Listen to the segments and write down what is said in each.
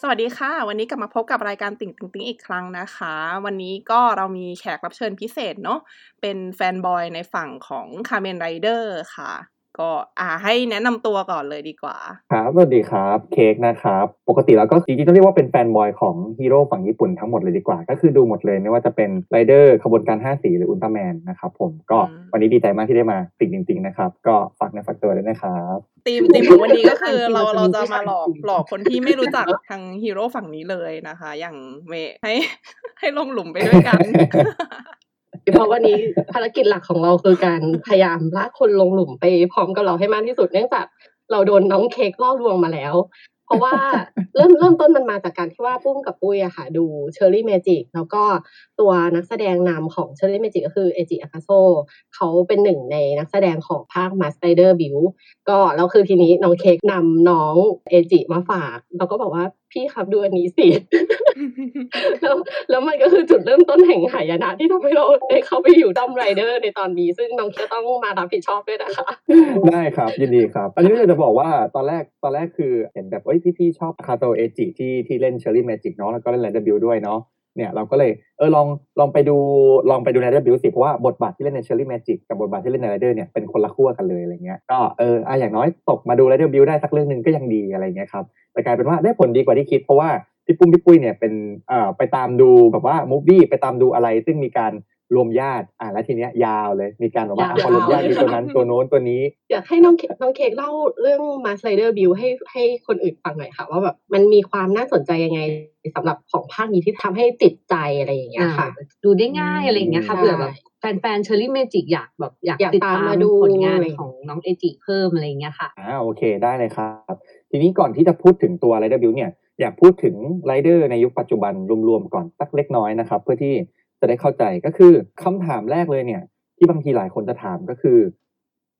สวัสดีค่ะ วันนี้กลับมาพบกับรายการติ่งติ่งติ่งอีกครั้งนะคะ วันนี้ก็เรามีแขกรับเชิญพิเศษเนาะเป็น fanboy ในฝั่งของ Kamen Rider ค่ะ ก็อ่าให้แนะนำตัวก่อนเลยดีกว่า ครับสวัสดีครับเค้กนะครับ ปกติแล้วก็จริงๆต้องเรียกว่าเป็น fanboy ของฮีโร่ฝั่งญี่ปุ่นทั้งหมดเลยดีกว่า ก็คือดูหมดเลยไม่ว่าจะเป็นไรเดอร์ขบวนการ5สีหรืออุลตร้าแมนนะครับผมก็อืมวันนี้ดีใจมากที่ได้มาติ่งจริง ๆ นะครับ ก็ฝากในอฝากตัวด้วยนะครับทีมทีมของวันนี้ก็คือเราจริงๆเราจะมาหลอกจริงๆหลอกคนที่ไม่รู้จักทางฮีโร่ฝั่งนี้เลยนะคะ อย่างเมย์ให้ให้ลงหลุมไปด้วยกัน เพราะวันนี้ภารกิจหลักของเราคือการพยายามลากคนลงหลุมไปพร้อมกับเราให้มากที่สุดเนื่องจากเราโดนน้องเค้กล่อลวงมาแล้ว เพราะว่าเริ่มเริ่มต้นมันมาจากการที่ว่าปุ้มกับปุ้ยอะค่ะ ดู Cherry Magic แล้วก็ตัวนักแสดงนำของ Cherry Magic ก็คือเอจิอาคาโซเขาเป็นหนึ่งในนักแสดงของภาค Masked Rider Build ก็แล้วคือทีนี้น้องเค้กนำน้องเอจิมาฝาก เราก็บอกว่า พี่ครับดูอันนี้สิ แล้วแล้วมันก็คือจุดเริ่มต้นแห่งหายนะ ที่ทำให้เราได้เข้าไปอยู่ด้อมไรเดอร์ในตอนนี้ ซึ่งน้องเค้กต้องมารับผิดชอบด้วยนะคะ ได้ครับยินดีครับ อันนี้ก็จะบอกว่าตอนแรกตอนแรกคือเห็นแบบเอ้ยพี่ๆชอบอาคาโซเอจิที่ที่เล่น Cherry Magic เนาะแล้วก็เล่น Rider Build ด้วยเนาะ เนี่ยเราก็เลยเออลองลองไปดูลองไปดูแรนด์บิวสิเพราะว่าบทบาทที่เล่นใน Cherry Magic กับบทบาทที่เล่นในไรเดอร์เนี่ยเป็นคนละขั้วกันเลยอะไรเงี้ยก็เอออะอย่างน้อยตกมาดู Rider Build ได้สักเรื่องหนึ่งก็ยังดีอะไรเงี้ยครับแต่กลายเป็นว่าได้ผลดีกว่าที่คิดเพราะว่าพี่ปุ้มพี่ปุ้ยเนี่ยเป็นเอ่อไปตามดูแบบว่า movie ไปตามดูอะไร ซึ่งมีการ รวมญาติ อะแล้วทีเนี้ยยาวเลย มีการแบบว่าอะพอรวมญาติมีตัวนั้นตัวโน้นตัวนี้อยากให้น้องเค้กน้องเค้กเล่าเรื่อง Masked Rider Build ให้ให้คนอื่นฟังหน่อยค่ะ ว่าแบบมันมีความน่าสนใจยังไงสำหรับของภาคนี้ที่ทำให้ติดใจอะไรอย่างเงี้ยค่ะอ่าดูได้ง่ายอะไรอย่างเงี้ยค่ะใช่เผื่อแบบแฟนๆ Cherry Magic อยากแบบอยากอยากติดตามตามมาดูผลงานอะไรของน้องเอจิเพิ่มอะไรอย่างเงี้ยค่ะอ่าโอเคได้เลยครับ ทีนี้ก่อนที่จะพูดถึงตัว Rider Build เนี่ยอยากพูดถึง Rider ในยุคปัจจุบันรวมๆก่อนสักเล็กน้อยนะครับ เพื่อที่ จะได้เข้าใจก็คือคำถามแรกเลยเนี่ย ที่บางทีหลายคนจะถามก็คือ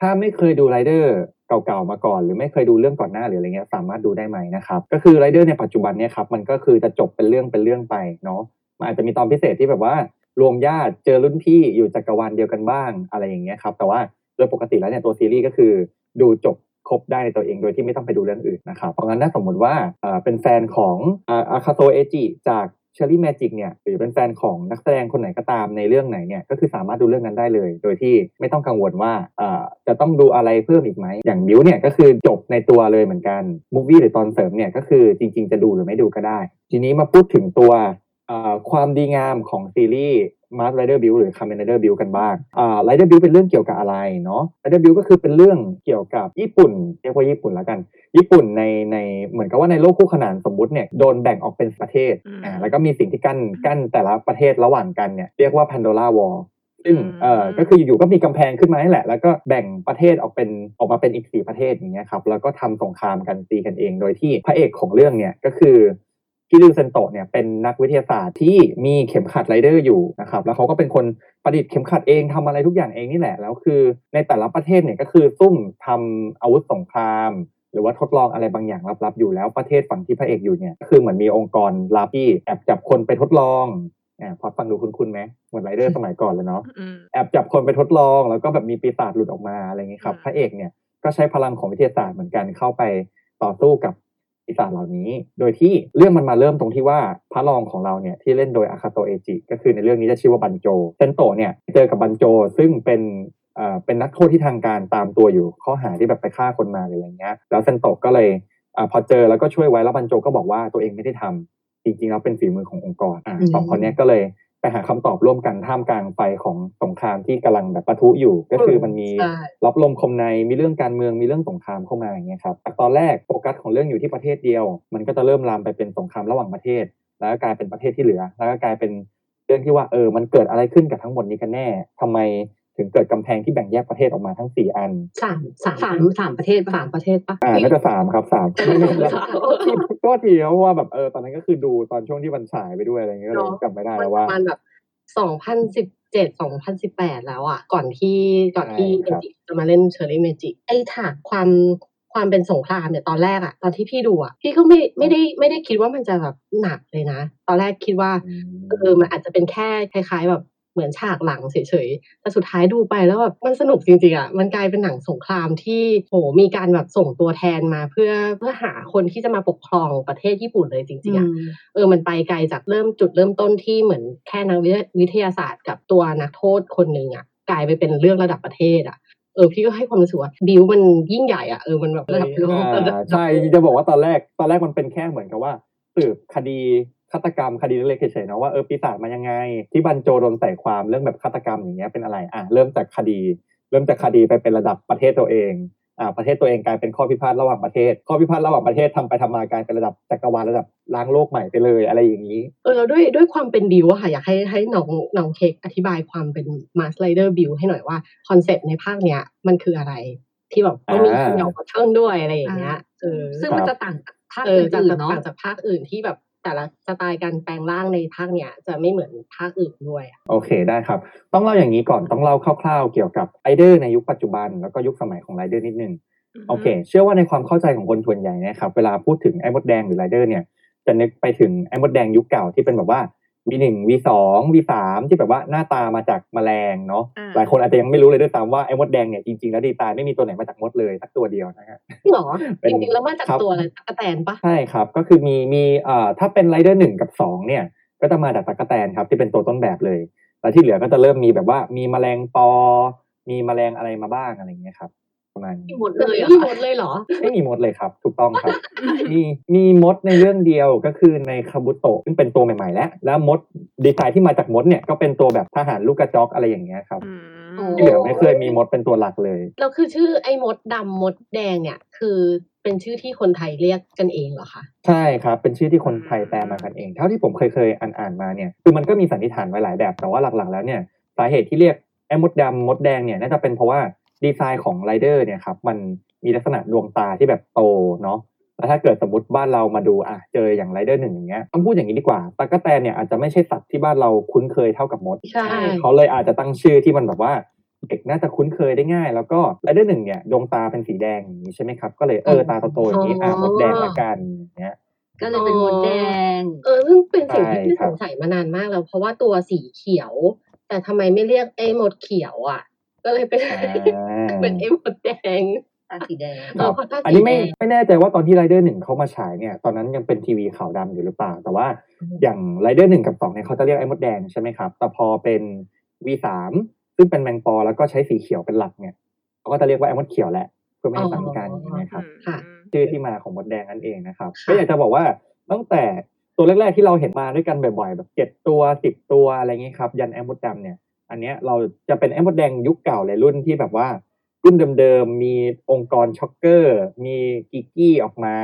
ถ้าไม่เคยดู Rider เก่าๆมาก่อน หรือไม่เคยดูเรื่องก่อนหน้าหรืออะไรเงี้ยสามารถดูได้ไหมนะครับก็คือ Rider ในปัจจุบันเนี่ยครับมันก็คือจะจบเป็นเรื่องเป็นเรื่องไปเนาะมันอาจจะมีตอนพิเศษที่แบบว่ารวมญาติเจอรุ่นพี่อยู่จักรวาลเดียวกันบ้างอะไรอย่างเงี้ยครับแต่ว่าโดยปกติแล้วเนี่ยตัวซีรีส์ก็คือดูจบครบได้ในตัวเองโดยที่ไม่ต้องไปดูเรื่องอื่นนะครับ เพราะงั้นถ้าสมมติว่าเอ่อเป็นแฟนของอาคาโซเอจิจาก Cherry Magic เนี่ยหรือเป็นแฟนของนักแสดงคนไหนก็ตามในเรื่องไหนเนี่ยก็คือสามารถดูเรื่องนั้นได้เลย โดยที่ไม่ต้องกังวลว่าเอ่อจะต้องดูอะไรเพิ่มอีกไหม อย่างบิวเนี่ยก็คือจบในตัวเลยเหมือนกันมูฟวี่หรือตอนเสริมเนี่ยก็คือจริง ๆ จะดูหรือไม่ดูก็ได้ ทีนี้มาพูดถึงตัวเอ่อความดีงามของซีรีส์ Mars Rider Build หรือ Kamen Rider Build กันบ้างอ่า Rider Build เป็นเรื่องเกี่ยวกับอะไรเนาะ Rider Build ก็คือเป็นเรื่องเกี่ยวกับญี่ปุ่นเรียกว่าญี่ปุ่นแล้วกัน ญี่ปุ่นในในเหมือนกับว่าในโลกคู่ขนานสมมุติเนี่ยโดนแบ่งออกเป็นประเทศอืมอ่าแล้วก็มีสิ่งที่กั้นกั้นแต่ละประเทศระหว่างกันเนี่ยเรียกว่า Pandora Wall ซึ่งอืมเอ่อก็คืออยู่ๆก็มีกำแพงขึ้นมาให้แหละ แล้วก็แบ่งประเทศออกเป็นออกมาเป็นอีกสี่ประเทศอย่างเงี้ยครับแล้วก็ทำสงครามกันตีกันเอง โดยที่พระเอกของเรื่องเนี่ยก็คือ คิริวเซนโตะเนี่ยเป็นนักวิทยาศาสตร์ที่มีเข็มขัดไรเดอร์อยู่นะครับแล้วเขาก็เป็นคนประดิษฐ์เข็มขัดเองทำอะไรทุกอย่างเองนี่แหละ แล้วคือในแต่ละประเทศเนี่ยก็คือซุ่มทำอาวุธสงคราม หรือว่าทดลองอะไรบางอย่างลับๆอยู่แล้วประเทศฝั่งที่พระเอกอยู่เนี่ยก็คือเหมือนมีองค์กรลับที่แอบจับคนไปทดลองอ่าพอฟังดูคุ้นๆไหมเหมือนไรเดอร์สมัยก่อนเลยเนาะอืมแอบจับคนไปทดลองแล้วก็แบบมีปีศาจหลุดออกมาอะไรเงี้ยครับอืมพระเอกเนี่ยก็ใช้พลังของวิทยาศาสตร์เหมือนกันเข้าไปต่อสู้กับ ปีศาจเหล่านี้ โดยที่เรื่องมันมาเริ่มตรงที่ว่าพระรองของเราเนี่ยที่เล่นโดยอาคาโตเอจิ ก็คือในเรื่องนี้จะชื่อว่าบันโจเซนโตะเนี่ยเจอกับบันโจซึ่งเป็นเอ่อเป็นนักโทษที่ทางการตามตัวอยู่ข้อหาที่แบบไปฆ่าคนมาหรืออะไรเงี้ยแล้วเซนโตะก็เลยอาพอเจอแล้วก็ช่วยไว้แล้วบันโจก็บอกว่าตัวเองไม่ได้ทำจริงๆแล้วเป็นฝีมือขององค์กรอ่าอืมสองคนเนี้ยก็เลย ไปหาคำตอบร่วมกันท่ามกลางไฟของสงครามที่กำลังแบบปะทุอยู่ ก็คือมันมีใช่รับลมคมในมีเรื่องการเมืองมีเรื่องสงครามเข้ามาอย่างเงี้ยครับจากตอนแรกโฟกัสของเรื่องอยู่ที่ประเทศเดียว มันก็จะเริ่มลามไปเป็นสงครามระหว่างประเทศ แล้วก็กลายเป็นประเทศที่เหลือ แล้วก็กลายเป็นเรื่องที่ว่าเออมันเกิดอะไรขึ้นกับทั้งหมดนี้กันแน่ทำไม ถึงเกิดกำแพงที่แบ่งแยกประเทศออกมาทั้งสี่อันสามสามสามสามประเทศปะสามประเทศปะอ่าน่าจะสามครับสามสามก็ทีเพราะว่าแบบเออตอนนั้นก็คือดูตอนช่วงที่มันฉายไปด้วยอะไรเงี้ยก็เลยจำไม่ได้มันแล้วปว่าระมาณแบบสองพันสิบเจ็ดสองพันสิบแปดแล้วอะ ก่อนที่ก่อนที่ใช่เมครับจิจะมาเล่นเชอร์รี่เมจิไอ้ถากความความเป็นสงครามเนี่ยตอนแรกอะตอนที่พี่ดูอะพี่ก็ไม่ไม่ได้ไม่ได้คิดว่ามันจะแบบหนักเลยนะ ตอนแรกคิดว่าเออมันอาจจะเป็นแค่คล้าย ๆ แบบ เหมือนฉากหลังเฉยๆ แต่สุดท้ายดูไปแล้วแบบมันสนุกจริงๆอะ มันกลายเป็นหนังสงครามที่โหมีการแบบส่งตัวแทนมาเพื่อเพื่อหาคนที่จะมาปกครองประเทศญี่ปุ่นเลยจริงๆอะ เออมันไปไกลจากเริ่มจุดเริ่มต้นที่เหมือนแค่นักวิทยาศาสตร์กับตัวนักโทษคนหนึ่งอะ กลายไปเป็นเรื่องระดับประเทศอะเออพี่ก็ให้ความรู้สึกว่าบิวมันยิ่งใหญ่อะเออมันแบบระดับโลกอ่าระดับใช่จะบอกว่าตอนแรกตอนแรกมันเป็นแค่เหมือนกับว่าสืบคดี ฆาตกรรมคดีเล็กๆเฉยๆเนาะว่าเออปีศาจมายังไง ที่บันโจโดนใส่ความเรื่องแบบฆาตกรรมอย่างเงี้ยเป็นอะไรอะเริ่มจากคดี เริ่มจากคดีไปเป็นระดับประเทศตัวเองอ่าประเทศตัวเองกลายเป็นข้อพิพาทระหว่างประเทศ ข้อพิพาทระหว่างประเทศทำไปทำมากลายเป็นระดับจักรวาลระดับล้างโลกใหม่ไปเลยอะไรอย่างนี้ เออแล้วด้วยด้วยความเป็นบิวอะค่ะ อยากให้ให้น้องน้องเค้กอธิบายความเป็น Masked Rider Build ให้หน่อยว่าคอนเซ็ปต์ในภาคเนี้ยมันคืออะไร ที่แบบต้องมีอ่าเกี่ยวกับเทิงด้วยอะไรอย่างเงี้ยเออซึ่งมันจะต่างจากภาคเออจากอื่นๆเนาะต่างจากภาคอื่นที่แบบ แต่ละสไตล์การแปลงร่างในภาคเนี้ยจะไม่เหมือนภาคอื่นด้วยอะโอเคได้ครับ ต้องเล่าอย่างนี้ก่อนต้องเล่าคร่าวๆ เกี่ยวกับไรเดอร์ในยุคปัจจุบัน แล้วก็ยุคสมัยของไรเดอร์นิดนึงโอเค เชื่อว่าในความเข้าใจของคนส่วนใหญ่นะครับ เวลาพูดถึงไอ้มดแดงหรือไรเดอร์เนี่ยจะนึกไปถึงไอ้มดแดงยุคเก่าที่เป็นแบบว่า V1 V2 V3 ที่แบบว่าหน้าตามาจากแมลงเนาะอ่าหลายคนอาจจะยังไม่รู้เลยด้วยซ้ำว่าไอ้มดแดงเนี่ยจริงๆแล้วดีตายไม่มีตัวไหนมาจากมดเลยสักตัวเดียวนะฮะจริงเหรอเป็นจริงๆแล้วมาจากครับตัวอะไรตะกแตนปะใช่ครับ ก็คือมีมีเอ่อถ้าเป็นไรเดอร์หนึ่งกับสองเนี่ย ก็จะมาจากตะกแตนครับที่เป็นตัวต้นแบบเลย แล้วที่เหลือก็จะเริ่มมีแบบว่ามีแมลงปอ มีแมลงอะไรมาบ้างอะไรอย่างเงี้ยครับ ประมาณนี้หมดเลยอะมีค่ะหมดเลยเหรอ ไม่มีมดเลยครับ ถูกต้องครับ มีมีมดในเรื่องเดียวก็คือในคาบุโตะซึ่งเป็นตัวใหม่ ๆ แล้ว แล้วมดดีไซน์ที่มาจากมดเนี่ยก็เป็นตัวแบบทหารลูกกระจอกอะไรอย่างเงี้ยครับอืมอ๋อที่เหลือไม่เคยมีมดเป็นตัวหลักเลยแล้วคือชื่อไอ้มดดำมดแดงเนี่ยคือเป็นชื่อที่คนไทยเรียกกันเองเหรอคะใช่ครับ เป็นชื่อที่คนไทยแปลมากันเอง เท่าที่ผมเคยเคยอ่านอ่านๆมาเนี่ยคือมันก็มีสันนิษฐานไว้หลายแบบแต่ว่าหลักๆ แล้วเนี่ยสาเหตุที่เรียกไอ้มดดำมดแดงเนี่ยน่าจะเป็นเพราะว่า ดีไซน์ของไรเดอร์เนี่ยครับมันมีลักษณะดวงตาที่แบบโตเนาะแล้วถ้าเกิดสมมติบ้านเรามาดูอะเจออย่างไรเดอร์หนึ่งอย่างเงี้ยต้องพูดอย่างนี้ดีกว่าตั๊กแตนเนี่ยอาจจะไม่ใช่สัตว์ที่บ้านเราคุ้นเคยเท่ากับมดใช่เขาเลยอาจจะตั้งชื่อที่มันแบบว่าเด็กน่าจะคุ้นเคยได้ง่าย แล้วก็ไรเดอร์หนึ่งเนี่ยดวงตาเป็นสีแดงอย่างนี้ใช่ไหมครับ ก็เลยเออตาโตๆอย่างนี้อะมดแดงละกันอย่างเงี้ยก็เลยเป็นมดแดง เออซึ่งเป็นสิ่งที่ใช่พี่ครัสบงสัยมานานมากแล้ว เพราะว่าตัวสีเขียว แต่ทำไมไม่เรียกไอ้มดเขียวอะ ก็เลยเป็นอ่าเป็นไอ้มดแดงตาสีแดงเออเพราะถ้าอันนี้ไม่สีแดงไม่แน่ใจว่าตอนที่ไรเดอร์หนึ่งเขามาฉายเนี่ย ตอนนั้นยังเป็นทีวีขาวดำอยู่หรือเปล่า แต่ว่าอืมอย่างไรเดอร์หนึ่งกับสองเนี่ยเขาจะเรียกไอ้มดแดงใช่ไหมครับ แต่พอเป็น V3 ซึ่งเป็นแมงปอแล้วก็ใช้สีเขียวเป็นหลักเนี่ยเขาก็จะเรียกว่าไอ้มดเขียวแหละเพื่อไม่ให้ซ้ำกันอย่างเงี้ยครับค่ะชื่อที่มาของมดแดงนั่นเองนะครับค่ะก็อยากจะบอกว่าตั้งแต่ตัวแรกๆที่เราเห็นมาด้วยกันบ่อยๆแบบเจ็ดตัวสิบตัวอะไรเงี้ยครับยันไอ้มดดำเนี่ย อันเนี้ยเราจะเป็นไอ้มดแดงยุคเก่าเลยรุ่นที่แบบว่า รุ่นเดิมๆ มีองค์กรช็อกเกอร์ มีกิกกี้ออกมา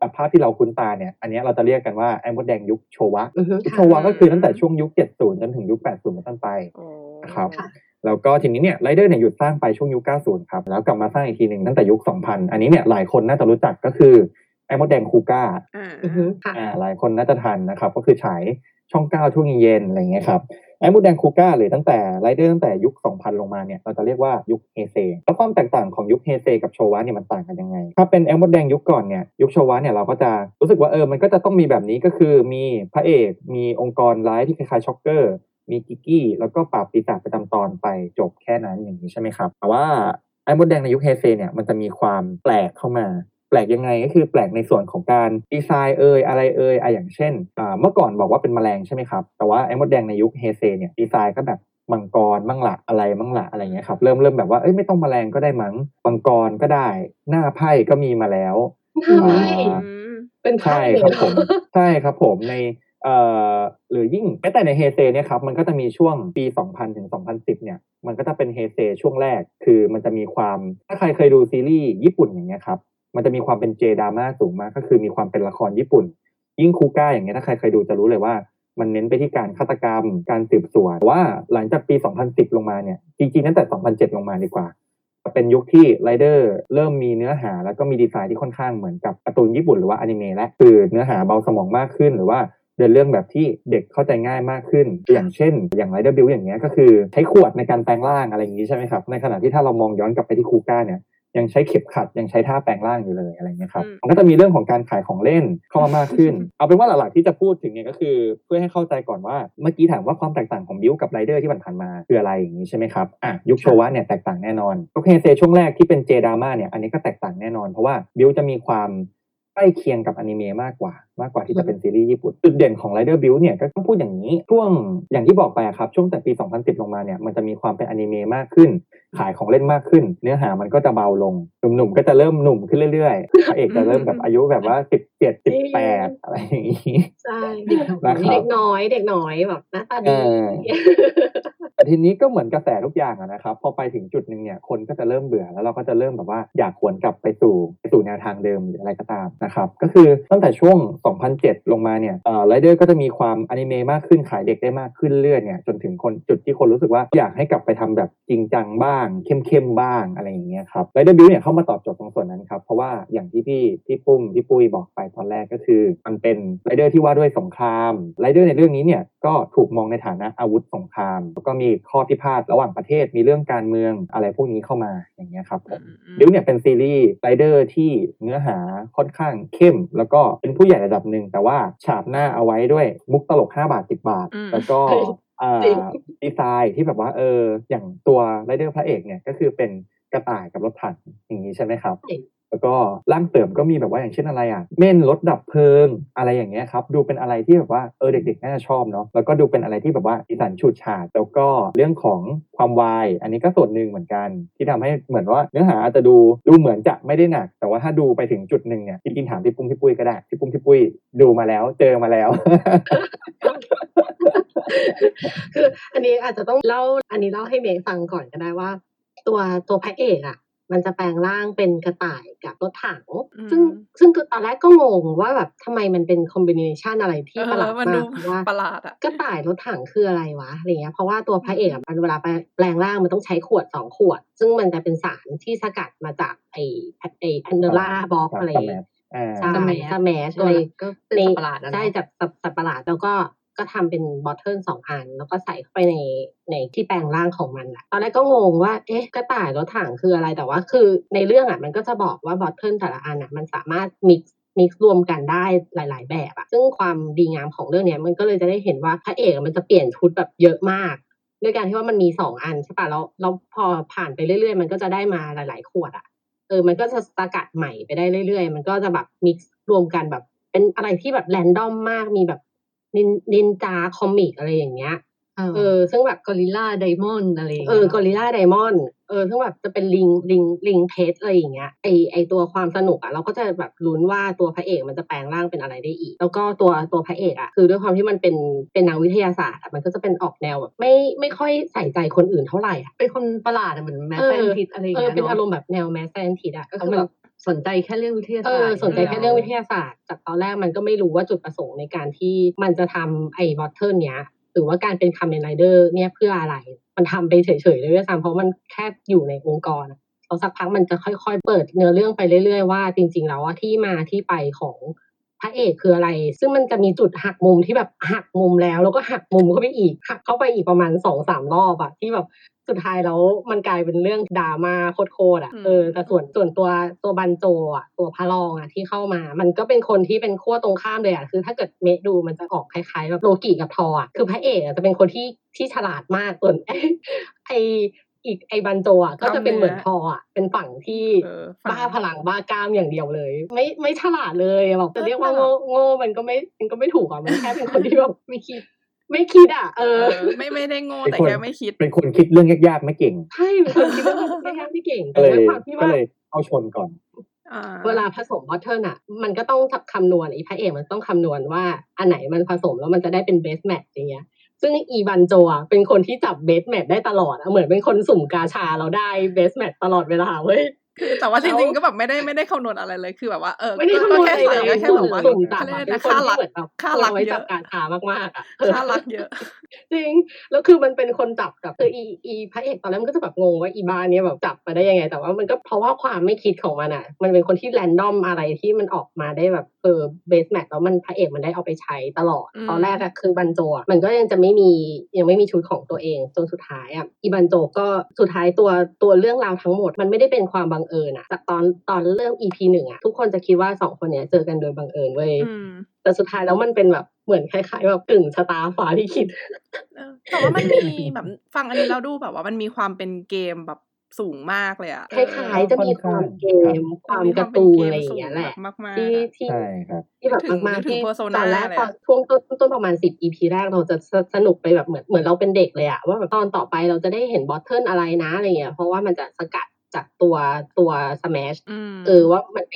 อะภาพที่เราคุ้นตาเนี่ย อันเนี้ยเราจะเรียกกันว่าไอ้มดแดงยุคโชวะอือฮึยุคค่ะโชวะก็คือตั้งแต่ช่วงยุค 70 จนถึงยุค 80เป็นต้นไปโอ้ครับค่ะแล้วก็ทีนี้เนี่ยไรเดอร์เนี่ยหยุดสร้างไปช่วงยุค 90 ครับ แล้วกลับมาสร้างอีกทีหนึ่งตั้งแต่ยุค 2000 อันนี้เนี่ยหลายคนน่าจะรู้จักก็คือไอ้มดแดงคูก้าอ่าอือฮึค่ะอ่าหลายคนน่าจะทันนะครับ ก็คือฉาย ช่อง9ช่วงเย็นอะไรเงี้ยครับไอ้มดแดงคูก้าหรือตั้งแต่ไรเดอร์ตั้งแต่ยุค 2000 ลงมาเนี่ยเราจะเรียกว่ายุคเฮเซแล้วความแตกต่างของยุคเฮเซกับโชวะเนี่ยมันต่างกันยังไง ถ้าเป็นไอ้มดแดงยุคก่อนเนี่ยยุคโชวะเนี่ยเราก็จะรู้สึกว่าเออมันก็จะต้องมีแบบนี้ก็คือมีพระเอกมีองค์กรร้ายที่คล้ายๆช็อกเกอร์มีกิกกี้แล้วก็ปราบปีศาจประจำตอนไปจบแค่นั้นอย่างนี้ใช่ไหมครับแต่ว่าไอ้มดแดงในยุคเฮเซเนี่ยมันจะมีความแปลกเข้ามา แปลกยังไงก็คือแปลกในส่วนของการดีไซน์เอ่ยอะไรเอ่ยอะอย่างเช่นอ่าเมื่อก่อนบอกว่าเป็นแมลงใช่ไหมครับ แต่ว่าไอ้มดแดงในยุคเฮเซเนี่ยดีไซน์ก็แบบมังกรมั่งละอะไรมั่งละอะไรเงี้ยครับเริ่มเริ่มแบบว่าเอ้ยไม่ต้องแมลงก็ได้มั้งมังกรก็ได้ หน้าไพ่ก็มีมาแล้วใช่อ่าอืมเป็นภาใช่พเลยครับผมใช่ครับผมในเอ่อหรือยิ่งแม้แต่ในเฮเซเนี่ยครับมันก็จะมีช่วงปี 2000 ถึง 2010 เนี่ย มันก็จะเป็นเฮเซช่วงแรกคือมันจะมีความถ้าใครเคยดูซีรีส์ญี่ปุ่นอย่างเงี้ยครับ มันจะมีความเป็นเจดราม่าสูงมากก็คือมีความเป็นละครญี่ปุ่น ยิ่งคูก้าอย่างเงี้ยถ้าใครเคยดูจะรู้เลยว่า มันเน้นไปที่การฆาตกรรม การสืบสวนแต่ว่าหลังจากปี 2010 ลงมาเนี่ยจริงๆตั้งแต่ 2007 ลงมาดีกว่าเป็นยุคที่ไรเดอร์เริ่มมีเนื้อหาแล้วก็มีดีไซน์ที่ค่อนข้างเหมือนกับการ์ตูนญี่ปุ่นหรือว่าอนิเมะและคือเนื้อหาเบาสมองมากขึ้นหรือว่าเดินเรื่องแบบที่เด็กเข้าใจง่ายมากขึ้น อย่างเช่น อย่างไรเดอร์บิวอย่างเงี้ยก็คือใช้ขวดในการแปลงร่างอะไรอย่างนี้ใช่ไหมครับ ในขณะที่ถ้าเรามองย้อนกลับไปที่คูก้าเนี่ย ยังใช้เข็มขัดยังใช้ท่าแปลงร่างอยู่เลยอะไรเงี้ยครับอืมมันก็จะมีเรื่องของการขายของเล่นเข้ามามากขึ้น เอาเป็นว่าหลักๆที่จะพูดถึงเนี่ยก็คือ เพื่อให้เข้าใจก่อนว่าเมื่อกี้ถามว่าความแตกต่างของบิวกับไรเดอร์ที่ผ่านๆมาคืออะไรอย่างนี้ใช่ไหมครับอะยุคโชวะเนี่ยแตกต่างแน่นอนโอเคเซช่วงแรกที่เป็นเจดราม่าเนี่ยอันนี้ก็แตกต่างแน่นอนเพราะว่าบิวจะมีความใกล้เคียงกับอนิเมะมากกว่า มากกว่าที่จะเป็นซีรีส์ญี่ปุ่น จุดเด่นของ Rider Build เนี่ยก็ต้องพูดอย่างนี้ ช่วงอย่างที่บอกไปอะครับ ช่วงแต่ปี 2010 ลงมาเนี่ยมันจะมีความเป็นอนิเมะมากขึ้น ขายของเล่นมากขึ้น เนื้อหามันก็จะเบาลง หนุ่มๆ ก็จะเริ่มหนุ่มขึ้นเรื่อยๆพระเอกจะเริ่มแบบอายุแบบว่า 17 18 อะไรอย่างนี้ ใช่ เด็กนะครัเด็บกน้อยเด็กน้อยแบบหน้าตาดีเออแต่ทีนี้ก็เหมือนกระแสทุกอย่างอะนะครับ พอไปถึงจุดหนึ่งเนี่ยคนก็จะเริ่มเบื่อแล้วเราก็จะเริ่มแบบว่าอยากหวนกลับไปสู่ไปสู่แนวทางเดิมหรืออะไรก็ตามนะครับ ก็คือตั้งแต่ช่วง2007 ลงมาเนี่ยเอ่อไรเดอร์ก็จะมีความอนิเมะมากขึ้นขายเด็กได้มากขึ้นเรื่อยๆเนี่ยจนถึงคนจุดที่คนรู้สึกว่าอยากให้กลับไปทำแบบจริงจังบ้าง เข้มๆบ้างอะไรอย่างเงี้ยครับไรเดอร์บิวเนี่ยเข้ามาตอบโจทย์ตรงส่วนนั้นครับ เพราะว่าอย่างที่พี่พี่ปุ้มพี่ปุ้ยบอกไปตอนแรกก็คือมันเป็นไรเดอร์ที่ว่าด้วยสงครามไรเดอร์ในเรื่องนี้เนี่ยก็ถูกมองในฐานะอาวุธสงคราม แล้วก็มีข้อพิพาทระหว่างประเทศมีเรื่องการเมืองอะไรพวกนี้เข้ามาอย่างเงี้ยครับผมบิวเนี่ยเป็นซีรีส์ไรเดอร์ที่เนื้อหาค่อนข้างเข้ม แล้วก็เป็นผู้ใหญ่ระดับหนึ่งแต่ว่าฉาบหน้าเอาไว้ด้วยมุกตลก 5 บาท 10 บาทอืมแล้วก็อ่าจริงดีไซน์ที่แบบว่าเอออย่างตัวไรเดอร์พระเอกเนี่ยก็คือเป็นกระต่ายกับรถถังอย่างนี้ใช่ไหมครับ แล้วก็ร่างเสริมก็มีแบบว่าอย่างเช่นอะไรอะเม่นรถดับเพลิงอะไรอย่างเงี้ยครับดูเป็นอะไรที่แบบว่าเออเด็กๆน่าจะชอบเนาะแล้วก็ดูเป็นอะไรที่แบบว่าสีสันฉูดฉาดแล้วก็เรื่องของความวายอันนี้ก็ส่วนหนึ่งเหมือนกัน ที่ทำให้เหมือนว่าเนื้อหาอาจจะดูดูเหมือนจะไม่ได้หนัก แต่ว่าถ้าดูไปถึงจุดหนึ่งเนี่ยจริงๆถามพี่ปุ้มพี่ปุ้ยก็ได้พี่ปุ้มพี่ปุ้ยดูมาแล้วเจอมาแล้วคืออันนี้อาจจะต้องเล่าอันนี้เล่าให้เมย์ฟังก่อนก็ได้ว่า ตัวตัวพระเอกอะ มันจะแปลงร่างเป็นกระต่ายกับรถถังอืมซึ่งซึ่งคือตอนแรกก็งงว่าแบบทำไมมันเป็น combination อะไรที่ประหลาดอะมันมาดูกเพราะว่าประหลาดอะกระต่ายรถถังคืออะไรวะอะไรเงี้ยเพราะว่าตัวพระเอกอะมันเวลาแปลงร่างมันต้องใช้ขวดสองขวด ซึ่งมันจะเป็นสารที่สกัดมาจากไอ้ไอ้ Pandora Box อะไร Smash อ่าใช่ Smash Smash ตัวอะไรก็เป็นสัตว์ประหลาดอะเนอะใช่จากสัตว์สัตว์ประหลาดแล้วก็ ก็ทำเป็น bottle สองอัน แล้วก็ใส่เข้าไปในในที่แปลงร่างของมันอะตอนแรกก็งงว่า เอ๊ะ กระต่ายรถถังคืออะไร แต่ว่าคือในเรื่องอะมันก็จะบอกว่า bottle แต่ละอันอะมันสามารถ mix mix รวมกันได้หลาย ๆ แบบอะซึ่งความดีงามของเรื่องเนี้ยมันก็เลยจะได้เห็นว่าพระเอกมันจะเปลี่ยนชุดแบบเยอะมากด้วยการที่ว่ามันมีสองอันใช่ปะแล้วแล้วพอผ่านไปเรื่อย ๆ มันก็จะได้มาหลาย ๆ ขวดอะเออมันก็จะสกัดใหม่ไปได้เรื่อย ๆ มันก็จะแบบ mix รวมกันแบบเป็นอะไรที่แบบ random มากมีแบบ นินนินจา comic อะไรอย่างเงี้ยเออซึ่งแบบ gorilla diamond อะไรอย่างเงี้ย gorilla diamond เออซึ่งแบบจะเป็นลิงลิงลิงเพชรอะไรอย่างเงี้ยไอ้ไอ้ตัวความสนุกอะเราก็จะแบบลุ้นว่าตัวพระเอกมันจะแปลงร่างเป็นอะไรได้อีก แล้วก็ตัวตัวพระเอกอะคือด้วยความที่มันเป็นเป็นนักวิทยาศาสตร์อะมันก็จะเป็นออกแนวแบบไม่ไม่ค่อยใส่ใจคนอื่นเท่าไหร่อะเป็นคนประหลาดอะเหมือน mad เออ scientist อะไรอย่างเงี้ยเออเป็นอารมเนาะณ์แบบแนว mad scientist อะก็ก็คืคือแบบแบบ สนใจแค่เรื่องวิทยาเอศาสตร์เออสนใจแค่เรื่องวิทยาศาสตร์จากตอนแรกมันก็ไม่รู้ว่าจุดประสงค์ในการที่มันจะทำไอ้บอทเทิลเนี้ยหรือว่าการเป็นคา m เมนไรเดอร์เนี่ยเพื่ออะไร มันทำไปเฉยๆเลยด้วยซ้ำเพราะมันแค่อยู่ในองค์กรอะแล้วสักพักมันจะค่อยๆ เปิดเนื้อเรื่องไปเรื่อยๆว่า จริงๆแล้วว่าที่มาที่ไปของ พระเอกคืออะไร ซึ่งมันจะมีจุดหักมุมที่แบบหักมุมแล้ว แล้วก็หักมุมเข้าไปอีกหักเข้าไปอีกประมาณสองสามรอบอะที่แบบสุดท้ายแล้วมันกลายเป็นเรื่องดราม่าโคตรๆอะอืมเออแต่ส่วนส่วนตัวตัวบันโจอะตัวพระรองอะที่เข้ามา มันก็เป็นคนที่เป็นขั้วตรงข้ามเลยอะคือ ถ้าเกิดเมะดูมันจะออกคล้ายๆแบบโลกิกับทออะคือพระเอกอะจะเป็นคนที่ที่ฉลาดมากส่วนไอ อีกไอบันโจอะก็จะเป็นเหมือนทออะเป็นฝั่งที่เออบ้าพลังบ้ากล้ามอย่างเดียวเลย ไม่ไม่ฉลาดเลยอะแบบจะเรียกว่าโง่โง่มันก็ไม่มันก็ไม่ถูกอะมันแค่เป็นคนที่แบบไม่คิดไม่คิดอะเอเอออไม่ไม่ได้โง่เป็นแต่คนแค่ไม่คิด เป็นคนคิดเรื่องยากๆไม่เก่งใช่เป็นคนคิดว่ามันไม่แค่ไม่เก่งก็แต่เลยด้วยความที่ก็ว่าเลยเข้าชนก่อนอ่าเวลาผสมบอทเทิลอะ มันก็ต้องคำนวณไอ้พระเอกมันต้องคำนวณว่าอันไหนมันผสมแล้วมันจะได้เป็นเบสแมทอย่างเงี้ย ซึ่งอีบันโจอะเป็นคนที่จับเบสแมทได้ตลอดอะเหมือนเป็นคนสุ่มกาชาเราได้เบสแมทตลอดเวลาเว้ย แต่ว่าจแล้วริงๆก็แบบไม่ได้ไม่ได้คำนวณอะไรเลย คือแบบว่าเออไม่ได้ก็คำนวณแค่อะไรใส่เลยก็แค่สุ่แบบมว่าสุ่มจับเขาอะเรียกเป็อะไรนคนค่าที่รักเหมือนแบบค่ารักเอาไว้เยจัอะบกาชามากๆอะเออค่ารักเยอะ จริง แล้วคือมันเป็นคนจับแบบคืออีอีพระเอกตอนแรกมันก็จะแบบงงว่าอีบ้านเนี้ยแบบจับมาได้ยังไง แต่ว่ามันก็เพราะว่าความไม่คิดของมันอะ มันเป็นคนที่แรนดอมอะไรที่มันออกมาได้แบบเออเบสแมทแล้วมันพระเอกมันได้เอาไปใช้ตลอดอืมตอนแรกอะคือบันโจอะมันก็ยังจะไม่มียังไม่มีชุดของตัวเองจนสุดท้ายอะอีบันโจก็สุดท้ายตัวตัวเรื่องราวทั้งหมด มันไม่ได้เป็นความบังเอิญเอิญอะจากตอนตอนเริ่ม EP หนึ่งอะทุกคนจะคิดว่าสองคนเนี้ยเจอกันโดยบังเอิญเว้ยอืมแต่สุดท้ายแล้วมันเป็นแบบเหมือนคล้ายๆแบบกึ่งชะตาฟ้าที่คิดเออแต่ว่ามันมีแบบฟังอันนี้เราดูแบบว่ามันมีความเป็นเกมแบบสูงมากเลยอะคล้ายๆจะมีความเกม ความการ์ตูนอะไรอย่างเงี้ยแหละมากๆที่อะที่ใช่ครับที่แบบนึกถึงมากนึกๆถึงที่ Persona ตอนแรกเลยตอะอนช่วงต้นต้นประมาณสิบ EP แรกเราจะสสนุกไปแบบเหมือนเหมือนเราเป็นเด็กเลยอะว่าแบบตอนต่อไปเราจะได้เห็นบอทเทิลอะไรนะอะไรเงี้ยเพราะว่ามันจะสกัด จากตัวตัวสแมชอืมเออว่ามันไป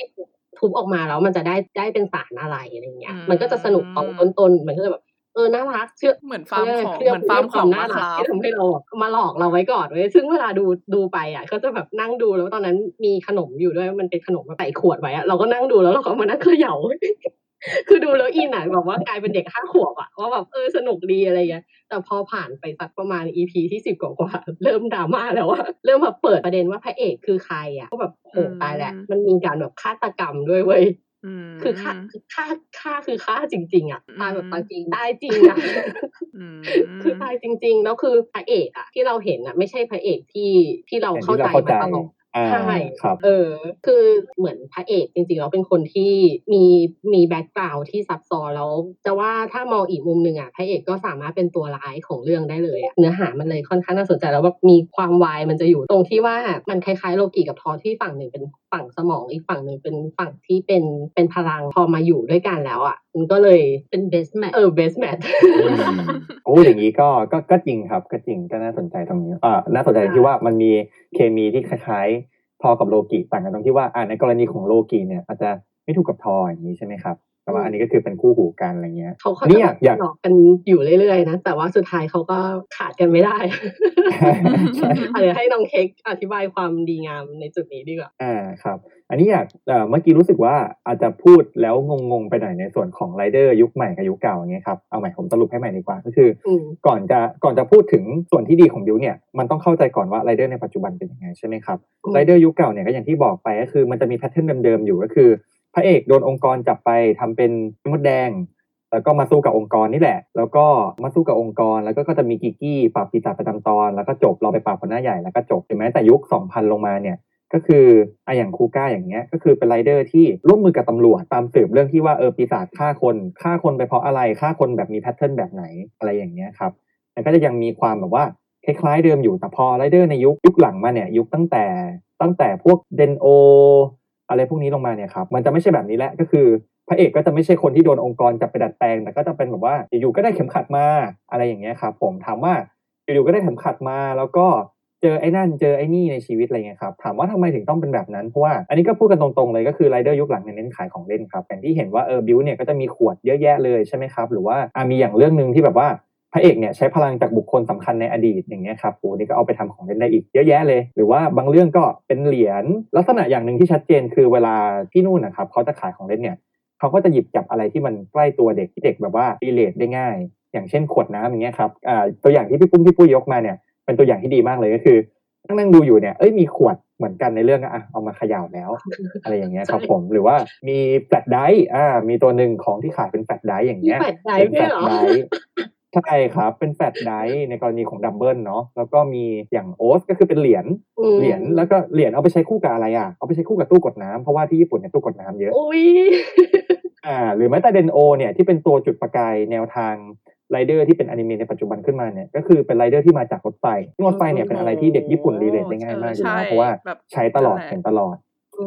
ทุบออกมาแล้วมันจะได้ได้เป็นสารอะไรอะไรเงี้ยอืมมันก็จะสนุกตอนต้นๆมันก็จะแบบเออ น่ารัก เชื่อ เหมือนฟาร์มของเครียดเหมือนฟาร์มเคขรียอดงความาน่าครักราฟที่ทำให้เรามาหลอกเราไว้ก่อนเว้ย ซึ่งเวลาดูดูไปอะ ก็จะแบบนั่งดูแล้วตอนนั้นมีขนมอยู่ด้วย มันเป็นขนมแบบใส่ขวดไว้อะเราก็นั่งดูแล้วเราก็มานั่งเขย่า คือดูแล้วอินอะแบบว่ากลายเป็นเด็กห้าขวบอะว่าแบบเออสนุกดีอะไรเงี้ยแต่พอผ่านไปสักประมาณ EP ที่สิบกว่าๆเริ่มดราม่าแล้วว่าเริ่มแบบเปิดประเด็นว่าพระเอกคือใครอะก็แบบโหตายแหละ มันมีการแบบฆาตกรรมด้วยเว้ยอืมคือฆ่าคือฆ่าฆ่าคือฆ่าจริง ๆ อะอืมตายแบบตายจริงตายจริงอะอืมคือตายจริง ๆ แล้วคือพระเอกอะที่เราเห็นอะ ไม่ใช่พระเอกที่ที่เราอย่างเข้าที่ใจเราเข้าใจมาตลอดอ่า ใช่ครับเออ คือเหมือนพระเอกจริงๆแล้วเป็นคนที่มีมีแบ็กกราวด์ที่ซับซ้อนแล้วจะว่าถ้ามองอีกมุมหนึ่งอะพระเอกก็สามารถเป็นตัวร้ายของเรื่องได้เลยอะเนื้อหามันเลยค่อนข้างน่าสนใจแล้วแบบมีความวายมันจะอยู่ตรงที่ว่ามันคล้ายๆโลกิกับธอร์ที่ฝั่งหนึ่งเป็นฝั่งสมองอีกฝั่งหนึ่งเป็นฝั่งที่เป็นเป็นพลังพอมาอยู่ด้วยกันแล้วอะ มันก็เลยเป็น best match เออ best match อืมโอ้อย่างนี้ก็ก็ก็จริงครับ ก็จริงก็น่าสนใจตรงนี้อ่าน่าสนใจที่ว่ามันมีเคมีที่คล้ายๆ ธอร์กับโลกิต่างกันตรงที่ว่าอ่าในกรณีของโลกิเนี่ย อาจจะไม่ถูกกับธอร์อย่างนี้ใช่ไหมครับแต่ว่าอันนี้ก็คือเป็นคู่หูกันอะไรเงี้ยเขาเขานี่จะอยากอยากหลอกกันอยู่เรื่อยๆนะ แต่ว่าสุดท้ายเขาก็ขาดกันไม่ได้ใช่อะเดี๋ยวให้น้องเค้กอธิบายความดีงามในจุดนี้ดีกว่าอ่าครับ อันนี้อยากเอ่อเมื่อกี้รู้สึกว่าอาจจะพูดแล้วงงๆไปหน่อยในส่วนของไรเดอร์ยุคใหม่กับยุคเก่าอย่างเงี้ยครับเอาใหม่ผมสรุปให้ใหม่ดีกว่าก็คืออมก่อนจะก่อนจะพูดถึงส่วนที่ดีของบิวเนี่ยมันต้องเข้าใจก่อนว่าไรเดอร์ในปัจจุบันเป็นยังไงใช่ไหมครับอืมไรเดอร์ยุคเก่าเนี่ยก็อย่างที่บอกไปก็คือมันจะมี pattern เดิมๆอยู่ก็คือพระเอกโดนองค์กรจับไปทำเป็นมดแดง แล้วก็มาสู้กับองค์กรนี่แหละ แล้วก็มาสู้กับองค์กร แล้วก็ก็จะมีกิกกี้ปราบปีศาจประจำตอน แล้วก็จบเราไปปราบคนหน้าใหญ่แล้วก็จบถึงแม้แต่ยุค 2000 ลงมาเนี่ย ก็คือออย่างคูก้าอย่างเงี้ยก็คือเป็นไรเดอร์ที่ร่วมมือกับตำรวจตามสืบเรื่องที่ว่าเออปีศาจฆ่าคนฆ่าคนไปเพราะอะไรฆ่าคนแบบมี pattern แบบไหนอะไรอย่างเงี้ยครับแล้วก็จะยังมีความแบบว่าคล้ายๆเดิมอยู่แต่พอไรเดอร์ในยุคยุคหลังมาเนี่ยยุคตั้งแต่ตั้งแต่พวกเดนโออะไรพวกนี้ลงมาเนี่ยครับมันจะไม่ใช่แบบนี้แหละก็คือพระเอกก็จะไม่ใช่คนที่โดนองค์กรจับไปดัดแปลง แต่ก็จะเป็นแบบว่าอยู่ๆก็ได้เข็มขัดมาอะไรอย่างเงี้ยครับผมถามว่าอยู่ๆก็ได้เข็มขัดมาแล้วก็ เจอไอ้นั่นเจอไอ้นี่ในชีวิตอะไรเงี้ยครับถามว่าทำไมถึงต้องเป็นแบบนั้นเพราะว่าอันนี้ก็พูดกันตรงๆเลยก็คือไรเดอร์ยุคหลังเนี่ยเน้นขายของเล่นครับอย่างที่เห็นว่าเออบิวเนี่ยก็จะมีขวดเยอะแยะเลยใช่ไหมครับหรือว่าอะมีอย่างเรื่องหนึ่งที่แบบว่าพระเอกเนี่ยใช้พลังจากบุคคลสำคัญในอดีตอย่างเงี้ยครับโอ้นี่ก็เอาไปทำของเล่นได้อีกเยอะแยะเลย หรือว่าบางเรื่องก็เป็นเหรียญลักษณะอย่างหนึ่งที่ชัดเจนคือเวลาที่นู่นนะครับเขาจะขายของเล่นเนี่ยเขาก็จะหยิบจับอะไรที่มันใกล้ตัวเด็กที่เด็กแบบว่า relate ได้ง่าย อย่างเช่นขวดน้ำอย่างเงี้ยครับอ่าตัวอย่างที่พี่ปุ้มพี่ปุ้ยยกมาเนี่ย เป็นตัวอย่างที่ดีมากเลยก็คือนั่งนั่งดูอยู่เนี่ยเอ้ยมีขวดเหมือนกันในเรื่องอะอะเอามาเขย่าแล้ว อะไรอย่างเงี้ยครับผมหรือว่ามี flash drive อ่า มีตัวหนึ่งของที่ขายเป็น flash drive อย่างเงี้ยมี flash drive ด้วยเหรอเป็น flash drive ใช่ครับ เป็น flash drive ในกรณีของดับเบิลเนาะแล้วก็มีอย่างโอสก็คือเป็นเหรียญอืมเหรียญแล้วก็เหรียญเอาไปใช้คู่กับอะไรอะเอาไปใช้คู่กับตู้กดน้ำเพราะว่าที่ญี่ปุ่นเนี่ยตู้กดน้ำเยอะอุ้ยอ่า หรือแม้แต่เดนโอเนี่ยที่เป็นตัวจุดประกายแนวทาง ไรเดอร์ที่เป็นอนิเมะในปัจจุบันขึ้นมาเนี่ยก็คือเป็นไรเดอร์ที่มาจากรถไฟซึ่งรถไฟเนี่ยเป็นอะไรที่เด็กญี่ปุ่น relate ได้ง่ายมากอยู่ใช่แล้วเพราะว่าแบบใช้ตลอดนั่นแหละเห็นตลอด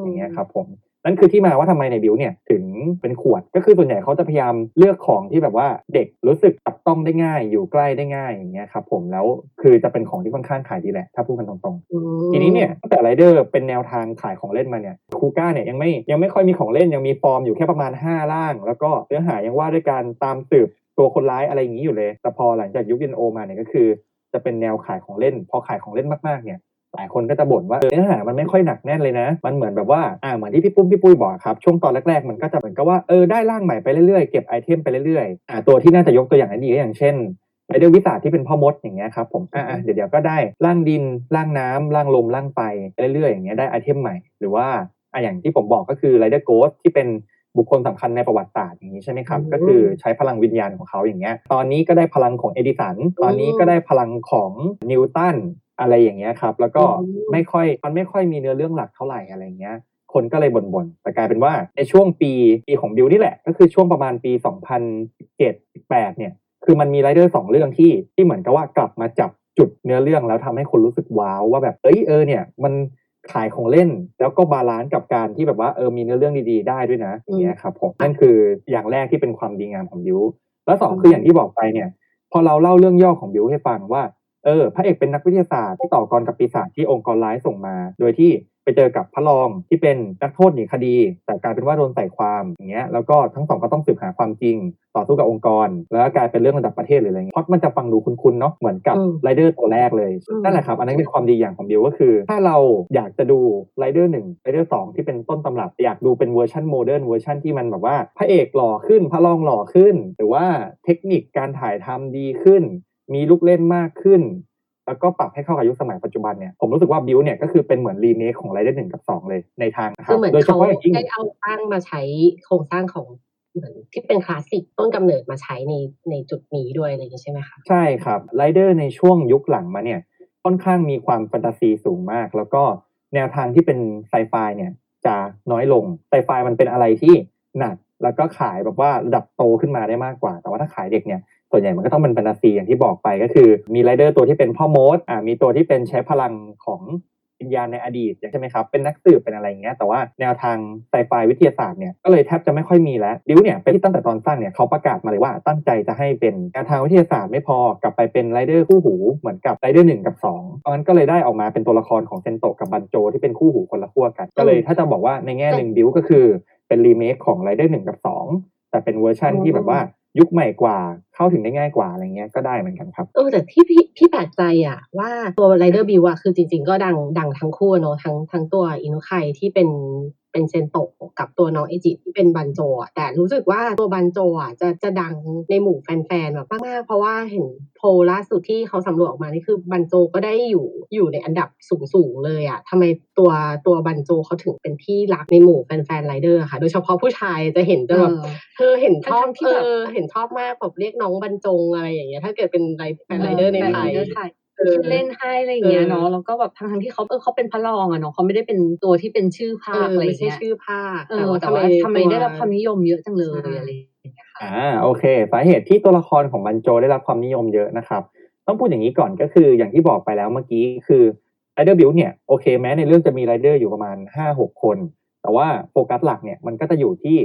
อย่างเงี้ยครับผมนั่นคือที่มาว่าทำไมในบิวเนี่ยถึงเป็นขวด ก็คือส่วนใหญ่เขาจะพยายามเลือกของที่แบบว่าเด็กรู้สึกจับต้องได้ง่าย อยู่ใกล้ได้ง่ายอย่างเงี้ยครับผมแล้วคือจะเป็นของที่ค่อนข้างขายดีแหละ ถ้าพูดกันตรงๆอืมทีนี้เนี่ยตั้งแต่ไรเดอร์เป็นแนวทางขายของเล่นมาเนี่ยคูก้าเนี่ยยังไม่ยังไม่ค่อยมีของเล่นยังมีฟอร์มอยู่แค่ประมาณ5ร่าง แล้วก็เนื้อหายังว่าด้วยการตามสืบ ตัวคนร้ายอะไรอย่างนี้อยู่เลย แต่พอหลังจากยุคเดนโอมาเนี่ยก็คือ จะเป็นแนวขายของเล่น พอขายของเล่นมากๆเนี่ยหลายคนก็จะบ่นว่าเนื้อหามันไม่ค่อยหนักแน่นเลยนะ มันเหมือนแบบว่าอ่าเหมือนที่พี่ปุ้มพี่ปุ้ยบอกครับ ช่วงตอนแรกๆ มันก็จะเหมือนกับว่าเออได้ร่างใหม่ไปเรื่อยๆ เก็บ item ไปเรื่อยๆอ่าตัวที่น่าจะยกตัวอย่างได้ดีก็อย่างเช่นไรเดอร์วิสาที่เป็นพ่อมดอย่างเงี้ยครับผมอ่าเดี๋ยวเดี๋ยวก็ได้ร่างดินร่างน้ำร่างลมร่างไฟไปเรื่อยๆอย่างเงี้ยได้ไอเทมใหม่ หรือว่าอ่าอย่างที่ผมบอกก็คือไรเดอร์ Ghost ที่เป็น บุคคลสำคัญในประวัติศาสตร์อย่างนี้ใช่ไหมครับอืมก็คือใช้พลังวิญญาณของเขาอย่างเงี้ย ตอนนี้ก็ได้พลังของเอดิสัน ตอนนี้ก็ได้พลังของนิวตันอะไรอย่างเงี้ยครับ แล้วก็อืมไม่ค่อยมันไม่ค่อยมีเนื้อเรื่องหลักเท่าไหร่อะไรเงี้ย คนก็เลยบ่นๆ แต่กลายเป็นว่าในช่วงปีปีของบิวนี่แหละ ก็คือช่วงประมาณปี 2017 18เนี่ย คือมันมีไรเดอร์สองเรื่องที่ที่เหมือนกับว่ากลับมาจับจุดเนื้อเรื่องแล้วทำให้คนรู้สึกว้าวว่าแบบเอ้ยเออเนี่ยมัน ขายของเล่น แล้วก็ balance กับการที่แบบว่าเออมีเนื้อเรื่องดีๆ ได้ด้วยนะอย่างเงี้ยครับผมนั่นคืออย่างแรกที่เป็นความดีงามของบิวแล้วสองคืออย่างที่บอกไปเนี่ยพอเราเล่าเรื่องย่อของบิวให้ฟังว่าเออพระเอกเป็นนักวิทยาศาสตร์ที่ต่อกรกับปีศาจที่องค์กรร้ายส่งมา โดยที่ ไปเจอกับพระรองที่เป็นนักโทษหนีคดี แต่กลายเป็นว่าโดนใส่ความอย่างเงี้ยแล้วก็ทั้งสองก็ต้องสืบหาความจริง ต่อสู้กับองค์กร แล้วก็กลายเป็นเรื่องระดับประเทศหรืออะไรเงี้ยเพราะมันจะฟังดูคุ้นๆเนาะเหมือนกับอืมไรเดอร์ตัวแรกเลยอืมนั่นแหละครับ อันนั้นเป็นความดีอย่างของบิวก็คือ ถ้าเราอยากจะดูไรเดอร์หนึ่งไรเดอร์สองที่เป็นต้นตำรับอยากดูเป็นเวอร์ชัน modern เวอร์ชันที่มันแบบว่าพระเอกหล่อขึ้นพระรองหล่อขึ้น หรือว่าเทคนิคการถ่ายทำดีขึ้น มีลูกเล่นมากขึ้น แล้วก็ปรับให้เข้ากับยุคสมัยปัจจุบันเนี่ยผมรู้สึกว่าบิวเนี่ยก็คือเป็นเหมือนรีเมคของไรเดอร์หนึ่งกับสองเลยในทางนะครับ โดยเฉพาะอย่างยิ่ง คือเหมือนเขาได้เอาตั้งมาใช้โครงสร้างของเหมือนที่เป็นคลาสสิกต้นกำเนิดมาใช้ในในจุดนี้ด้วยอะไรอย่างนี้ใช่ไหมคะใช่ครับไรเดอร์ในช่วงยุคหลังมาเนี่ยค่อนข้างมีความแฟนตาซีสูงมาก แล้วก็แนวทางที่เป็นไซไฟเนี่ยจะน้อยลงไซไฟมันเป็นอะไรที่หนักแล้วก็ขายแบบว่าระดับโตขึ้นมาได้มากกว่า แต่ว่าถ้าขายเด็กเนี่ย ส่วนใหญ่มันก็ต้องเป็นแฟนตาซีอย่างที่บอกไปก็คือ มีไรเดอร์ตัวที่เป็นพ่อมดอ่ามีตัวที่เป็นใช้พลังของวิญญาณในอดีตใช่ไหมครับ เป็นนักสืบเป็นอะไรอย่างเงี้ยแต่ว่าแนวทางไซไฟวิทยาศาสตร์เนี่ยก็เลยแทบจะไม่ค่อยมีแล้วดิวเนี่ยเป็นที่ตั้งแต่ตอนสร้างเนี่ยเขาประกาศมาเลยว่าตั้งใจจะให้เป็นแนวทางวิทยาศาสตร์ไม่พอกลับไปเป็นไรเดอร์คู่หูเหมือนกับไรเดอร์หนึ่งกับสองเพราะงั้นก็เลยได้ออกมาเป็นตัวละครของเซนโตะกับบันโจที่เป็นคู่หูคนละขั้วกัน ก็เลยถ้าจะบอกว่าในแง่หนึ่งดิวก็คือเป็นรีเมคของไรเดอร์หนึ่งกับสองแต่เป็นเวอร์ชันที่แบบว่า ยุคใหม่กว่าเข้าถึงได้ง่ายกว่าอะไรเงี้ยก็ได้เหมือนกันครับเออแต่ที่พี่พี่แปลกใจอะว่าตัวไรเดอร์บิวอะคือจริง ๆ ก็ดังดังทั้งคู่เนอะทั้งทั้งตัวอินุไคที่เป็น เป็นเซนโตะกับตัวน้องเอจิที่เป็นบันโจอะแต่รู้สึกว่าตัวบันโจอะจะจะดังในหมู่แฟนๆแบบมากๆเพราะว่าเห็นโพลล่าสุดที่เขาสำรวจออกมานี่คือบันโจก็ได้อยู่อยู่ในอันดับสูงๆเลยอะทำไมตัวตัวบันโจเขาถึงเป็นที่รักในหมู่แฟนๆไรเดอร์ค่ะ โดยเฉพาะผู้ชายจะเห็นจะแบบเธอเห็นชอบทั้งๆที่เอแบบอเห็นชอบมากแบบเรียกน้องบรรจงอะไรอย่างเงี้ยถ้าเกิดเป็นไรแฟนไรเดอร์ในไทย แฟนไรเดอร์ไทยเออที่เล่นให้อะไรอย่างเงี้ยเออเนาะแล้วก็แบบทั้งทั้งๆที่เขาเออเขาเป็นพระรองอะเนาะเขาไม่ได้เป็นตัวที่เป็นชื่อภาคอะไรอไม่ย่างใช่เงี้ย เออ ไม่ใช่ชื่อภาคเออแต่ว่าทำไมได้รับความนิยมเยอะจังเลยใช่อะไรอย่างเงี้ยค่ะอ่าโอเคสาเหตุที่ตัวละครของบันโจได้รับความนิยมเยอะนะครับ ต้องพูดอย่างนี้ก่อนก็คืออย่างที่บอกไปแล้วเมื่อกี้คือไรเดอร์บิวเนี่ยโอเคแม้ในเรื่องจะมีไรเดอร์อยู่ประมาณห้าหกคน แต่ว่าโฟกัสหลักเนี่ยมันก็จะอยู่ที่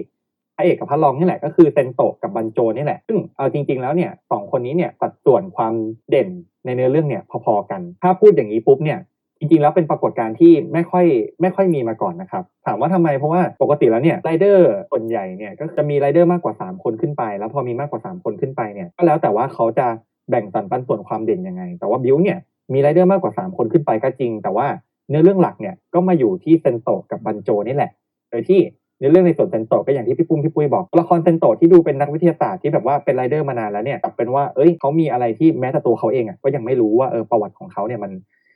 พระเอกกับพระรองนี่แหละก็คือเซนโตะกับบันโจนี่แหละ ซึ่งเอาจริง ๆ แล้วเนี่ยสองคนนี้เนี่ยสัดส่วนความเด่นในเนื้อเรื่องเนี่ยพอๆกัน ถ้าพูดอย่างนี้ปุ๊บเนี่ยจริงๆแล้วเป็นปรากฏการณ์ที่ไม่ค่อยไม่ค่อยมีมาก่อนนะครับ ถามว่าทำไมเพราะว่าปกติแล้วเนี่ยไรเดอร์ส่วนใหญ่เนี่ยก็จะมีไรเดอร์มากกว่า 3 คนขึ้นไป แล้วพอมีมากกว่า 3 คนขึ้นไปเนี่ยก็แล้วแต่ว่าเขาจะแบ่งสรรปันส่วนความเด่นยังไง แต่ว่าบิวเนี่ยมีไรเดอร์มากกว่า 3 คนขึ้นไปก็จริง แต่ว่าเนื้อเรื่องหลักเนี่ยก็มาอยู่ที่เซนโตะกับบันโจนี่แหละ โดยที่ เนื้อเรื่องในส่วนเซนโตะก็อย่างที่พี่ปุ้มพี่ปุ้ยบอกตัวละครเซนโตะที่ดูเป็นนักวิทยาศาสตร์ที่แบบว่าเป็นไรเดอร์มานานแล้วเนี่ยกลับเป็นว่าเอ้ยเขามีอะไรที่แม้แต่ตัวเขาเองอะก็ยังไม่รู้ว่าเออประวัติของเขาเนี่ยมัน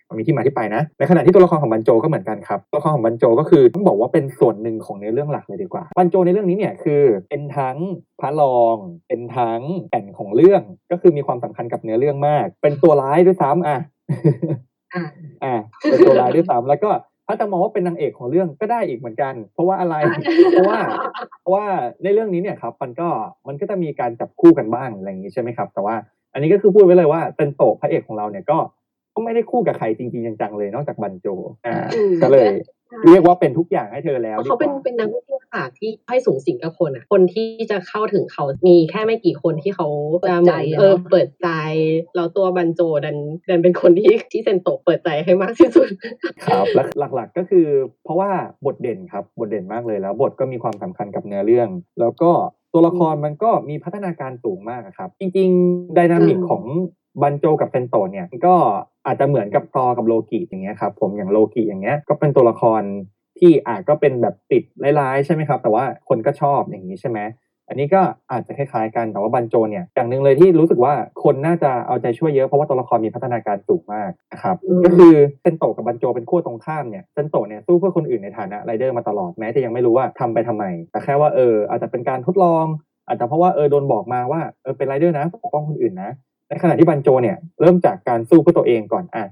มันมีที่มาที่ไปนะ ในขณะที่ตัวละครของบันโจก็เหมือนกันครับ ตัวละครของบันโจก็คือต้องบอกว่าเป็นส่วนหนึ่งของเนื้อเรื่องหลักเลยดีกว่า บันโจในเรื่องนี้เนี่ยคือเป็นทั้งพระรอง เป็นทั้งแก่นของเรื่อง ก็คือมีความสำคัญกับเนื้อเรื่องมาก เป็นตัวร้ายด้วยซ้ำอะ อะอ่าเป็นตัวร้ายด้วยซ้ำแล้วก็ ถ้าจะมองว่าเป็นนางเอกของเรื่องก็ได้อีกเหมือนกัน เพราะว่าอะไร เพราะว่าเพราะว่าในเรื่องนี้เนี่ยครับ มันก็มันก็จะมีการจับคู่กันบ้างอะไรอย่างนี้ใช่ไหมครับ แต่ว่าอันนี้ก็คือพูดไว้เลยว่าเซนโตะพระเอกของเราเนี่ยก็ก็ไม่ได้คู่กับใครจริงๆจังๆเลยนอกจากบันโจอ่าอืมก็เลย เรียกว่าเป็นทุกอย่างให้เธอแล้วเพราะดีเขากเป็นว่าเป็นนักวิทยาศาสตร์ที่ให้สูงสิงกับคนอะ คนที่จะเข้าถึงเขามีแค่ไม่กี่คนที่เขาจะเหมือนเออเปิดใจแล้วตัวบันโจดันดันเป็นคนที่ที่เซนโตะเปิดใจให้มากที่สุด ครับและหลักๆก็คือ เพราะว่าบทเด่นครับบทเด่นมากเลยแล้ว บทก็มีความสำคัญกับเนื้อเรื่อง แล้วก็ตัวละครมันก็มีพัฒนาการสูงมากอะครับ จริงๆไดนามิกอืมของบันโจกับเซนโตะเนี่ยก็อาจจะเหมือนกับตอกับโลกิอย่างเงี้ยครับผมอย่างโลกิอย่างเงี้ยก็เป็นตัวละคร ที่อาจก็เป็นแบบติดร้ายๆใช่ไหมครับ แต่ว่าคนก็ชอบอย่างนี้ใช่ไหมอันนี้ก็อาจจะคล้ายๆกันแต่ว่าบันโจเนี่ยอย่างหนึ่งเลยที่รู้สึกว่าคนน่าจะเอาใจช่วยเยอะเพราะว่าตัวละครมีพัฒนาการสูงมากนะครับอืมก็คือเซนโตะกับบันโจเป็นขั้วตรงข้ามเนี่ยเซนโตะเนี่ยสู้เพื่อคนอื่นในฐานะไรเดอร์มาตลอดแม้จะยังไม่รู้ว่าทำไปทำไมแต่แค่ว่าเอออาจจะเป็นการทดลอง อาจจะเพราะว่าเออโดนบอกมาว่าเออเป็นไรเดอร์นะปกป้องคนอื่นนะในขณะที่บันโจเนี่ยเริ่มจากการสู้เพื่อตัวเองก่อนอะ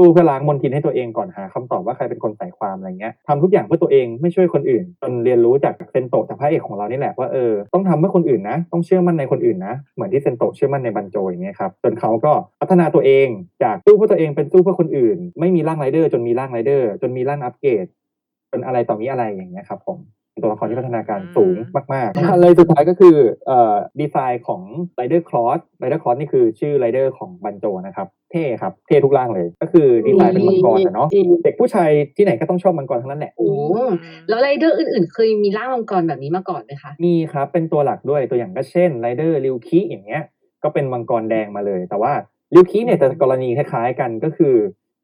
สู้เพื่อล้างมลทินให้ตัวเองก่อนหาคำตอบว่าใครเป็นคนใส่ความอะไรเงี้ยทำทุกอย่างเพื่อตัวเองไม่ช่วยคนอื่นจนเรียนรู้จากเซนโตะจากพระเอกของเรานี่แหละว่าเออต้องทำเพื่อคนอื่นนะ ต้องเชื่อมั่นในคนอื่นนะเหมือนที่เซนโตะเชื่อมั่นในบันโจอย่างเงี้ยครับจนเขาก็พัฒนาตัวเองจากสู้เพื่อตัวเองเป็นสู้เพื่อคนอื่น ไม่มีร่างไรเดอร์จนมีร่างไรเดอร์จนมีร่างอัปเกรดจนอะไรต่อมีอะไรอย่างเงี้ยครับผม ตัวละครที่พัฒนาการสูงมากๆค่ะอะไรสุดท้ายก็คือเอ่อดีไซน์ของ Rider Cross Rider Cross นี่คือชื่อ Rider ของบันโจนะครับเท่ครับ เท่ทุกร่างเลย ก็คือดีไซน์เป็นมังกรอะเนาะจริงเด็กผู้ชายที่ไหนก็ต้องชอบมังกรทั้งนั้นแหละโอ้แล้วไรเดอร์อื่นๆ เคยมีร่างมังกรแบบนี้มาก่อนไหมคะมีครับเป็นตัวหลักด้วยตัวอย่างก็เช่น Rider ริวคิอย่างเงี้ยก็เป็นมังกรแดงมาเลย แต่ว่าริวคิเนี่ยจะกรณีคล้ายๆกันก็คือ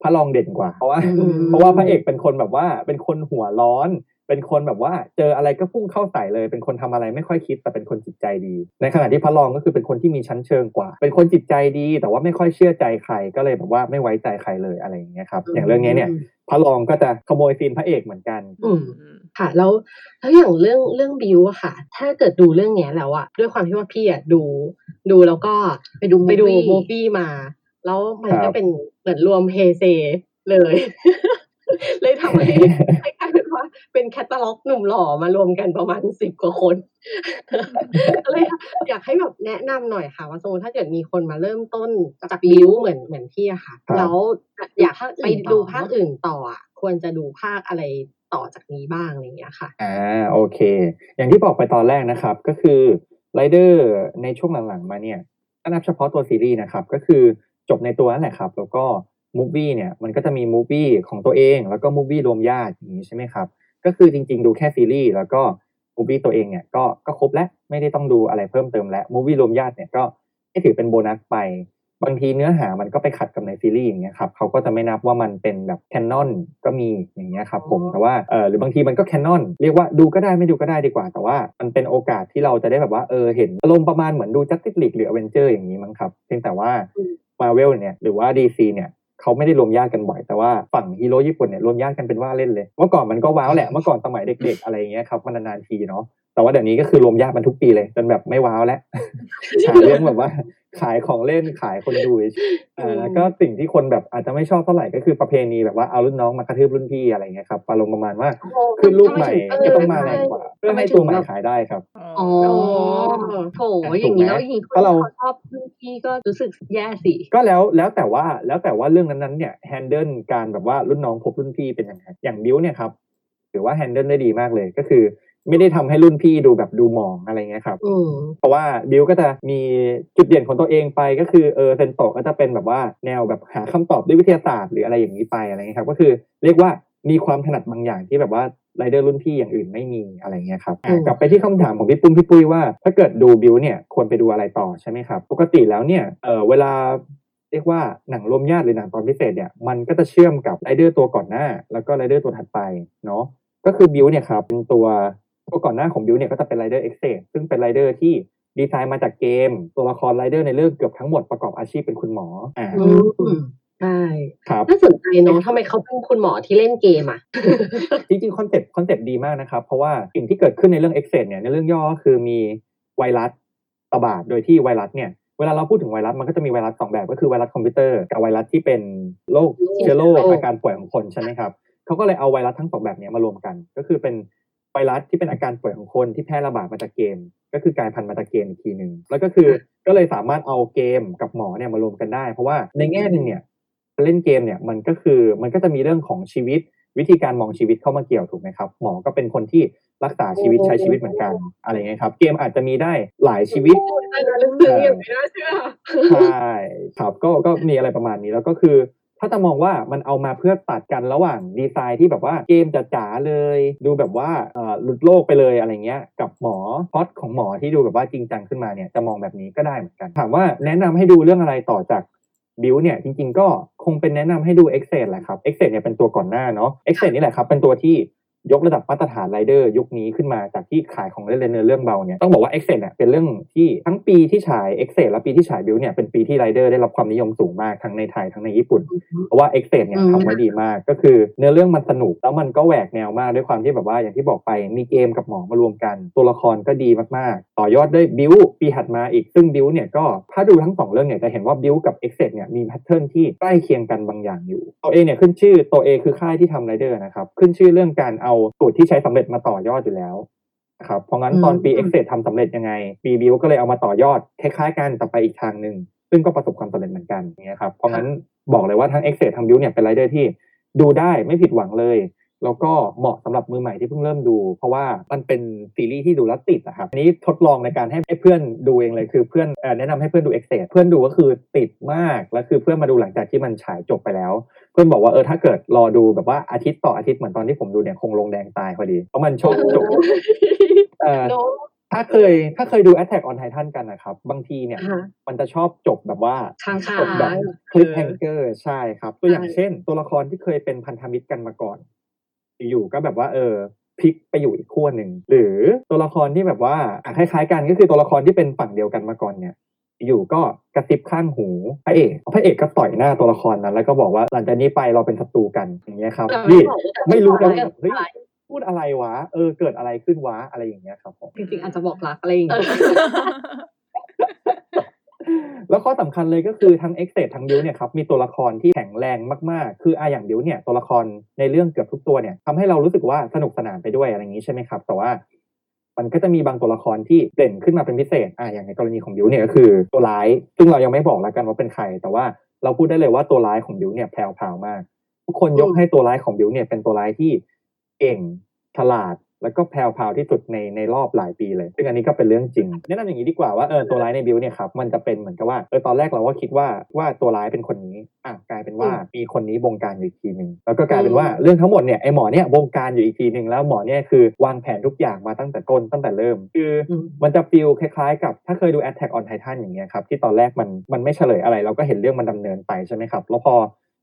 พระรองเด่นกว่า เพราะว่าอืมเพราะว่าพระเอกเป็นคนแบบว่าเป็นคนหัวร้อน เป็นคนแบบว่า เจออะไรก็พุ่งเข้าใส่เลย เป็นคนทำอะไรไม่ค่อยคิดแต่เป็นคนจิตใจดี ในขณะที่พระรองก็คือเป็นคนที่มีชั้นเชิงกว่า เป็นคนจิตใจดี แต่ว่าไม่ค่อยเชื่อใจใครก็เลยแบบว่าไม่ไว้ใจใครเลยอะไรอย่างเงี้ยครับอย่างเรื่องนี้เนี่ยพระรองก็จะขโมยซีนพระเอกเหมือนกัน อืมค่ะ แล้วแล้วอย่างเรื่องเรื่องบิวอะค่ะ ถ้าเกิดดูเรื่องเนี้ยแล้วอะด้วยความที่ว่าพี่อะดู ดูแล้วก็ไปดูไปดู movie มูฟี่มา แล้วมันครัก็บเป็นเหมือนรวมเฮเซเลย เลยทำให้ให้กลายเป็นว่าเป็นแคตตาล็อกหนุ่มหล่อมารวมกันประมาณสิบกว่าคนก็เลยอยากให้แบบแนะนำหน่อยค่ะ ว่าสมมติถ้าเกิดมีคนมาเริ่มต้นจากบิวเหมือนเหมือนพี่อะค่ะครับแล้วอยากไปอื่นต่อดูภาคอื่นต่ออะควรจะดูภาคอะไรต่อจากนี้บ้างอะไรอย่างเงี้ยค่ะอ่าโอเค อย่างที่บอกไปตอนแรกนะครับ ก็คือไรเดอร์ในช่วงหลังๆมาเนี่ยถ้านับเฉพาะตัวซีรีส์นะครับ ก็คือจบในตัวนั่นแหละครับ แล้วก็ movie เนี่ยมันก็จะมี movie ของตัวเอง แล้วก็ movie รวมญาติอย่างนี้ใช่ไหมครับก็คือจริง ๆ ดูแค่ซีรีส์แล้วก็ movie ตัวเองเนี่ยก็ก็ครบแล้วไม่ได้ต้องดูอะไรเพิ่มเติมแล้ว movie รวมญาติเนี่ยก็ให้ถือเป็นโบนัสไป บางทีเนื้อหามันก็ไปขัดกับในซีรีส์อย่างเงี้ยครับเขาก็จะไม่นับว่ามันเป็นแบบ canonก็มีอย่างเงี้ยครับผมอ๋อแต่ว่าเออหรือบางทีมันก็ canon เรียกว่าดูก็ได้ไม่ดูก็ได้ดีกว่า แต่ว่ามันเป็นโอกาสที่เราจะได้แบบว่าเออเห็นอารมณ์ประมาณเหมือนดูจัสติ e ลีกหรืออเวนเจอร์อย่างนี้มั้งครับเพียงแต่ว่ามาเวลเนี่ยหรือว่า DC เนี่ย เขาไม่ได้รวมญาติกันบ่อยแต่ว่าฝั่งฮีโร่ญี่ปุ่นเนี่ยรวมญาติกันเป็นว่าเล่นเลยเมื่อก่อนมันก็ว้าวแหละเมื่อก่อนสมัยเด็ก ๆ อะไรอย่างเงี้ยครับมันนานๆทีเนาะแต่ว่าเดี๋ยวนี้ก็คือรวมญาติมันทุกปีเลยจนแบบไม่ว้าวแล้วหาเรื่องแบบว่า ขายของเล่นขายคนดูเฉยๆอ่าแล้วก็สิ่งที่คนแบบอาจจะไม่ชอบเท่าไหร่ก็คือประเพณีแบบว่าเอารุ่นน้องมากระทืบรุ่นพี่อะไรเงี้ยครับอารมณ์ประมาณว่าขึ้นลูกใหม่ทำไมถึงก็ต้องมาแรงกว่าเพื่อให้ตัวใหม่ขายได้ครับอ๋อโถถูกไหมอย่างนี้แล้วอย่างนี้คนเพราะเราที่เขาชอบรุ่นพี่ก็รู้สึกแย่สิก็แล้วแล้วแต่ว่าแล้วแต่ว่าเรื่องนั้นๆเนี่ยแฮนเดิลการแบบว่ารุ่นน้องพบรุ่นพี่เป็นยังไงอย่างบิวเนี่ยครับถือว่าแฮนเดิลได้ดีมากเลยก็คือ ไม่ได้ทำให้รุ่นพี่ดูแบบดูหมองอะไรเงี้ยครับอืมเพราะว่าบิวก็จะมีจุดเด่นของตัวเองไปก็คือเออเซนโตะก็จะเป็นแบบว่าแนวแบบหาคำตอบด้วยวิทยาศาสตร์หรืออะไรอย่างนี้ไปอะไรเงี้ยครับก็คือเรียกว่ามีความถนัดบางอย่างที่แบบว่าไรเดอร์รุ่นพี่อย่างอื่นไม่มีอะไรเงี้ยครับอะอืมกลับไปที่คำถามของพี่ปุ้มพี่ปุ้ยว่า ถ้าเกิดดูบิวเนี่ยควรไปดูอะไรต่อใช่ไหมครับ ปกติแล้วเนี่ยเออเวลาเรียกว่าหนังรวมญาติหรือหนังตอนพิเศษเนี่ยมันก็จะเชื่อมกับไรเดอร์ตัวก่อนหน้า แล้วก็ไรเดอร์ตัวถัดไปเนาะก็คือบิวเนี่ยครับเป็นตัว ตัวก่อนหน้าของบิวเนี่ยก็จะเป็นไรเดอร์เอ็กเซซึ่งเป็นไรเดอร์ที่ดีไซน์มาจากเกม ตัวละครไรเดอร์ในเรื่องเกือบทั้งหมดประกอบอาชีพเป็นคุณหมออ่าอืมใช่ครับน่าสนใจเนาะทำไมเขาเป็นคุณหมอที่เล่นเกมอะ จริงๆ concept concept ดีมากนะครับ เพราะว่าสิ่งที่เกิดขึ้นในเรื่องเอ็กเซเนี่ยในเรื่องย่อก็คือมีไวรัสระบาดโดยที่ไวรัสเนี่ยเวลาเราพูดถึงไวรัสมันก็จะมีไวรัสสองแบบก็คือไวรัสคอมพิวเตอร์กับไวรัสที่เป็นโรคเชื้อโรคอาการป่วยของคนใช่ไหมครับเขาก็เลยเอาไวรัสทั้งสองแบบเนี้ยมารวมกัน ก็คือเป็น ไวรัสที่เป็นอาการป่วยของคนที่แพร่ระบาดมาจากเกม ก็คือกลายพันธุ์มาจากเกมอีกทีหนึ่งแล้วก็คือก็เลยสามารถเอาเกมกับหมอเนี่ยมารวมกันได้ เพราะว่าในแง่หนึ่งเนี่ยเล่นเกมเนี่ยมันก็คือมันก็จะมีเรื่องของชีวิตวิธีการมองชีวิตเข้ามาเกี่ยวถูกไหมครับหมอก็เป็นคนที่รักษาชีวิตใช้ชีวิตเหมือนกันอะไรเงี้ยครับ เกมอาจจะมีได้หลายชีวิตลึกซึ้งอย่างไม่น่าเชื่อใช่ครับก็ก็มีอะไรประมาณนี้แล้วก็คือ ถ้าจะมองว่ามันเอามาเพื่อตัดกันระหว่างดีไซน์ที่แบบว่าเกมจ๋าๆเลย ดูแบบว่าหลุดโลกไปเลยอะไรเงี้ย กับหมอพอดของหมอที่ดูแบบว่าจริงจังขึ้นมาเนี่ยจะมองแบบนี้ก็ได้เหมือนกัน ถามว่าแนะนำให้ดูเรื่องอะไรต่อจากบิวเนี่ยจริงๆก็คงเป็นแนะนำให้ดู e x c e แหละครับ e x c e เนี่ยเป็นตัวก่อนหน้าเนาะ e x c e นี่แหละครับเป็นตัวที่ ยกระดับมาตรฐานไรเดอร์ยุคนี้ขึ้นมาจากที่ขายของเล่นเนื้อเรื่องเบาเนี่ยต้องบอกว่า e x c e เนี่ยเป็นเรื่องที่ทั้งปีที่ฉาย e x c e และปีที่ฉายบิวเนี่ยเป็นปีที่ไรเดอร์ได้รับความนิยมสูงมากทั้งในไทยทั้งในญี่ปุ่น เพราะว่า e x c e เนี่ยอืมทำไว้ดีมากก็คือเนื้อเรื่องมันสนุกแล้วมันก็แหวกแนวมากด้วยความที่แบบว่าอย่างที่บอกไปมีเกมกับหมอมารวมกัน ตัวละครก็ดีมากๆ ต่อยอดด้วยบิวปีถัดมาอีกซึ่งบิวเนี่ยก็ถ้าดูทั้งสองเรื่องเนี่ยจะเห็นว่าบิวกับ e x c e เนี่ยมี pattern ที่ใกล้เคียงกันบางอย่างอยู่โทเอเนี่ยขึ้นชื่อโทเอคือค่ายที่ทำไรเดอร์นะครับขึ้นชื่อเรื่องการเอาสูตรที่ใช้สำเร็จมาต่อยอดอยู่แล้วนะครับเพราะงั้นตอนปีอื e ม x c e ทำสำเร็จยังไงปีบิวก็เลยเอามาต่อยอดคล้ายๆกันแต่ไปอีกทางหนึ่งซึ่งก็ประสบความสำเร็จเหมือนกันอย่างเงี้ยครับเพราะงั้นบอกเลยว่าทั้ง e x c e ทั้ง Build เนี่ยเป็นไรเดอร์ที่ดูได้ไม่ผิดหวังเลย แล้วก็เหมาะสำหรับมือใหม่ที่เพิ่งเริ่มดู เพราะว่ามันเป็นซีรีส์ที่ดูแล้วติดอะครับอันนี้ทดลองในการให้ให้เพื่อนดูเองเลยคือเพื่อนเอ่อแนะนำให้เพื่อนดู e x c e เพื่อนดูก็คือติดมากแล้วคือเพื่อนมาดูหลังจากที่มันฉายจบไปแล้ว เพื่อนบอกว่าเออถ้าเกิดรอดูแบบว่าอาทิตย์ต่ออาทิตย์เหมือนตอนที่ผมดูเนี่ยคงลงแดงตายพอดีเพราะมันโชคจบเอ่อโน้ถ้าเคยถ้าเคยดู Attack on Titan กันนะครับ บางทีเนี่ยค่ะมันจะชอบจบแบบว่าค้างคาจบแบบคลิปแฮงเกอร์ใช่ครับ ตัวอย่างใช่เช่น ตัวละครที่เคยเป็นพันธมิตรกันมาก่อน อยู่ๆก็แบบว่าเออพลิกไปอยู่อีกขั้วหนึ่งหรือตัวละครที่แบบว่าอะคล้ายๆกันก็คือตัวละครที่เป็นฝั่งเดียวกันมาก่อนเนี่ยอยู่ก็กระซิบข้างหูพระเอกพระเอกก็ต่อยหน้าตัวละครนั้น แล้วก็บอกว่าหลังจากนี้ไปเราเป็นศัตรูกันอย่างเงี้ยครับแต่นี่บอกว่าไม่รู้แล้วแต่แบบเฮ้ยพูดอะไรวะ เออเกิดอะไรขึ้นวะอะไรอย่างเงี้ยครับผมจริงๆอาจจะบอกรักอะไรอย่างเอเงี้อย แล้วข้อสำคัญเลยก็คือทั้ง e x เ t ทั้งบิวเนี่ยครับมีตัวละครที่แข็งแรงมากๆ คืออาอย่างบิวเนี่ยตัวละครในเรื่องเกือบทุกตัวเนี่ยทำให้เรารู้สึกว่าสนุกสนานไปด้วยอะไรอย่างนี้ใช่ไหมครับ แต่ว่ามันก็จะมีบางตัวละครที่เด่นขึ้นมาเป็นพิเศษ อ่าอย่างในกรณีของบิวเนี่ยก็คือตัวร้าย ซึ่งเรายังไม่บอกแล้วกันว่าเป็นใคร แต่ว่าเราพูดได้เลยว่าตัวร้ายของบิวเนี่ยแพรวๆมาก ทุกคนยกให้ตัวร้ายของบิวเนี่ยเป็นตัวร้ายที่เก่งฉลาด แล้วก็แพรวๆที่สุดในในรอบหลายปีเลยซึ่งอันนี้ก็เป็นเรื่องจริง แนะนำอย่างนี้ดีกว่าว่าเออตัวร้ายในบิวเนี่ยครับมันจะเป็นเหมือนกับว่าเออตอนแรกเราก็คิดว่าว่าตัวร้ายเป็นคนนี้อะกลายเป็นว่ามีคนนี้บงการอยู่อีกทีหนึ่งแล้วก็กลายเป็นว่าเรื่องทั้งหมดเนี่ยไอหมอเนี่ยบงการอยู่อีกทีหนึ่งแล้วหมอเนี่ยคือวางแผนทุกอย่างมาตั้งแต่ต้นตั้งแต่เริ่ม คืออืมมันจะฟีลคล้ายๆ กับถ้าเคยดู Attack on Titan อย่างเงี้ยครับที่ตอนแรกมันมันไม่เฉลยอะไรเราก็เห็นเรื่องมันดำเนินไปใช่ไหมครับแล้วพอ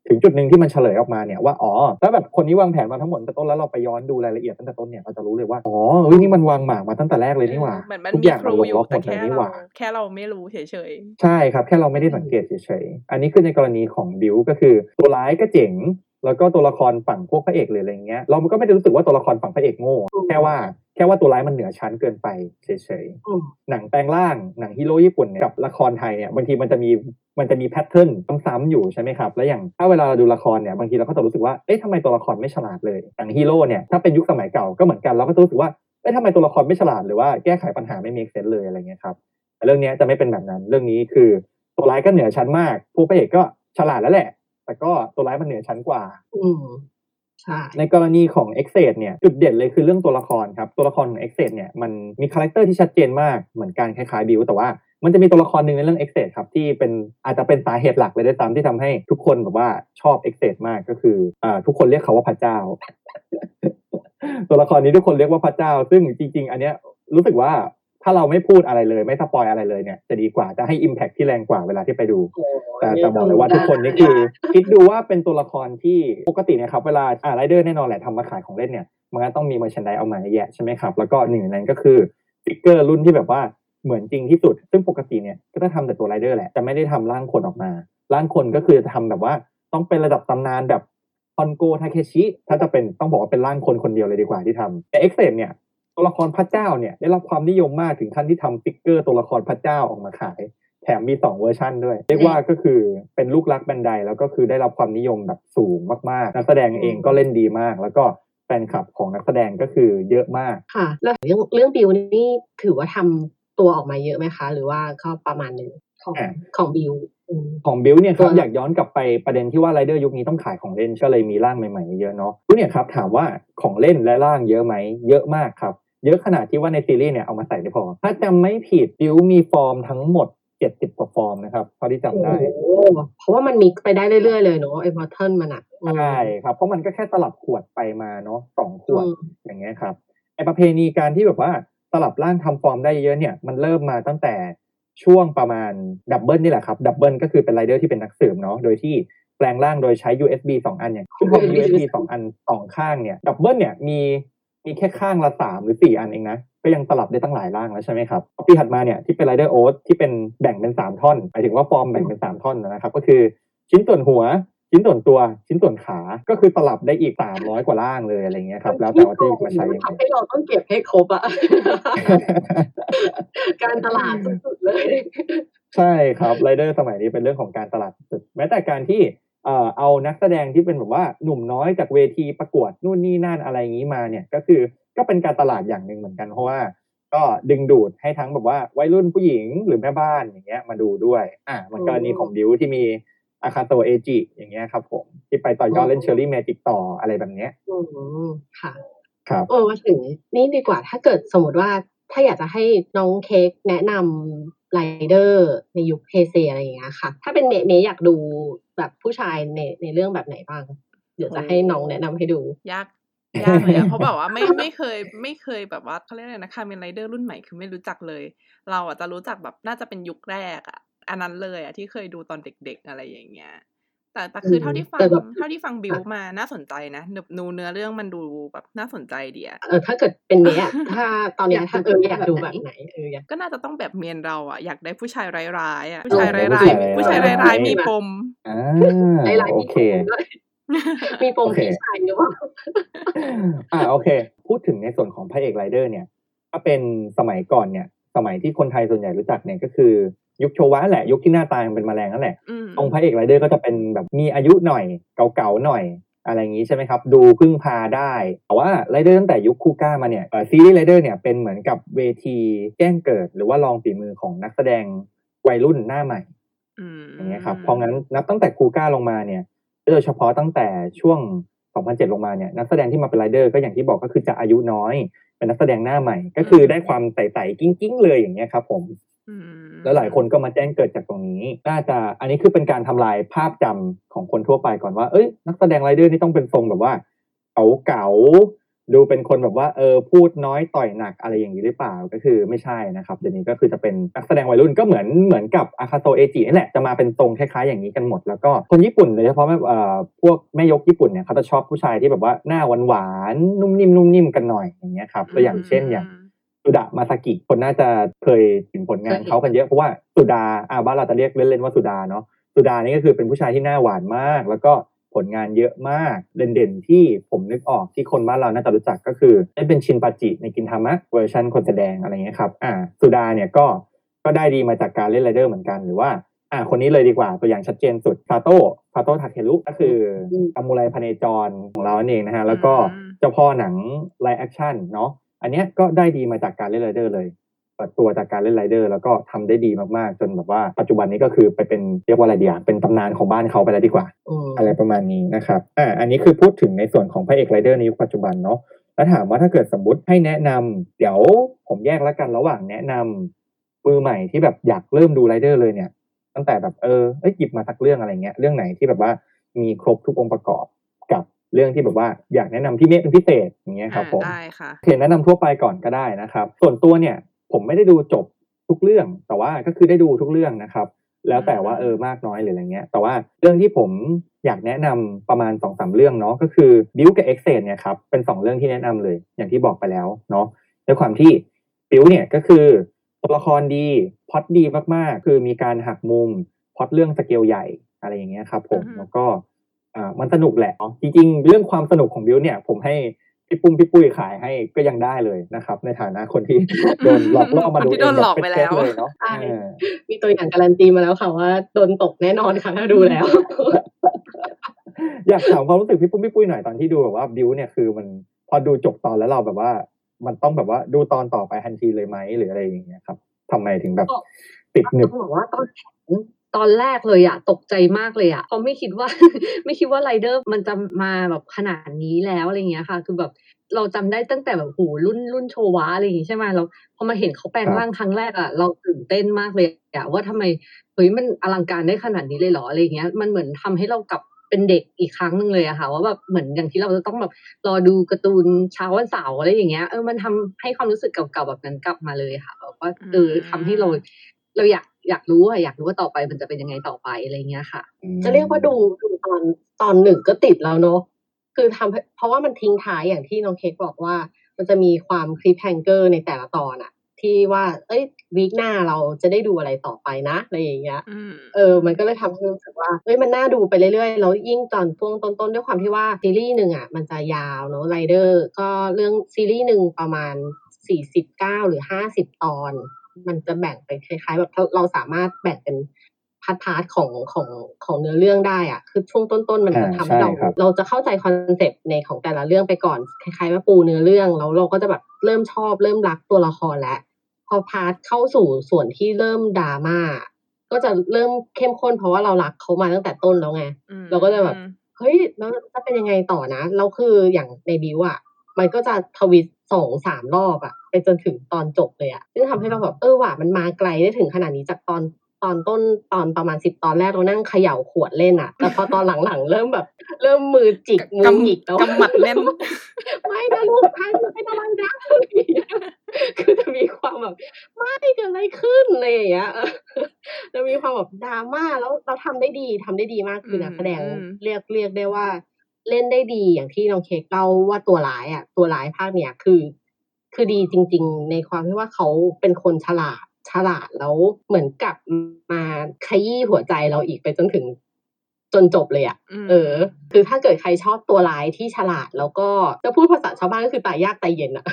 ถึงจุดหนึ่งที่มันเฉลยออกมาเนี่ยว่าอ๋อถ้าแบบคนนี้วางแผนมาทั้งหมดตั้งแต่ต้นแล้วเราไปย้อนดูรายละเอียดตั้งแต่ต้นเนี่ยเราจะรู้เลยว่าอ๋อเฮ้ยนี่มันวางหมากมาตั้งแต่แรกเลยนี่หว่าเหมือนมันทุกมีอย่างคมันรูลงอยู่ล็อกหมแต่ดเลยแค่นี่หเราว่าแค่เราไม่รู้เฉยใช่ครับแค่เราไม่ได้สังเกตเฉยๆอันนี้คือในกรณีของบิวก็คือตัวร้ายก็เจ๋ง แล้วก็ตัวละครฝั่งพวกพระเอกหรืออะไรเงี้ยเราก็ไม่ได้รู้สึกว่าตัวละครฝั่งพระเอกโง่แค่ว่าแค่ว่าตัวร้ายมันเหนือชั้นเกินไปเฉยอืมๆหนังแปลงร่างหนังฮีโร่ญี่ปุ่นเนี่ยกับละครไทยเนี่ยบางทีมันจะมีมันจะมี pattern ซ้ำๆอยู่ใช่ไหมครับ แล้วอย่างถ้าเวลาเราดูละครเนี่ยบางทีเราก็จะรู้สึกว่าเอ๊ะทำไมตัวละครไม่ฉลาดเลยอย่างฮีโร่เนี่ยถ้าเป็นยุคสมัยเก่าก็เหมือนกันเราก็จะรู้สึกว่าเอ๊ะทำไมตัวละครไม่ฉลาดหรือว่าแก้ไขปัญหาไม่มี sense เลยอะไรเงี้ยครับแต่เรื่องเนี้ยจะไม่เป็นแบบนั้นเรื่องนี้คือตัวร้ายก็เหนือชั้นมากผู้พระเอกก็ฉลาดแล้วแหละ แต่ก็ตัวร้ายมันเหนือชั้นกว่า อืมใช่ในกรณีของ e x c e เนี่ยจุดเด่นเลยคือเรื่องตัวละครครับ ตัวละครของ Ex-Aid เนี่ยมันมี character ที่ชัดเจนมากเหมือนกันคล้ายๆบิวแต่ว่ามันจะมีตัวละครหนึ่งในเรื่อง e x c e ครับที่เป็นอาจจะเป็นสาเหตุหลักเลยด้วยซ้ำที่ทำให้ทุกคนแบบว่าชอบ e x c e มากก็คืออ่าทุกคนเรียกเขาว่าพระเจ้า ตัวละครนี้ทุกคนเรียกว่าพระเจ้า ซึ่งจริง ๆ อันเนี้ยรู้สึกว่า ถ้าเราไม่พูดอะไรเลยไม่ spoil อะไรเลยเนี่ยจะดีกว่าจะให้ Impact ที่แรงกว่าเวลาที่ไปดูโอ้แต่แต่บอกเลยว่าทุกคนนี่คือ คิดดูว่าเป็นตัวละครที่ปกติเนี่ยครับ เวลาอ่าไรเดอร์แน่นอนแหละทำมาขายของเล่นเนี่ย มันก็ต้องมี merchandise ออกมาเยอะแยะใช่ไหมครับ แล้วก็หนึ่งในนั้นก็คือ figure รุ่นที่แบบว่าเหมือนจริงที่สุด ซึ่งปกติเนี่ยก็จะทำแต่ตัวไรเดอร์แหละจะไม่ได้ทำร่างคนออกมาร่างคนก็คือจะทำแบบว่าต้องเป็นระดับตำนานแบบฮอนโกทาเคชิถ้าจะเป็นต้องบอกว่าเป็นร่างคนคนเดียวเลยดีกว่าที่ทำแต่เอ็กเซเนี่ย ตัวละครพระเจ้าเนี่ยได้รับความนิยมมากถึงขั้นที่ทำ figure ตัวละครพระเจ้าออกมาขาย แถมมีสองเวอร์ชันด้วย เรียกว่าก็คือเป็นลูกรัก Bandai แล้วก็คือได้รับความนิยมแบบสูงมากๆ นักแสดงเองก็เล่นดีมาก แล้วก็แฟนคลับของนักแสดงก็คือเยอะมากค่ะ แล้วเรื่องเรื่องบิวนี่ถือว่าทำตัวออกมาเยอะไหมคะ หรือว่าก็ประมาณหนึงของอะของบิวอืมของบิวเนี่ยครับตัวอยากย้อนกลับไปประเด็นที่ว่าไรเดอร์ยุคนี้ต้องขายของเล่นก็เลยมีร่างใหม่ๆเยอะเนาะบิวเนี่ยครับถามว่าของเล่นและร่างเยอะไหมเยอะมากครับ เยอะขนาดที่ว่าในซีรีส์เนี่ยเอามาใส่ได้พอ ถ้าจำไม่ผิดบิวมีฟอร์มทั้งหมด70กว่าฟอร์มนะครับเท่าที่จำได้โอ้โหเพราะว่ามันมีไปได้เรื่อยๆเลยเนาะไอ้ bottle มันอะอืมใช่ครับเพราะมันก็แค่สลับขวดไปมาเนาะสองขวดอืมอย่างเงี้ยครับไอประเพณีการที่แบบว่าสลับร่างทำฟอร์มได้เยอะเนี่ยมันเริ่มมาตั้งแต่ช่วงประมาณ Double นี่แหละครับ Double ก็คือเป็นไรเดอร์ที่เป็นนักสืบเนาะโดยที่แปลงร่างโดยใช้ USB 2 อันเนี่ยซึ่งพอมี USB 2 อันสองข้างเนี่ย Double เนี่ยมี มีแค่ข้างละสามหรือสี่อันเองนะ ก็ยังสลับได้ตั้งหลายร่างแล้วใช่ไหมครับปีถัดมาเนี่ยที่เป็นไรเดอร์โอสที่เป็นแบ่งเป็นสามท่อนหมายถึงว่าฟอร์มแบ่งเป็นสามท่อนนะครับ ก็คือชิ้นส่วนหัว ชิ้นส่วนตัว ชิ้นส่วนขา ก็คือสลับได้อีกสามร้อยกว่าร่างเลยอะไรเงี้ยครับแล้วแต่ว่าจะหยิบมาใช้ยังไงทำให้เราต้องเก็บให้ครบอะการตลาดสุดๆเลย ใช่ครับไรเดอร์สมัยนี้เป็นเรื่องของการตลาดสุดแม้แต่การที่ เอ่อเอานักแสดงที่เป็นแบบว่าหนุ่มน้อยจากเวทีประกวดนู่นนี่นั่นอะไรอย่างนี้มาเนี่ยก็คือก็เป็นการตลาดอย่างหนึ่งเหมือนกันเพราะว่า ก็ดึงดูดให้ทั้งแบบว่าวัยรุ่นผู้หญิงหรือแม่บ้านอย่างเงี้ยมาดูด้วย อ่ามันกรณีของบิวที่มีอาคาโตเอจิอย่างเงี้ยครับผมที่ไปต่อยอดเล่น Cherry Magic ต่ออะไรแบบเนี้ยอืมค่ะ ครับเออมาถึงนี่ดีกว่าถ้าเกิดสมมติว่าถ้าอยากจะให้น้องเค้กแนะนำ ไรเดอร์ในยุคเฮเซอะไรอย่างเงี้ยค่ะ ถ้าเป็นเมย์เมย์อยากดูแบบผู้ชายในในเรื่องแบบไหนบ้าง เดี๋ยวจะให้น้องแนะนำให้ดู ยากยากเลยอะเพราะแบบว่าไม่ไม่เคยไม่เคยแบบว่าเขาเรียกอะไรนะคาเมนไรเดอร์รุ่นใหม่คือไม่รู้จักเลย เราอะจะรู้จักแบบน่าจะเป็นยุคแรกอะอันนั้นเลยอะที่เคยดูตอนเด็กๆอะไรอย่างเงี้ย แต่แต่คืออืมเท่าที่ฟังแต่แบบเท่าที่ฟังบิวมาน่าสนใจนะเนื้อนูเนื้อเรื่องมันดูแบบน่าสนใจดีอะเออถ้าเกิดเป็นเมย์อะถ้าตอนเนี้ยถ้าเอออยากดูแบบไหนเอออยากก็น่าจะต้องแบบเมียนเราอะอยากได้ผู้ชายร้ายๆอะโอ้ผู้ชายโหร้ายๆผู้ชายร้ายๆมีปมอ่าไอ้ไลน์โอมีเคปมด้วยมีปมโอเคพี่ชายหรือเปล่าอ่าโอเค พูดถึงในส่วนของพระเอกไรเดอร์เนี่ย ถ้าเป็นสมัยก่อนเนี่ย สมัยที่คนไทยส่วนใหญ่รู้จักเนี่ยก็คือ ยุคโชวะแหละยุคที่หน้าตายังเป็นแมลงนั่นแหละอืมองค์พระเอกไรเดอร์ก็จะเป็นแบบมีอายุหน่อยเก่าๆหน่อยอะไรอย่างนี้ใช่ไหมครับ ดูพึ่งพาได้ แต่ว่าไรเดอร์ตั้งแต่ยุคคูก้ามาเนี่ยซีรีส์ไรเดอร์เนี่ยเป็นเหมือนกับเวทีแจ้งเกิด หรือว่าลองฝีมือของนักแสดงวัยรุ่นหน้าใหม่อืมอย่างเงี้ยครับเพราะงั้นนับตั้งแต่คูก้าลงมาเนี่ยโดยเฉพาะตั้งแต่ช่วง 2007 ลงมาเนี่ยนักแสดงที่มาเป็นไรเดอร์ก็อย่างที่บอกก็คือจะอายุน้อย เป็นนักแสดงหน้าใหม่ ก็คือได้ความใสๆกิ้งๆ เลยอย่างเงี้ยครับ ผม อืม แล้วหลายคนก็มาแจ้งเกิดจากตรงนี้ น่าจะอันนี้คือเป็นการทำลายภาพจำของคนทั่วไปก่อนว่า เอ้ย นักแสดงไรเดอร์นี่ต้องเป็นทรงแบบว่าเก๋าเก๋าๆดูเป็นคนแบบว่าเออพูดน้อยต่อยหนักอะไรอย่างนี้หรือเปล่าก็คือไม่ใช่นะครับเดี๋ยวนี้ก็คือจะเป็นนักแสดงวัยรุ่นก็เหมือนเหมือนกับอาคาโซเอจินี่แหละจะมาเป็นทรงคล้ายๆอย่างนี้กันหมด แล้วก็คนญี่ปุ่นโดยเฉพาะเอ่อพวกแม่ยกญี่ปุ่นเนี่ยเขาจะชอบผู้ชายที่แบบว่าหน้าหวานๆนุ่มนิ่มนุ่มนิ่มกันหน่อยอย่างเงี้ยครับตัวอย่างเช่นอย่าง สุดามาซากิคนน่าจะเคยเห็นผลงานเขากันเยอะเพราะว่าสุดาอ่าบ้านเราจะเรียกเล่นๆว่าสุดาเนาะสุดานี่ก็คือเป็นผู้ชายที่หน้าหวานมาก แล้วก็ผลงานเยอะมากเด่นๆ ที่ผมนึกออกที่คนบ้านเราน่าจะรู้จักก็คือได้เป็นชินปาจิในกินทามะเวอร์ชันคนแสดงอะไรเงี้ยครับอ่าสุดาเนี่ยก็ก็ได้ดีมาจากการเล่นไรเดอร์เหมือนกันหรือว่าอ่าคนนี้เลยดีกว่าตัวอย่างชัดเจนสุดซาโต้ซาโต้ทาเครุก็คือซามูไรพเนจรของเรานั่นเองนะฮะแล้วก็อืมเจ้าพ่อหนัง live action เนาะ อันเนี้ยก็ได้ดีมาจากการเล่นไรเดอร์เลยเปิดตัวจากการเล่นไรเดอร์ แล้วก็ทำได้ดีมากๆ จนแบบว่าปัจจุบันนี้ก็คือไปเป็นเรียกว่าอะไรดีอะเป็นตำนานของบ้านเขาไปแล้วดีกว่าอืมอะไรประมาณนี้นะครับอ่าอันนี้คือพูดถึงในส่วนของพระเอกไรเดอร์ในยุคปัจจุบันเนาะแล้วถามว่าถ้าเกิดสมมติให้แนะนำเดี๋ยวผมแยกแล้วกันระหว่างแนะนำมือใหม่ที่แบบอยากเริ่มดูไรเดอร์เลยเนี่ย ตั้งแต่แบบเออเอ้ยหยิบมาสักเรื่องอะไรเงี้ยเรื่องไหนที่แบบว่ามีครบทุกองค์ประกอบกับ เรื่องที่แบบว่าอยากแนะนำพี่เมฆเป็นพิเศษอย่างเงี้ยครับผมอ่าได้ค่ะเพจแนะนำทั่วไปก่อนก็ได้นะครับ ส่วนตัวเนี่ยผมไม่ได้ดูจบทุกเรื่อง แต่ว่าก็คือได้ดูทุกเรื่องนะครับ แล้วแต่ว่าเออมากน้อยหรืออะไรเงี้ย แต่ว่าเรื่องที่ผมอยากแนะนำประมาณสองสามเรื่องเนาะก็คือBuild กับ Ex-Aid เนี่ยครับเป็นสองเรื่องที่แนะนำเลย อย่างที่บอกไปแล้วเนาะด้วยความที่บิวเนี่ยก็คือตัวละครดีพล็อดดีมากๆ คือมีการหักมุมพล็อดเรื่องสเกลใหญ่อะไรอย่างเงี้ยครับผมอือฮึแล้วก็ อ่ามันสนุกแหละเนาะจริงๆ เรื่องความสนุกของบิวเนี่ย ผมให้พี่ปุ้มพี่ปุ้ยขายให้ก็ยังได้เลยนะครับ ในฐานะคนที่โดนหลอกล่อมาคนดูที่โดนหลอกไปแล้วเงบบเป๊ะๆเลยเนาะใช่เออมีตัวอย่างการันตีมาแล้วค่ะว่าโดนตกแน่นอนค่ะถ้าดูแล้ว อยากถามความรู้สึกพี่ปุ้มพี่ปุ้ยหน่อยตอนที่ดูแบบว่าบิวเนี่ยคือมันพอดูจบตอนแล้วเราแบบว่า มันต้องแบบว่าดูตอนต่อไปทันทีเลยไหมหรืออะไรอย่างเงี้ยครับทำไมถึงแบบก็ติดหนึบต้องบอกว่าตอนแข่ง ตอนแรกเลยอะตกใจมากเลยอะเพราะไม่คิดว่า ไม่คิดว่าไรเดอร์มันจะมาแบบขนาดนี้แล้วอะไรเงี้ยค่ะ คือแบบเราจำได้ตั้งแต่แบบโหรุ่นรุ่นโชวะอะไรอย่างงี้ใช่ไหมเราพอมาเห็นเขาแปลงร่างครั้งแรกอะเราตื่นเต้นมากเลยอะว่าทำไมเฮ้ยมันอลังการได้ขนาดนี้เลยเหรออะไรเงี้ย มันเหมือนทำให้เรากลับเป็นเด็กอีกครั้งหนึ่งเลยอะค่ะ ว่าแบบเหมือนอย่างที่เราจะต้องแบบรอดูการ์ตูนเช้าวันเสาร์อะไรอย่างเงี้ยเออมันทำให้ความรู้สึกเก่าๆแบบนั้นกลับมาเลยค่ะแบบว่าเออทำให้เรา เราอยากอยากรู้อะอยากรู้ว่าต่อไปมันจะเป็นยังไงต่อไปอะไรเงี้ยค่ะ จะเรียกว่าดูดูตอนตอนหนึ่งก็ติดแล้วเนาะคือทำให้เพราะว่ามันทิ้งท้ายอย่างที่น้องเค้กบอกว่า มันจะมีความคลิปแฮงเกอร์ในแต่ละตอนอะที่ว่า เอ้ย week หน้าเราจะได้ดูอะไรต่อไปนะอะไรอย่างเงี้ยอืมเออ มันก็เลยทำให้รู้สึกว่าเฮ้ยมันน่าดูไปเรื่อยๆแล้วยิ่งตอนช่วงต้นๆด้วยความที่ว่าซีรีส์หนึ่งอะมันจะยาวเนอะไรเดอร์ก็เรื่องซีรีส์หนึ่งประมาณสี่สิบเก้าหรือห้าสิบตอน มันจะแบ่งไปคล้าย ๆ แบบเราเราสามารถแบ่งเป็น part part ของของของเนื้อเรื่องได้อะคือช่วงต้นๆมันจะอ่าทำให้เราใช่ครับเราจะเข้าใจคอนเซปต์ในของแต่ละเรื่องไปก่อน คล้ายๆว่าปูเนื้อเรื่องแล้วเราก็จะแบบเริ่มชอบเริ่มรักตัวละครแล้วพอ part เข้าสู่ส่วนที่เริ่มดราม่าก็จะเริ่มเข้มข้นเพราะว่าเรารักเขามาตั้งแต่ต้นแล้วไงอืมเราก็จะแบบเฮ้ยแล้วจะเป็นยังไงต่อนะแล้วคืออย่างใน Build อะมันก็จะ twist สองสามรอบอะไปจนถึงตอนจบเลยอะซึ่งทำให้เราแบบเออว่ะมันมาไกลได้ถึงขนาดนี้จากตอนตอนต้นตอนประมาณสิบตอนแรกเรานั่งเขย่าขวดเล่นอะแต่พอตอนหลังๆ เริ่มแบบ เริ่มมือจิกมือหงิกแล้วกำหมัดแน่นไม่นะลูกพันเป็นอะไรนะอะไรอย่างเงี้ยคือจะมีความแบบไม่เกิดอะไรขึ้นอะไรอย่างเงี้ยเออจะมีความแบบดราม่าแล้วเราทำได้ดีทำได้ดีมากคือนักแสดงอืมเรียกเรียกได้ว่า เล่นได้ดีอย่างที่น้องเค้กเล่าว่าตัวร้ายอะตัวร้ายภาคเนี้ยคือ คือดีจริง ๆ ในความที่ว่าเขาเป็นคนฉลาดฉลาดแล้วเหมือนกลับมาขยี้หัวใจเราอีกไปจนถึงจนจบเลยอะมเออ คือถ้าเกิดใครชอบตัวร้ายที่ฉลาดแล้วก็จะพูดภาษาชาวบ้านก็คือตายยากตายเย็นอะ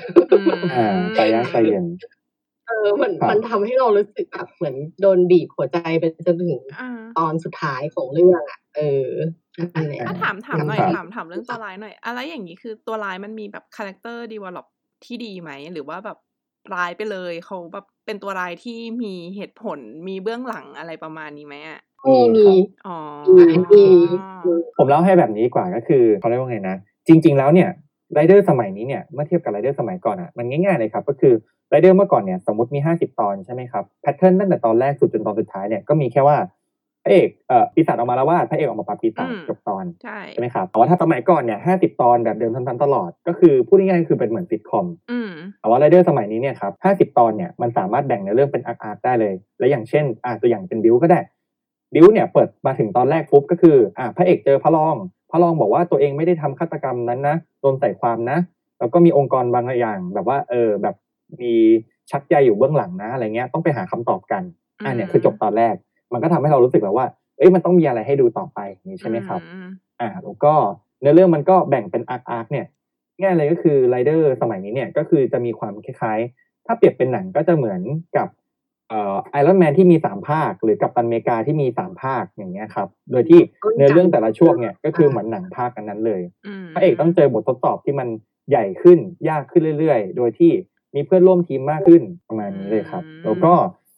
มอ่าใจยากใจเย็น เออ มันครับมันทำให้เรารู้สึกแบบเหมือนโดนบีบหัวใจไปจนถึงอ่าตอนสุดท้ายของเรื่องอะเออ นั่นแหละอะถามถามหน่อยครับถามถามเรื่องตัวร้ายหน่อย อะไรอย่างนี้คือตัวร้ายมันมีแบบ character develop ที่ดีไหม หรือว่าแบบร้ายไปเลยเขาแบบเป็นตัวร้ายที่มีเหตุผลมีเบื้องหลังอะไรประมาณนี้ไหมอะมีมีอ๋อมีมีผมเล่าให้แบบนี้ดีกว่าก็คือเขาเรียกว่าไงนะ จริง ๆ แล้วเนี่ยไรเดอร์สมัยนี้เนี่ยเมื่อเทียบกับไรเดอร์สมัยก่อนอะมันง่ายๆเลยครับ ก็คือไรเดอร์เมื่อก่อนเนี่ยสมมติมี 50 ตอนใช่ไหมครับ pattern ตั้งแต่ตอนแรกสุดจนตอนสุดท้ายเนี่ยก็มีแค่ว่า พระเอกเอ่อปีศาจออกมาแล้วว่าดพระเอกออกมาปราบปีศาจอืมจบตอนใช่ใช่ไหมครับแต่ว่าถ้าสมัยก่อนเนี่ย50ตอนแบบเดิมซ้ำๆตลอด ก็คือพูดง่ายๆคือเป็นเหมือนซิทคอมอืมแต่ว่าไรเดอร์สมัยนี้เนี่ยครับ50ตอนเนี่ยมันสามารถแบ่งในเรื่องเป็นอาร์คๆได้เลย และอย่างเช่นอ่าตัวอย่างเป็นบิวก็ได้บิวเนี่ยเปิดมาถึงตอนแรกปุ๊บก็คืออ่าพระเอกเจอพระรอง พระรองบอกว่าตัวเองไม่ได้ทำฆาตกรรมนั้นนะโดนใส่ความนะ แล้วก็มีองค์กรบางอย่าง แบบว่าเออแบบมีชักใยอยู่เบื้องหลังนะอะไรเงี้ยต้องไปหาคำตอบกันอ่าเนี่ยคือจบตอนแรก มันก็ทำให้เรารู้สึกแบบว่า เอ้ยมันต้องมีอะไรให้ดูต่อไปอย่างนี้ใช่ไหมครับอืมอ่าแล้วก็เนื้อเรื่องมันก็แบ่งเป็น arc arc เนี่ยง่ายเลยก็คือไรเดอร์สมัยนี้เนี่ยก็คือจะมีความคล้ายๆ ถ้าเปรียบเป็นหนังก็จะเหมือนกับเอ่อไอรอนแมนที่มีสามภาค หรือกัปตันอเมริกาที่มีสามภาคอย่างเงี้ยครับ โดยที่เนื้อเรื่องแต่ละช่วงเนี่ยก็คือเหมือนหนังภาคกันนั้นเลยอืมพระเอกต้องเจอบททดสอบที่มันใหญ่ขึ้นยากขึ้นเรื่อยๆ โดยที่มีเพื่อนร่วมทีมมากขึ้นประมาณนี้เลยครับ แล้วก็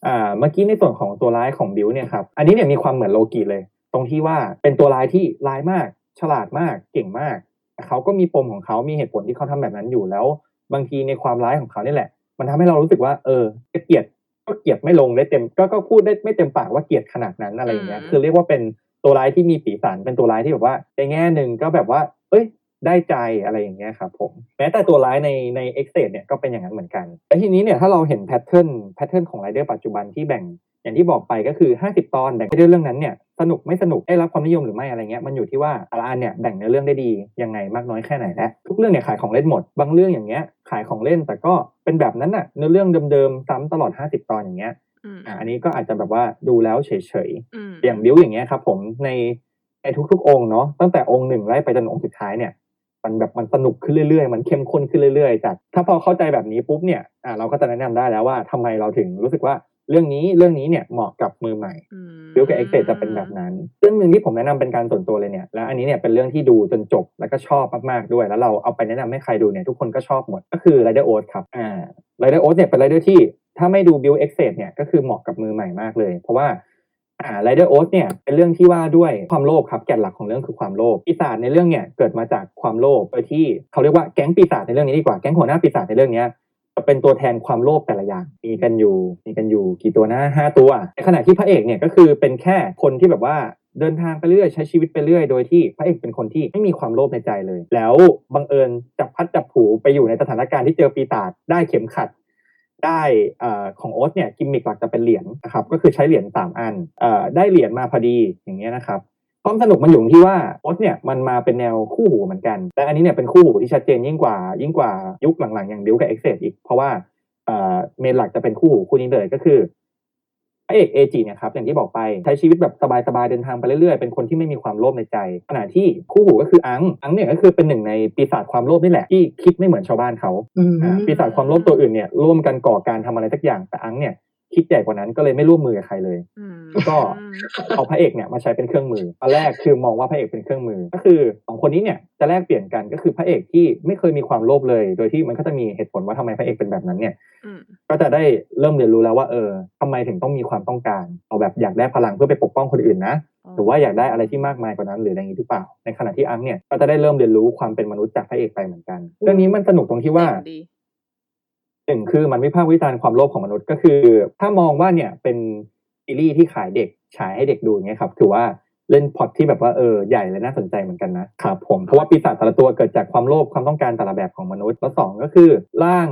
อ่าเมื่อกี้ในส่วนของตัวร้ายของบิวเนี่ยครับอันนี้เนี่ยมีความเหมือนโลกิเลย ตรงที่ว่าเป็นตัวร้ายที่ร้ายมาก ฉลาดมากเก่งมากแต่เขาก็มีปมของเขามีเหตุผลที่เขาทำแบบนั้นอยู่แล้ว บางทีในความร้ายของเขานี่แหละ มันทำให้เรารู้สึกว่าเออจะเกลียดก็เกลียดไม่ลงได้เต็มก็ก็พูดได้ไม่เต็มปากว่าเกลียดขนาดนั้นอะไรอย่างเงี้ยอืมคือเรียกว่าเป็นตัวร้ายที่มีสีสันเป็นตัวร้ายที่แบบว่าในแง่หนึ่งก็แบบว่า เอ้ย ได้ใจอะไรอย่างเงี้ยครับผมแม้แต่ตัวร้ายในในเอ็กเซเนี่ยก็เป็นอย่างนั้นเหมือนกันแต่ทีนี้เนี่ยถ้าเราเห็น patternแพทเทิร์นของไรเดอร์ปัจจุบันที่แบ่งอย่างที่บอกไปก็คือ 50 ตอนแบ่งไปด้วยเรื่องนั้นเนี่ยสนุกไม่สนุกได้รับความนิยมหรือไม่อะไรเงี้ยมันอยู่ที่ว่าแต่ละอันเนี่ยแบ่งเนื้อเรื่องได้ดียังไงมากน้อยแค่ไหนและทุกเรื่องเนี่ยขายของเล่นหมด บางเรื่องอย่างเงี้ยขายของเล่นแต่ก็เป็นแบบนั้นน่ะเนื้อเรื่องเดิมๆซ้ำตลอด 50 ตอนอย่างเงี้ยอืมอะอันนี้ก็อาจจะแบบว่าดูแล้วเฉยๆอืมอย่างบิวอย่างเงี้ยครับผมในในทุกๆองค์เนาะตั้งแต่องค์หนึ่งไล่ไปจนองค์สุดท้ายเนี่ย มันแบบมันสนุกขึ้นเรื่อยๆ มันเข้มข้นขึ้นเรื่อยๆจากถ้าพอเข้าใจแบบนี้ปุ๊บเนี่ยอ่าเราก็จะแนะนำได้แล้วว่าทำไมเราถึงรู้สึกว่าเรื่องนี้เรื่องนี้เนี่ยเหมาะกับมือใหม่อืม Build กับ Ex-Aid จะเป็นแบบนั้น เรื่องหนึ่งที่ผมแนะนำเป็นการส่วนตัวเลยเนี่ยและอันนี้เนี่ยเป็นเรื่องที่ดูจนจบแล้วก็ชอบมากๆด้วย แล้วเราเอาไปแนะนำให้ใครดูเนี่ยทุกคนก็ชอบหมดก็คือ Rider o a t ครับอ่า Rider o a t เนี่ยเป็น Rider ที่ถ้าไม่ดู Build Ex-Aid เนี่ยก็คือเหมาะกับมือใหม่มากเลย เพราะว่า อ่าไรเดอร์โอสเนี่ยเป็นเรื่องที่ว่าด้วยความโลภครับแก่นหลักของเรื่องคือความโลภปีศาจในเรื่องเนี่ยเกิดมาจากความโลภโดยที่เขาเรียกว่าแก๊งปีศาจในเรื่องนี้ดีกว่าแก๊งหัวหน้าปีศาจในเรื่องเนี้ยจะเป็นตัวแทนความโลภแต่ละอย่าง มีกันอยู่ มีกันอยู่กี่ตัวนะห้าตัวในขณะที่พระเอกเนี่ยก็คือเป็นแค่คนที่แบบว่าเดินทางไปเรื่อยใช้ชีวิตไปเรื่อยโดยที่พระเอกเป็นคนที่ไม่มีความโลภในใจเลย แล้วบังเอิญจับพัดจับผูไปอยู่ในสถานการณ์ที่เจอปีศาจได้เข็มขัด ได้ของโอ๊ตเนี่ยกิมมิคหลักจะเป็นเหรียญนะครับก็คือใช้เหรียญสามอันอได้เหรียญมาพอดีอย่างเงี้ยนะครับความสนุกมันอยู่ตรงที่ว่าโอ๊ตเนี่ยมันมาเป็นแนวคู่หูเหมือนกัน แต่อันนี้เนี่ยเป็นคู่หูที่ชัดเจนยิ่งกว่ายิ่งกว่ายุคหลังๆ อย่างดิวกับเอ็กเซอีกเพราะว่าเมนหลักจะเป็นคู่หูคู่นี้เลยก็คือ ระเอกเอจิเนี่ยครับอย่างที่บอกไปใช้ชีวิตแบบสบายๆเดินทางไปเรื่อยๆ เป็นคนที่ไม่มีความโลภในใจ ขณะที่คู่หูก็คืออังอังเนี่ยก็คือเป็นหนึ่งในปีศาจความโลภนี่แหละที่คิดไม่เหมือนชาวบ้านเขาอืมอ่าปีศาจความโลภตัวอื่นเนี่ยร่วมกันก่อการทำอะไรสักอย่างแต่อังเนี่ย คิดใหญ่กว่านั้นก็เลยไม่ร่วมมือกับใครเลยอืมก็เอาพระเอกเนี่ยมาใช้เป็นเครื่องมือตอนแรกคือมองว่าพระเอกเป็นเครื่องมือ ก็คือสองคนนี้เนี่ยจะแลกเปลี่ยนกันก็คือพระเอกที่ไม่เคยมีความโลภเลย โดยที่มันก็จะมีเหตุผลว่าทำไมพระเอกเป็นแบบนั้นเนี่ยอืมก็จะได้เริ่มเรียนรู้แล้วว่าเออทำไมถึงต้องมีความต้องการ เอาแบบอยากได้พลังเพื่อไปปกป้องคนอื่นนะหรือว่าอยากได้อะไรที่มากมายกว่านั้นหรืออะไรอย่างนี้หรือเปล่า ในขณะที่อังเนี่ยก็จะได้เริ่มเรียนรู้ความเป็นมนุษย์จากพระเอกไปเหมือนกัน เรื่องนี้มันสนุกตรงที่ว่าเจ๋งดีห นึ่งคือมันวิพากษ์วิจารณ์ความโลภของมนุษย์ก็คือ ถ้ามองว่าเนี่ยเป็นซีรีส์ที่ขายเด็กฉายให้เด็กดูอย่างเงี้ยครับถือว่าเล่นพล็อตที่แบบว่าเออใหญ่และน่าสนใจเหมือนกันนะครับผมเพราะว่าปีศาจแต่ละตัวเกิดจากความโลภความต้องการแต่ละแบบของมนุษย์แล้วสองก็คือร่าง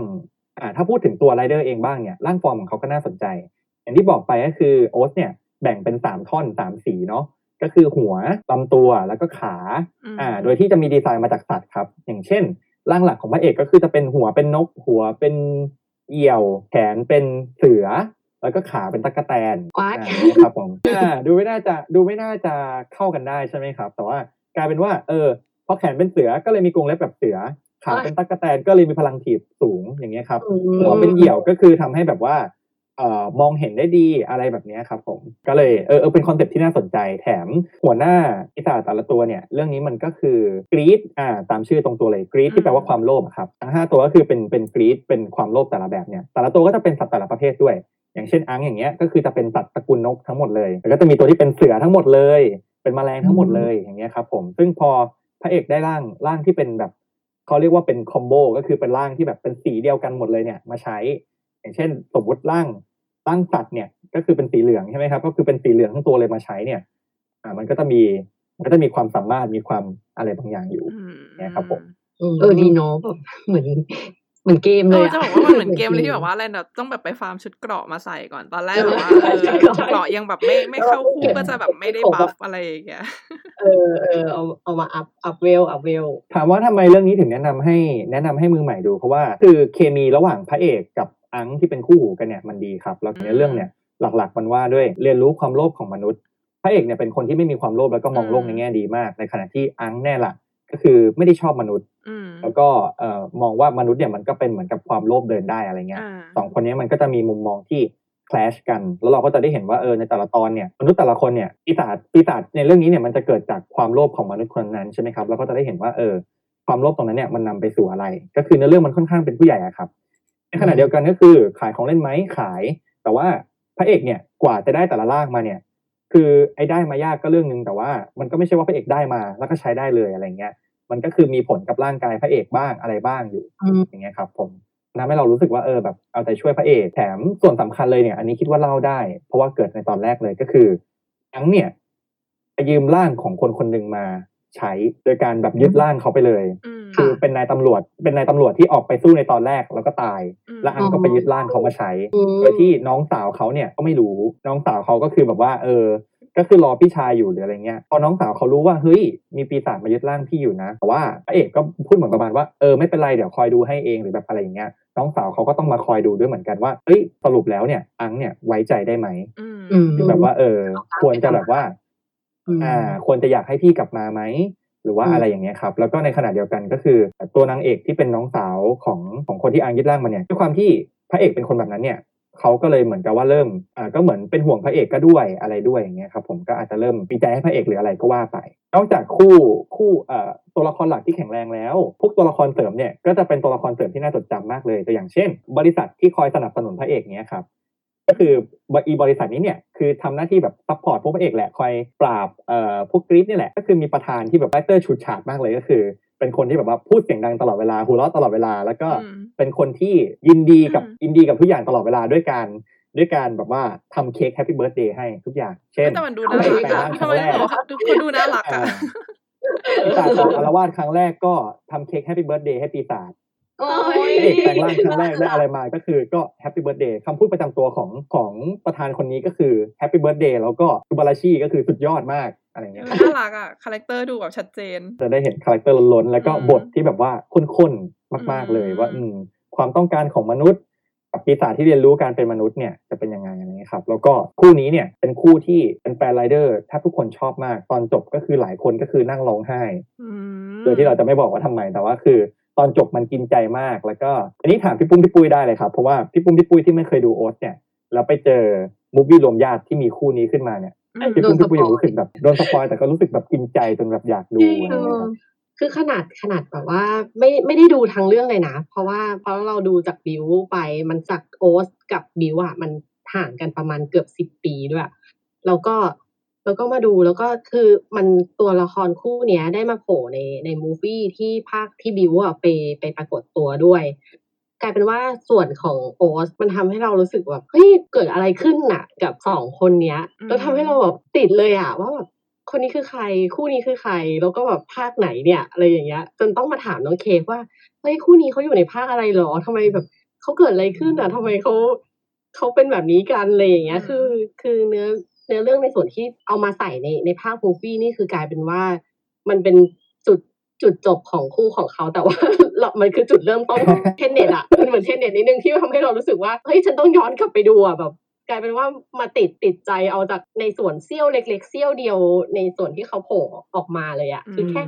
อ่าถ้าพูดถึงตัวไรเดอร์เองบ้างเนี่ยร่างฟอร์มของเขาก็น่าสนใจ อย่างที่บอกไปก็คือโอ๊ตเนี่ยแบ่งเป็นสามท่อนสามสีเนาะก็คือหัวลำตัวแล้วก็ขามอ่าโดยที่จะมีดีไซน์มาจากสัตว์ครับ อย่างเช่น ร่างหลักของพระเอกก็คือจะเป็นหัวเป็นนกหัวเป็นเหยี่ยว แขนเป็นเสือ แล้วก็ขาเป็นตะกแตน What? อ่าครับผมอ่าดูไม่น่าจะดูไม่น่าจะเข้ากันได้ใช่ไหมครับ แต่ว่ากลายเป็นว่า เออพอแขนเป็นเสือก็เลยมีกรงเล็บแบบเสือขาเป็นตะกแตนก็เลยมีพลังถีบสูงอย่างเงี้ยครับหัวเป็นเหยี่ยวก็คือทำให้แบบว่าเอ่อ มองเห็นได้ดีอะไรแบบเนี้ยครับผมก็เลยเออเออเป็นคอนเซ็ปต์ที่น่าสนใจแถมหัวหน้าปีศาจแต่ละตัวเนี่ย เรื่องนี้มันก็คือ greed อ่าตามชื่อตรงตัวเลย greed ที่แปลว่าความโลภอะครับทั้งห้าตัวก็คือเป็นเป็น greed เป็นความโลภแต่ละแบบเนี่ยแต่ละตัวก็จะเป็นสัตว์แต่ละประเภทด้วย อย่างเช่นอังอย่างเงี้ยก็คือจะเป็นสัตว์ตระกูลนกทั้งหมดเลยแล้วก็จะมีตัวที่เป็นเสือทั้งหมดเลย เป็นแมลงทั้งหมดเลยอย่างเงี้ยครับผมซึ่งพอพระเอกได้ร่างร่างที่เป็นแบบเขาเรียกว่าเป็นคอมโบก็คือเป็นร่างที่แบบเป็นสีเดียวกันหมดเลยเนี่ยมาใช้ อย่างเช่น สมมติร่าง ร่างสัตว์เนี่ยก็คือเป็นสีเหลืองใช่ไหมครับก็คือเป็นสีเหลืองทั้งตัวเลยมาใช้เนี่ย อ่า มันก็จะมีมันก็จะมีความสามารถมีความอะไรบางอย่างอยู่อืมเนี่ยครับผมเออดีเนาะแบบเหมือนเหมือนเกมเอเลยออะจะบอกว่ามันเหมือนเกมเลยที่แบบว่าอะไรเนาะต้องแบบไปฟาร์มชุดเกราะมาใส่ก่อนตอนแรกแบบว่าเออชุดเกราะชุดเกราะยังแบบไม่ไม่เข้าคู่ก็จะแบบไม่ได้ buff อะไรอย่างเงี้ยเออเออเอาเอามา up up level up level ถามว่าทำไมเรื่องนี้ถึงแนะนำให้แนะนำให้มือใหม่ดูเพราะว่าคือเคมีระหว่างพระเอกกับ อังที่เป็นคู่หูกันเนี่ยมันดีครับแล้วในเรื่องเนี่ยหลักๆมันว่าด้วยเรียนรู้ความโลภของมนุษย์พระเอกเนี่ยเป็นคนที่ไม่มีความโลภแล้วก็มองโลกในแง่ดีมาก ในขณะที่อังแน่ละก็คือไม่ได้ชอบมนุษย์อืมแล้วก็เอ่อมองว่ามนุษย์เนี่ยมันก็เป็นเหมือนกับความโลภเดินได้อะไรเงี้ยอ่าสองคนนี้มันก็จะมีมุมมองที่คลชกัน แล้วเราก็จะได้เห็นว่าเออในแต่ละตอนเนี่ยมนุษย์แต่ละคนเนี่ยปีศาจปีศาจในเรื่องนี้เนี่ยมันจะเกิดจากความโลภของมนุษย์คนนั้นใช่ไหมครับแล้วก็จะได้เห็นว่าเออความโลภตรงนั้นเนี่ยมันนำไปสู่อะไร ก็คือในเรื่องมันค่อนข้างเป็นผู้ใหญ่อะครับ ในขณะเดียวกันก็คือขายของเล่นไหมขาย แต่ว่าพระเอกเนี่ยกว่าจะได้แต่ละร่างมาเนี่ย คือไอ้ได้มายากก็เรื่องหนึ่งแต่ว่ามันก็ไม่ใช่ว่าพระเอกได้มา แล้วก็ใช้ได้เลยอะไรเงี้ย มันก็คือมีผลกับร่างกายพระเอกบ้างอะไรบ้างอยู่อืมอย่างเงี้ยครับ ผมทำให้เรารู้สึกว่าเออแบบเอาใจช่วยพระเอกแถมส่วนสำคัญเลยเนี่ย อันนี้คิดว่าเล่าได้ เพราะว่าเกิดในตอนแรกเลยก็คืออังเนี่ยไปยืมร่างของคนคนหนึ่งมาใช้โดยการแบบยึดร่างเขาไปเลยอืม คือเป็นนายตำรวจ เป็นนายตำรวจที่ออกไปสู้ในตอนแรกแล้วก็ตายมแล้วอังก็ไปยึดร่างเขามาใช้อืมโดยที่น้องสาวเขาเนี่ยก็ไม่รู้ น้องสาวเขาก็คือแบบว่า เออ ก็คือรอพี่ชายอยู่หรืออะไรเงี้ย พอน้องสาวเขารู้ว่าเฮ้ย มีปีศาจมายึดร่างพี่อยู่นะ แต่ว่าพระเอกก็พูดเหมือนประมาณว่า เออไม่เป็นไรเดี๋ยวคอยดูให้เองหรือแบบอะไรอย่างเงี้ย น้องสาวเขาก็ต้องมาคอยดูด้วยเหมือนกันว่า เอ้ยสรุปแล้วเนี่ย อังเนี่ยไว้ใจได้ไหมอืมอืมคือแบบว่า เออ ควรจะแบบว่าอืมอ่า ควรจะอยากให้พี่กลับมาไหม หรือว่าอืมอะไรอย่างเงี้ยครับแล้วก็ในขณะเดียวกันก็คือ ตัวนางเอกที่เป็นน้องสาวของของคนที่อังยึดร่างมาเนี่ยด้วยความที่พระเอกเป็นคนแบบนั้นเนี่ยเขาก็เลยเหมือนกับว่าเริ่มอ่าก็เหมือนเป็นห่วงพระเอกก็ด้วยอะไรด้วยอย่างเงี้ยครับผมก็อาจจะเริ่มมีใจให้พระเอกหรืออะไรก็ว่าไป นอกจากคู่คู่เอ่อตัวละครหลักที่แข็งแรงแล้ว พวกตัวละครเสริมเนี่ยก็จะเป็นตัวละครเสริมที่น่าจดจำมากเลยตัวอย่างเช่น บริษัทที่คอยสนับสนุนพระเอกเนี้ยครับ ก็คือบอีบริษัทนี้เนี่ยคือทำหน้าที่แบบ support พวกพระเอกแหละคอยปราบเอ่อพวก greed นี่แหละ ก็คือมีประธานที่แบบ character ฉูดฉาดมากเลยก็คือ เป็นคนที่แบบว่าพูดเสียงดังตลอดเวลาหัวเราะตลอดเวลา แล้วก็อืมเป็นคนที่ยินดีกับอืมยินดีกับทุกอย่างตลอดเวลาด้วยการด้วยการแบบว่าทำเค้กแฮปปี้เบิร์ดเดย์ให้ทุกอย่าง เช่นแต่มันดูพน่าระเอกรักแปลงอะร่างคทำรั้งไมแรกบอกเขาเขาดูน่ารักอ่าอะปีศาจออกอารวาสครั้งแรกก็ทำเค้กแฮปปี้เบิร์ดเดย์ให้ปีศาจโอ้ยพระ เอกแปลงร่างครั้งแรกได้อะไรมาก็คือก็แฮปปี้เบิร์ดเดย์คำพูดประจำตัวของของประธานคนนี้ก็คือแฮปปี้เบิร์ดเดย์แล้วก็ซูบาราชีก็คือสุดยอดมากอะไรเงี้ยน่ารักอะ character ดูแบบชัดเจนจะได้เห็น character ล้นๆแล้วก็อืมบทที่แบบว่าข้นๆมาก ๆเลยอืมว่าอืมความต้องการของมนุษย์กับปีศาจที่เรียนรู้การเป็นมนุษย์เนี่ยจะเป็นยังไงอะไรเงี้ยครับ แล้วก็คู่นี้เนี่ยเป็นคู่ที่เป็นแฟนไรเดอร์ถ้าทุกคนชอบมากตอนจบก็คือหลายคนก็คือนั่งร้องไห้อืมโดยที่เราจะไม่บอกว่าทำไมแต่ว่าคือ ตอนจบมันกินใจมาก แล้วก็อันนี้ถามพี่ปุ้มพี่ปุ้ยได้เลยครับเพราะว่าพี่ปุ้มพี่ปุ้ยที่ไม่เคยดูโอสเนี่ยแล้วไปเจอmovie รวมญาติที่มีคู่นี้ขึ้นมาเนี่ยอืมพี่ปุ้มพี่ปุ้ยโดนสปอยรู้สึกแบบโดน spoil แต่ก็รู้สึกแบบกินใจจนแบบอยากดูอะไรเอเงี้ยอครับคือขนาดขนาดแบบว่าไม่ไม่ได้ดูทั้งเรื่องเลยนะ เพราะว่าเพราะเราดูจากบิลด์ไปมันจากโอสกับบิลด์อะมันห่างกันประมาณเกือบสิบปีด้วยแล้วก็ แล้วก็มาดูแล้วก็คือมันตัวละครคู่เนี้ยได้มาโผล่ในใน movie ที่ภาคที่บิลด์อะไปไปปรากฏตัวด้วย กลายเป็นว่าส่วนของโอ๊ตมันทำให้เรารู้สึกแบบเฮ้ยเกิดอะไรขึ้นน่ะ กับสองคนเนี้ยอืมแล้วทำให้เราแบบติดเลยอะว่าแบบคนนี้คือใคร คู่นี้คือใคร แล้วก็แบบภาคไหนเนี่ยอะไรอย่างเงี้ย จนต้องมาถามน้องเคกว่าเฮ้ยคู่นี้เขาอยู่ในภาคอะไรหรอทำไมแบบเขาเกิดอะไรขึ้นอะทำไมเขาเขาเป็นแบบนี้กันอะไรอย่างเงี้ย คือ คือเนื้อ เนื้อเรื่องในส่วนที่เอามาใส่ในในภาคมูฟวี่นี่คือกลายเป็นว่ามันเป็นจุดจุดจบของคู่ของเขาแต่ว่าเรามันคือจุดเริ่มต้นของ Tenet อะมันเหมือน Tenet นิดนึงที่ทำให้เรารู้สึกว่าเฮ้ยฉันต้องย้อนกลับไปดูอะแบบกลายเป็นว่ามาติดติดใจเอาจากในส่วนเสี้ยวเล็ก ๆเสี้ยวเดียวในส่วนที่เขาโผล่ออกมาเลยอะคือแค่ม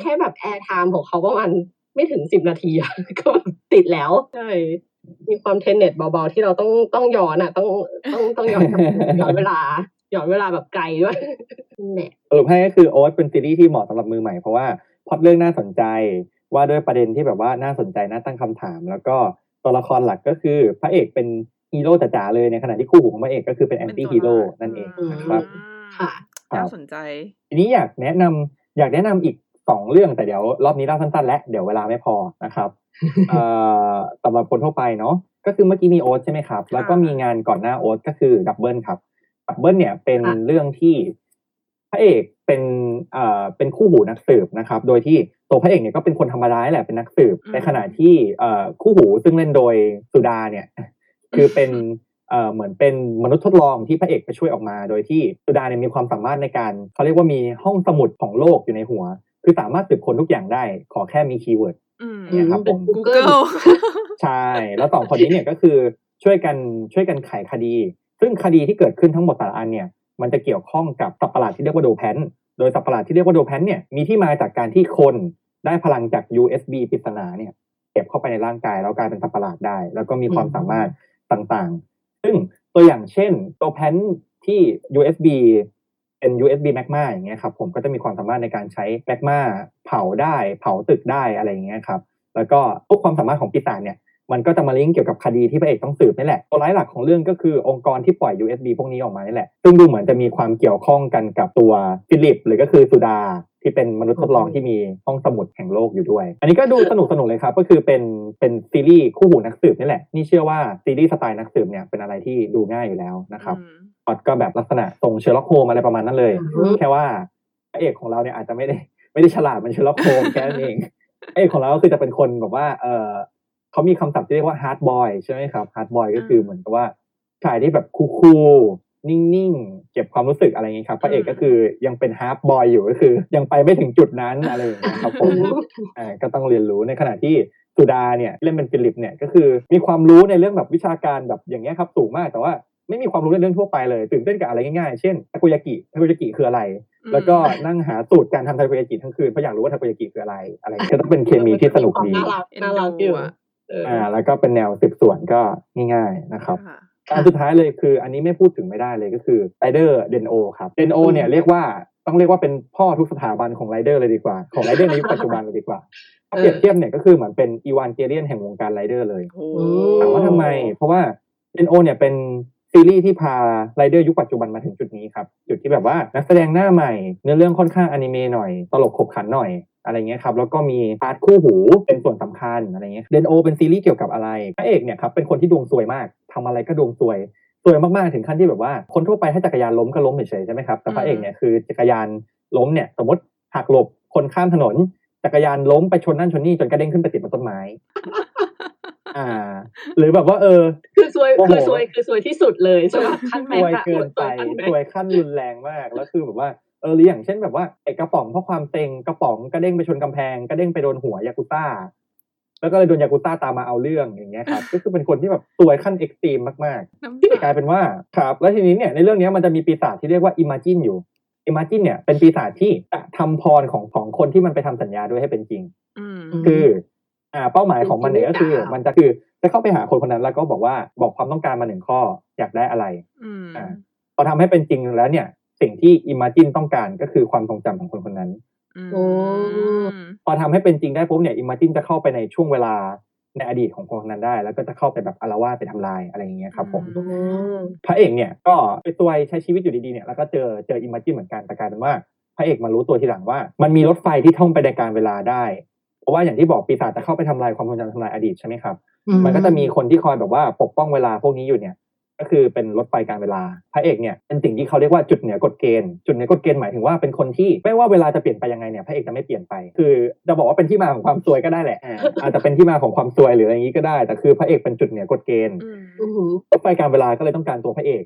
แค่แบบ airtime ของเขาประมาณไม่ถึงสิบนาทีอะก็แบบติดแล้วใช่มีความ Tenet เบาๆที่เราต้องต้องย้อนอะต้องต้องต้องย้อนกลับไปย้อนเวลา ย้อนเวลาแบบไกลด้วยนั่นแหละสรุปให้ก็คือโอสเป็นซีรีส์ที่เหมาะสำหรับมือใหม่เพราะว่าพล็อตเรื่องน่าสนใจว่าด้วยประเด็นที่แบบว่าน่าสนใจน่าตั้งคำถาม แล้วก็ตัวละครหลักก็คือพระเอกเป็นฮีโร่จ๋าๆเลยในขณะที่คู่หูของพระเอกก็คือเป็น anti-hero นั่นเองนะครับค่ะน่าสนใจ ทีนี้อยากแนะนำอยากแนะนำอีกสองเรื่องแต่เดี๋ยวรอบนี้เล่าสั้นๆ และเดี๋ยวเวลาไม่พอนะครับเอ่อสำหรับคนทั่วไปเนาะก็คือเมื่อกี้มีโอสใช่ไหมครับ แล้วก็มีงานก่อนหน้าโอสก็คือดับเบิลครับ ดับเบิลเนี่ยเป็นค่ะเรื่องที่พระเอกเป็นเอ่อเป็นคู่หูนักสืบนะครับ โดยที่ตัวพระเอกเนี่ยก็เป็นคนธรรมดาแหละเป็นนักสืบอืมในขณะที่เอ่อคู่หูซึ่งเล่นโดยสุดาเนี่ย คือเป็นเอ่อเหมือนเป็นมนุษย์ทดลองที่พระเอกไปช่วยออกมา โดยที่สุดาเนี่ยมีความสามารถในการเขาเรียกว่ามีห้องสมุดของโลกอยู่ในหัว คือสามารถสืบค้นทุกอย่างได้ ขอแค่มี keywordอืมเนี่ยครับผม Google ใช่ แล้วสองคนนี้เนี่ยก็คือช่วยกันช่วยกันไขคดี ซึ่งคดีที่เกิดขึ้นทั้งหมดแต่ละอันเนี่ยมันจะเกี่ยวข้องกับสัตว์ประหลาดที่เรียกว่าโดแพนโดยสัตว์ประหลาดที่เรียกว่าโดแพนเนี่ยมีที่มาจากการที่คนได้พลังจาก USB ปริศนาเนี่ยเก็บเข้าไปในร่างกายแล้วกลายเป็นสัตว์ประหลาดได้ แล้วก็มีความสามารถต่างๆ ซึ่งตัวอย่างเช่นโดแพนที่ USB เป็น USB magma อย่างเงี้ยครับผมก็จะมีความสามารถในการใช้ magma เผาได้ เผาตึกได้อะไรอย่างเงี้ยครับแล้วก็พวกความสามารถของปีศาจเนี่ย มันก็จะมาลิงก์เกี่ยวกับคดีที่พระเอกต้องสืบนี่แหละตัวร้ายหลักของเรื่องก็คือองค์กรที่ปล่อย USB พวกนี้ออกมานี่แหละ ซึ่งดูเหมือนจะมีความเกี่ยวข้องกันกับตัวฟิลิป หรือก็คือสุดาที่เป็นมนุษย์ทดลองที่มีห้องสมุดแห่งโลกอยู่ด้วย อันนี้ก็ดูสนุกสนุกเลยครับ ก็คือเป็นเป็นซีรีส์คู่หูนักสืบนี่แหละ นี่เชื่อว่าซีรีส์สไตล์นักสืบเนี่ยเป็นอะไรที่ดูง่ายอยู่แล้วนะครับอืมพล็อตก็แบบลักษณะตรง Sherlock Holmes อะไรประมาณนั้นเลยอืมแค่ว่าพระเอกของเราเนี่ยอาจจะไม่ได้ไม่ได้ฉลาดเหมือน Sherlock Holmes แค่นั้นเองพระเอกของเราก็คือจะเป็นคนแบบว่าเออ เขามีคำศัพท์ที่เรียกว่า hard-boiled ใช่ไหมครับ hard-boiled ก็คือเหมือนกับว่าชายที่แบบ cool ๆนิ่งๆ เก็บความรู้สึกอะไรอย่างนี้ครับพระเอกก็คือยังเป็น hard-boiled อยู่ก็คือ ยังไปไม่ถึงจุดนั้นอะไรอย่างเงี้ยครับผมอ่าก็ต้องเรียนรู้ในขณะที่สุดาเนี่ยเล่นเป็นฟิลิปเนี่ยก็คือมีความรู้ในเรื่องแบบวิชาการแบบอย่างเงี้ยครับสูงมากแต่ว่าไม่มีความรู้ในเรื่องทั่วไปเลยตื่นเต้นกับอะไรง่ายๆ เช่นทาโกยากิทาโกยากิคืออะไร แล้วก็นั่งหาสูตรการทำทาโกยากิทั้งคืนเพราะอยากรู้ว่าทาโกยากิคืออะไรอะไรก็ต้องเป็นเคมีที่สนุกดีน่ารักเอ็นน่ารักอดูยู่ อะเอออ่า แล้วก็เป็นแนวสืบสวนก็ง่าย ๆนะครับค่ะอันสุดท้ายเลยคือ อันนี้ไม่พูดถึงไม่ได้เลยก็คือไรเดอร์เดนโอครับเดนโอเนี่ยเรียกว่าต้องเรียกว่าเป็นพ่อทุกสถาบันของไรเดอร์เลยดีกว่า ของไรเดอร์ในยุคปัจจุบันเลยดีกว่าถ้าเปรียบเทียบเนี่ยก็คือเหมือนเป็น Evangelion แห่งวงการไรเดอร์เลยโอ้อืถามว่าทำไม เพราะว่าเดนโอเนี่ยเป็นซีรีส์ที่พาไรเดอร์ยุคปัจจุบันมาถึงจุดนี้ครับ จุดที่แบบว่านักแสดงหน้าใหม่ เนื้อเรื่องค่อนข้างอนิเมะหน่อย ตลกขบขันหน่อย อะไรเงี้ยครับแล้วก็มี part คู่หูเป็นส่วนสำคัญอะไรเงี้ยเดนโอเป็นซีรีส์เกี่ยวกับอะไรพระเอกเนี่ยครับเป็นคนที่ดวงซวยมากทำอะไรก็ดวงซวยซวยมากๆถึงขั้นที่แบบว่าคนทั่วไปถ้าจักรยานล้มก็ล้มเฉยๆใช่ไหมครับแต่พระเอกเนี่ยคือจักรยานล้มเนี่ยสมมติหักหลบคนข้ามถนนจักรยานล้มไปชนนั่นชนนี่จนกระเด้งขึ้นไปติดบนต้นไม้ อ่า หรือแบบว่า เออ คือซวยโอ้โหคือซวยคือซวยที่สุดเลยใช่ไหมขั้นซแม็กวยอะเกินไปขั้นแม็กซวยขั้นรุนแรงมากแล้วคือแบบว่า เออหรืออย่างเช่นแบบว่าไอ้กระป๋องเพราะความเต็งกระป๋องกระเด้งไปชนกำแพงกระเด้งไปโดนหัวยากุซ่าแล้วก็เลยโดนยากุซ่าตามมาเอาเรื่องอย่างเงี้ยครับก็คือเป็นคนที่แบบซวยขั้นเอ็กซ์ตรีมมากน้ำๆกตาลายเป็นว่าครับแล้วทีนี้เนี่ยในเรื่องเนี้ยมันจะมีปีศาจที่เรียกว่าอิมาจินอยู่อิมาจินเนี่ยเป็นปีศาจที่จะทำพรของของคนที่มันไปทำสัญญาด้วยให้เป็นจริงอืมคือ อ่า เป้าหมายของมันเนี่ยก็คือเป็นจริงหรือเปล่ามัมันจะคือจะเข้าไปหาคนคนนั้นแล้วก็บอกว่าบอกความต้องการมาหนึ่งข้ออยากได้อะไรอืมอ่าพอทำให้เป็นจริงแล้วเนี่ย สิ่งที่อิมาจินต้องการก็คือความทรงจำของคนคนนั้นอืมโอ้พอทำให้เป็นจริงได้ปุ๊บเนี่ยอิมาจินจะเข้าไปในช่วงเวลาในอดีตของคนคนนั้นได้ แล้วก็จะเข้าไปแบบอารวาสไปทำลายอะไรอย่างเงี้ยครับผมอืมพระเอกเนี่ยก็ไปตัวใช้ชีวิตอยู่ดีๆเนี่ยแล้วก็เจอเจออิม g จินเหมือนกันแต่กลายเป็นว่าพระเอกมารู้ตัวทีหลังว่า มันมีรถไฟที่ท่องไปในการเวลาได้เพราะว่าอย่างที่บอกปีศาจจะเข้าไปทำลายความทรงจำทำลายอดีตใช่ไหมครับ มันก็จะมีคนที่คอยแบบว่าปกป้องเวลาพวกนี้อยู่เนี่ย ก็คือเป็นรถไฟการเวลา พระเอกเนี่ยเป็นสิ่งที่เขาเรียกว่าจุดเหนือกฎเกณฑ์ จุดเหนือกฎเกณฑ์หมายถึงว่าเป็นคนที่ไม่ว่าเวลาจะเปลี่ยนไปยังไงเนี่ยพระเอกจะไม่เปลี่ยนไป คือจะบอกว่าเป็นที่มาของความซวยก็ได้แหละอ่าอาจจะเป็นที่มาของความซวยหรืออะไรอย่างนี้ก็ได้ แต่คือพระเอกเป็นจุดเหนือกฎเกณฑ์อืมอืมรถไฟการเวลาก็เลยต้องการตัวพระเอก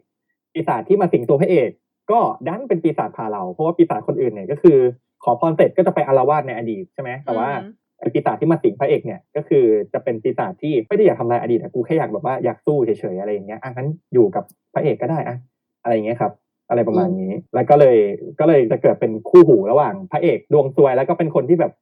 ปีศาจที่มาสิงตัวพระเอก ก็ดันเป็นปีศาจพาเรา เพราะว่าปีศาจคนอื่นเนี่ยก็คือ ขอพรเสร็จก็จะไปอารวาสในอดีตใช่ไหมแต่ว่าไอ้ ปีศาจที่มาสิงพระเอกเนี่ยก็คือจะเป็นปีศาจที่ไม่ได้อยากทำลายอดีตแต่กูแค่อยากแบบว่าอยากสู้เฉยๆอะไรอย่างเงี้ยอะงั้นอยู่กับพระเอกก็ได้อะอะไรอย่างเงี้ยครับอะไรประมาณนี้ แล้วก็เลยก็เลยจะเกิดเป็นคู่หูระหว่างพระเอกดวงซวย แล้วก็เป็นคนที่แบบ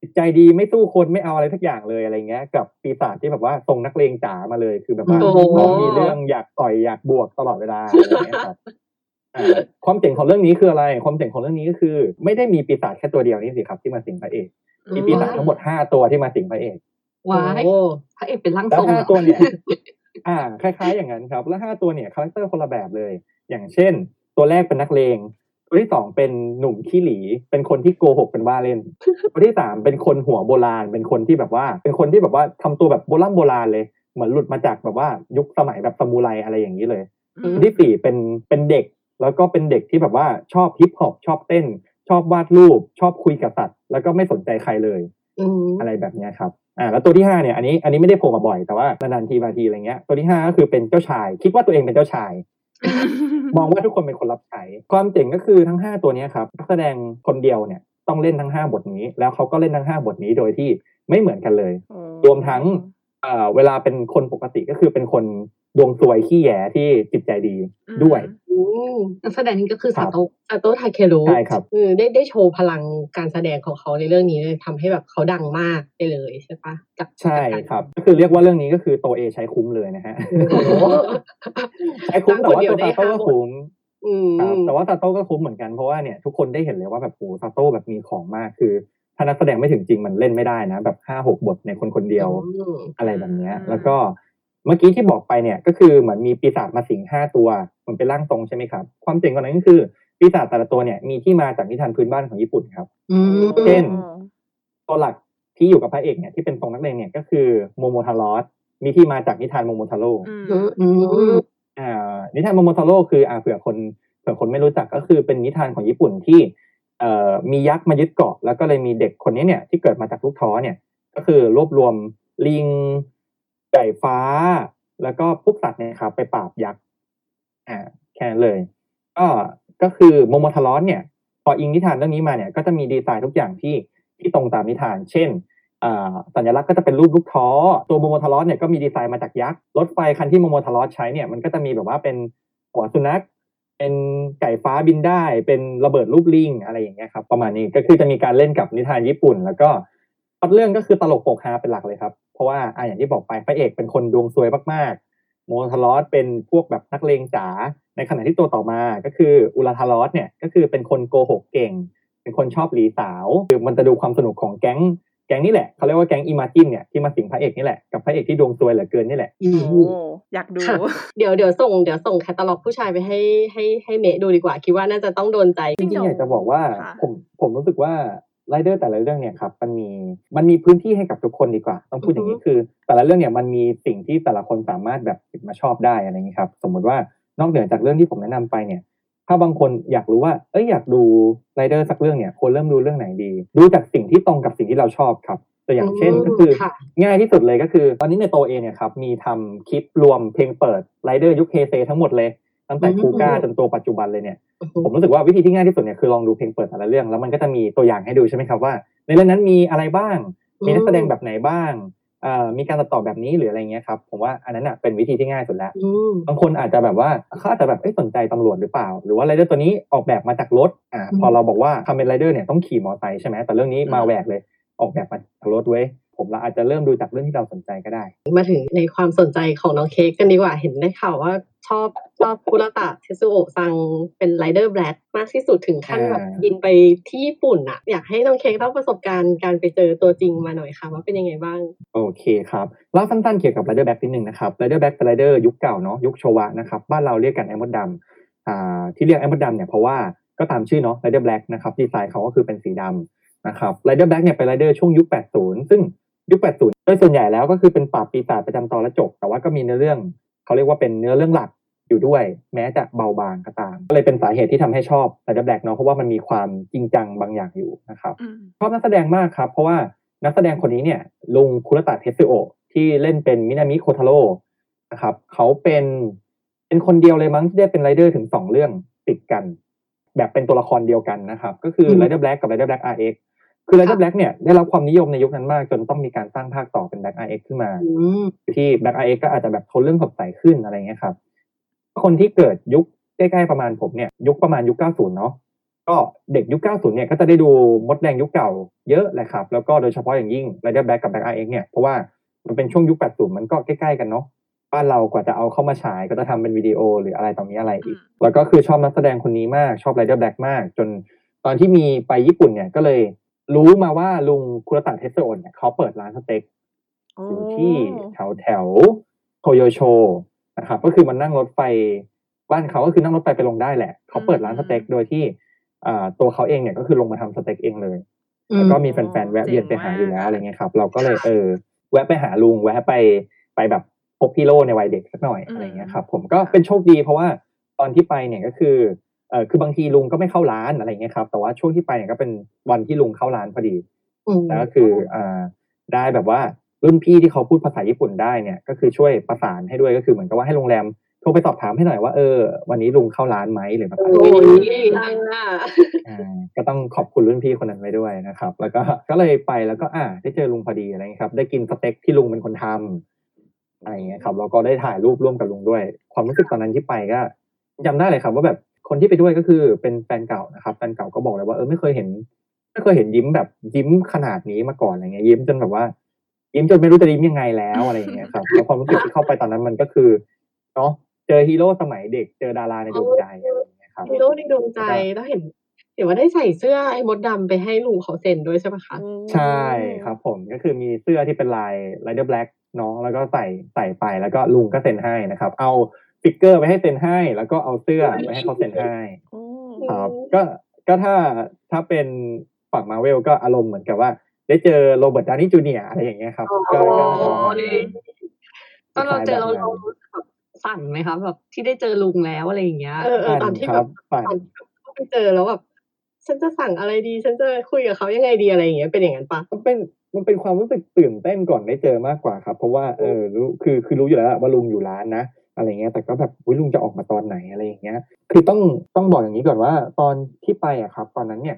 จิตใจดีไม่สู้คนไม่เอาอะไรทักอย่างเลยอะไรเงี้ย กับปีศาจที่แบบว่าทรงนักเลงจ๋ามาเลยคือแบบว่าโอ้โหพร้อมมีเรื่องอยากต่อยอยากบวกตลอดเวลาอะไรอย่างเงี้ยครับอ่า ความเจ๋งของเรื่องนี้คืออะไร ความเจ๋งของเรื่องนี้ก็คือ ไม่ได้มีปีศาจแค่ตัวเดียวนี่สิครับ ที่มาสิงพระเอกมีปีศาจทั้งหมดห้าตัวที่มาสิงพระเอกว้ายโอ้พระเอกเป็นร่างทรงแล้ทวรงห้าเหรอห้าตัวเนี่ยอ่า คล้าย ๆ อย่างนั้นครับ แล้วห้าตัวเนี่ยคาแรคเตอร์คนละแบบเลย อย่างเช่น ตัวแรกเป็นนักเลงตัวที่สองเป็นหนุ่มขี้หลีเป็นคนที่โกหกเป็นว่าเล่น ตัวที่สามเป็นคนหัวโบราณ เป็นคนที่แบบว่า เป็นคนที่แบบว่าทำตัวแบบโบราณโบราณเลยเหมือนหลุดมาจากแบบว่ายุคสมัยแบบซามูไรอะไรอย่างนี้เลยอืมตัวที่สี่เป็นเป็นเด็ก แล้วก็เป็นเด็กที่แบบว่าชอบฮิปฮอปชอบเต้น ชอบวาดรูป ชอบคุยกับสัตว์ แล้วก็ไม่สนใจใครเลยอืมอะไรแบบเนี้ยครับอ่าแล้วตัวที่ห้าเนี่ยอันนี้อันนี้ไม่ได้โผล่มาบ่อยแต่ว่านานๆทีมาทีอะไรเงี้ยตัวที่ห้าก็คือเป็นเจ้าชาย คิดว่าตัวเองเป็นเจ้าชาย มองว่าทุกคนเป็นคนรับใช้ความเจ๋งก็คือทั้งห้าตัวเนี้ยครับนักแสดงคนเดียวเนี่ยต้องเล่นทั้งห้าบทนี้ แล้วเขาก็เล่นทั้งห้าบทนี้โดยที่ไม่เหมือนกันเลยโอ้รวมทั้งเอ่อเวลาเป็นคนปกติก็คือเป็นคน ดวงซวยขี้แย่ที่จิตใจดีด้วยอืมนักแสดงนี่ก็คือซาโตะซาโตะทาเคโรุใช่ครับเออได้ได้โชว์พลังการแสดงของเขาในเรื่องนี้เลยทำให้แบบเขาดังมากได้เลยใช่ปะจากใช่จากกาครับ ก็คือเรียกว่าเรื่องนี้ก็คือโตเอใช้คุ้มเลยนะฮะโอ้โหใช้คุ้มแต่ว่าตัวซาโต้ก็คุ้มอืมครับแต่ว่าซาโต้ก็คุ้มเหมือนกันเพราะว่าเนี่ยทุกคนได้เห็นเลยว่าแบบโอ้ซาโต้แบบมีของมากคือถ้านักแสดงไม่ถึงจริงมันเล่นไม่ได้นะ แบบห้าหกบทในคนคนเดียวอืมอะไรแบบเนี้ย แล้วก็ เมื่อกี้ที่บอกไปเนี่ยก็คือเหมือนมีปีศาจมาสิงห้าตัวเหมันเป็นร่างทรงใช่ไหมครับความเจ๋งกว่านั้นก็คือปีศาจแต่ละตัวเนี่ยมีที่มาจากนิทานพื้นบ้านของญี่ปุ่นครับอืมเช่นตัวหลักที่อยู่กับพระเอกเนี่ยที่เป็นทรงนักเลงเนี่ยก็คือโมโมทารอสมีที่มาจากนิทานโมโมทาโร่อืมอืมอืมอ่านิทานโมโมทาโร่คืออ่าเผื่อคนเผื่อคนไม่รู้จักก็คือเป็นนิทานของญี่ปุ่นที่เอ่อมียักษ์มายึดเกาะ แล้วก็เลยมีเด็กคนนี้เนี่ยที่เกิดมาจากลูกท้อเนี่ย ก็คือรวบรวมลิง ไก่ฟ้า แล้วก็พวกสัตว์เนี่ยครับไปปราบยักษ์อ่าแค่นั้นเลย ก็ก็คือโมโมทารอสเนี่ย พออิงนิทานเรื่องนี้มาเนี่ย ก็จะมีดีไซน์ทุกอย่างที่ที่ตรงตามนิทาน เช่นสัญลักษณ์ก็จะเป็นรูปลูกท้อ ตัวโมโมทารอสเนี่ยก็มีดีไซน์มาจากยักษ์รถไฟคันที่โมโมทารอสใช้เนี่ยมันก็จะมีแบบว่าเป็นหัวสุนัขเป็นไก่ฟ้าบินได้เป็นระเบิดรูปลิงอะไรอย่างเงี้ยครับประมาณนี้ก็คือจะมีการเล่นกับนิทานญี่ปุ่น แล้วก็พล็อตเรื่องก็คือตลกโปกฮาเป็นหลักเลยครับเพราะว่าอ่าอย่างที่บอกไปพระเอกเป็นคนดวงซวยมากๆโมโมทารอสเป็นพวกแบบนักเลงจ๋าในขณะที่ตัวต่อมาก็คืออุลาทารอสเนี่ยก็คือเป็นคนโกหกเก่ง เป็นคนชอบหลีสาวคือมันจะดูความสนุกของแก๊งแก๊งนี่แหละเขาเรียกว่าแก๊งอิมาจินเนี่ยที่มาสิงพระเอกนี่แหละกับพระเอกที่ดวงซวยเหลือเกินนี่แหละอืมโอ้อยากดูค่ะเดี๋ยวเดี๋ยวส่งเดี๋ยวส่งแคตตาล็อกผู้ชายไปให้ให้ให้เมะดูดีกว่า คิดว่าน่าจะต้องโดนใจจริงๆอยากจะบอกว่าค่ะผมผมรู้สึกว่า ไรเดอร์แต่ละเรื่องเนี่ยครับมันมีมันมีพื้นที่ให้กับทุกคนดีกว่า ต้องพูดอย่างนี้คือ แต่ละเรื่องเนี่ยมันมีสิ่งที่แต่ละคนสามารถแบบหยิบมาชอบได้อะไรอย่างนี้ครับสมมุติว่านอกเหนือจากเรื่องที่ผมแนะนำไปเนี่ย ถ้าบางคนอยากรู้ว่าเอ้ยอยากดูไรเดอร์สักเรื่องเนี่ยควรเริ่มดูเรื่องไหนดี ดูจากสิ่งที่ตรงกับสิ่งที่เราชอบครับตัวอย่างเช่นก็คือค่ะง่ายที่สุดเลยก็คือ ตอนนี้ในโตเอเนี่ยครับมีทำคลิปรวมเพลงเปิดไรเดอร์ยุคเฮเซทั้งหมดเลยตตั้งแต่อืมคูก้าจนตัวปัจจุบันเลยเนี่ยอือฮึ ผมรู้สึกว่าวิธีที่ง่ายที่สุดเนี่ยคือลองดูเพลงเปิดแต่ละเรื่อง แล้วมันก็จะมีตัวอย่างให้ดูใช่ไหมครับว่า ในเรื่องนั้นมีอะไรบ้าง มีนักแสดงแบบไหนบ้างเอ่อมีการตัดต่อแบบนี้หรืออะไรเงี้ยครับผมว่าอันนั้นอะเป็นวิธีที่ง่ายสุดแล้วอืมบางคนอาจจะแบบว่าเขาอาจจะแบบเอ้ยสนใจตำรวจหรือเปล่า หรือว่าไรเดอร์ตัวนี้ออกแบบมาจากรถอ่าอืมพอเราบอกว่าคาเมนไรเดอร์เนี่ยต้องขี่มอเตอร์ไซค์ใช่ไหมแต่เรื่องนี้มาแหวกเลยออกแบบมาจากรถเว้ยผมเราอาจจะเริ่มดูจากเรื่องที่เราสนใจก็ได้ มาถึงในความสนใจของน้องเค้กกันดีกว่าเห็นได้ข่าวว่า ชอบชอบคุราตะเทสึโอะซังเป็นไรเดอร์แบล็กมากที่สุดถึงขั้นอ่าแบบบินไปที่ญี่ปุ่นอะอยากให้น้องเค้กเล่าประสบการณ์การไปเจอตัวจริงมาหน่อยค่ะ ว่าเป็นยังไงบ้าง โอเคครับเล่าสั้นๆเกี่ยวกับไรเดอร์แบล็กนิดนึงนะครับไรเดอร์แบล็กเป็นไรเดอร์ยุคเก่าเนาะยุคโชวะนะครับบ้านเราเรียกกันไอ้มดดำอ่าที่เรียกไอ้มดดำเนี่ยเพราะว่าก็ตามชื่อเนาะไรเดอร์แบล็กนะครับดีไซน์เขาก็คือเป็นสีดำนะครับไรเดอร์แบล็กเนี่ยเป็นไรเดอร์ช่วงยุค 80 ซึ่งยุค 80 โดยส่วนใหญ่แล้วก็คือเป็นปราบปีศาจประจำตอนและจบ แต่ว่าก็มีเนื้อเรื่อง เขาเรียกว่าเป็นเนื้อเรื่องหลักอยู่ด้วย แม้จะเบาบางก็ตาม ก็เลยเป็นสาเหตุที่ทำให้ชอบไรเดอร์แบล็กเนาะเพราะว่ามันมีความจริงจังบางอย่างอยู่นะครับอืมชอบนักแสดงมากครับ เพราะว่านักแสดงคนนี้เนี่ยลุงคุราตะเทสึโอะที่เล่นเป็นมินามิโคทาโร่นะครับเขาเป็นเป็นคนเดียวเลยมั้งที่ได้เป็นไรเดอร์ถึงสองเรื่องติดกัน แบบเป็นตัวละครเดียวกันนะครับ ก็คืออืมไรเดอร์แบล็กกับไรเดอร์แบล็ก RX คือไรเดอร์แบล็กเนี่ยได้รับความนิยมในยุคนั้นมากจนต้องมีการสร้างภาคต่อเป็นแบล็ก RX ขึ้นมาอืมที่แบล็ก RX ก็อาจจะแบบโทนเรื่องสดใสขึ้นอะไรเงี้ยครับ คนที่เกิดยุคใกล้ๆประมาณผมเนี่ย ยุคประมาณยุค 90 เนาะก็เด็กยุค 90 เนี่ยก็จะได้ดูมดแดงยุคเก่าเยอะแหละครับ แล้วก็โดยเฉพาะอย่างยิ่ง r รเดอร์แบ็กกับแบ็กไอเอ็กเนี่ยเพราะว่ามันเป็นช่วงยุค 80 มันก็ใกล้ๆกันเนาะบ้านเรากว่าจะเอาเข้ามาฉายก็จะทำเป็นวิดีโอหรืออะไรต่อมิอะไรอีก แล้วก็คือชอบนักแสดงคนนี้มากชอบไรเดอร์แบล็กมาก จนตอนที่มีไปญี่ปุ่นเนี่ยก็เลย รู้มาว่าลุงคุราตะเทสึโอะเนี่ยเขาเปิดร้านสเต็กโอ้อยู่ที่แถวแถวโทโยโชนะครับ ก็คือมันนั่งรถไฟบ้านเขาก็คือนั่งรถไฟไปลงได้แหละ เขาเปิดร้านสเต็กโดยที่อ่าตัวเขาเองเนี่ยก็คือลงมาทำสเต็กเองเลยอืแล้วมก็มีแฟนๆแวะเวียนไปหาอยู่แล้วอะไรเงี้ยครับ เราก็เลยเออ แวะไปหาลุงแวะไปไปแบบพบพี่โลในวัยเด็กสักหน่อยอะไรเงี้ยครับ ผมก็เป็นโชคดีเพราะว่าตอนที่ไปเนี่ยก็คือ เออคือบางทีลุงก็ไม่เข้าร้านอะไรเงี้ยครับ แต่ว่าช่วงที่ไปเนี่ยก็เป็นวันที่ลุงเข้าร้านพอดีอืมแล้วก็คืออ่าได้แบบว่ารุ่นพี่ที่เขาพูดภาษาญี่ปุ่นได้เนี่ย ก็คือช่วยประสานให้ด้วยก็คือเหมือนกับว่าให้โรงแรมโทรไปสอบถามให้หน่อยว่าเออวันนี้ลุงเข้าร้านไหมหรือแบบอะไรโอ้อย่างเงี้ยยดังอะอ่าก็ต้องขอบคุณรุ่นพี่คนนั้นไว้ด้วยนะครับ แล้วก็ก็เลยไปแล้วก็อ่า ได้เจอลุงพอดีอะไรเงี้ยครับ ได้กินสเต็กที่ลุงเป็นคนทำอะไรเงี้ยครับแล้วก็ได้ถ่ายรูปร่วมกับลุงด้วย ความรู้สึกตอนนั้นที่ไปก็จำได้เลยครับ ว่าแบบ คนที่ไปด้วยก็คือเป็นแฟนเก่านะครับแฟนเก่าก็บอกเลยว่าเออไม่เคยเห็น ไม่เคยเห็นยิ้มแบบยิ้มขนาดนี้มาก่อนอะไรเงี้ยยิ้มจนแบบว่ายิ้มจนไม่รู้จะยิ้มยังไงแล้วอะไรอย่างเงี้ยครับแล้วความรู้สึกที่เข้าไปตอนนั้นมันก็คือเนาะเจอฮีโร่สมัยเด็กเจอดาราในดวงใจอะไรอย่างเงี้ยครับฮีโร่ในดวงใจแล้วเห็นเห็นว่าได้ใส่เสื้อไอ้มดดำไปให้ลุงเขาเซ็นด้วยใช่ปะคะใช่ครับ ผมก็คือมีเสื้อที่เป็นลาย Rider Black เนาะแล้วก็ใส่ใส่ไปแล้วก็ลุงก็เซ็นให้นะครับ เอา สติกเกอร์ไปให้เซ็นให้ แล้วก็เอาเสื้อไปให้เขาเซ็นให้โอ้ครับก็ก็ถ้าถ้าเป็นฝั่งมาเวลก็อารมณ์เหมือนกับว่า ได้เจอโรเบิร์ตดาวนีย์จูเนียร์อะไรอย่างเงี้ยครับอ๋อก็ก็น่าจะประมาณนั้นตอนเราเจอเราคล้ายๆแบบนั้นเรารู้สึกแบบสั่นไหมคะแบบที่ได้เจอลุงแล้วอะไรอย่างเงี้ยเออเออตอนที่คแบรับบปั่นตอนที่ไปเจอแล้วแบบฉันจะสั่งอะไรดี ฉันจะคุยกับเขายังไงดีอะไรอย่างเงี้ยเป็นอย่างนั้นปะมันเป็นมันเป็นความรู้สึกตื่นเต้นก่อนได้เจอมากกว่าครับ เพราะว่าเออรู้คือคือรู้อยู่แล้วว่าลุงอยู่ร้านนะ อะไรเงี้ยแต่ก็แบบอุ๊ยลุงจะออกมาตอนไหนอะไรอย่างเงี้ย คือต้องต้องบอกอย่างนี้ก่อนว่าตอนที่ไปอะครับ ตอนนั้นเนี่ย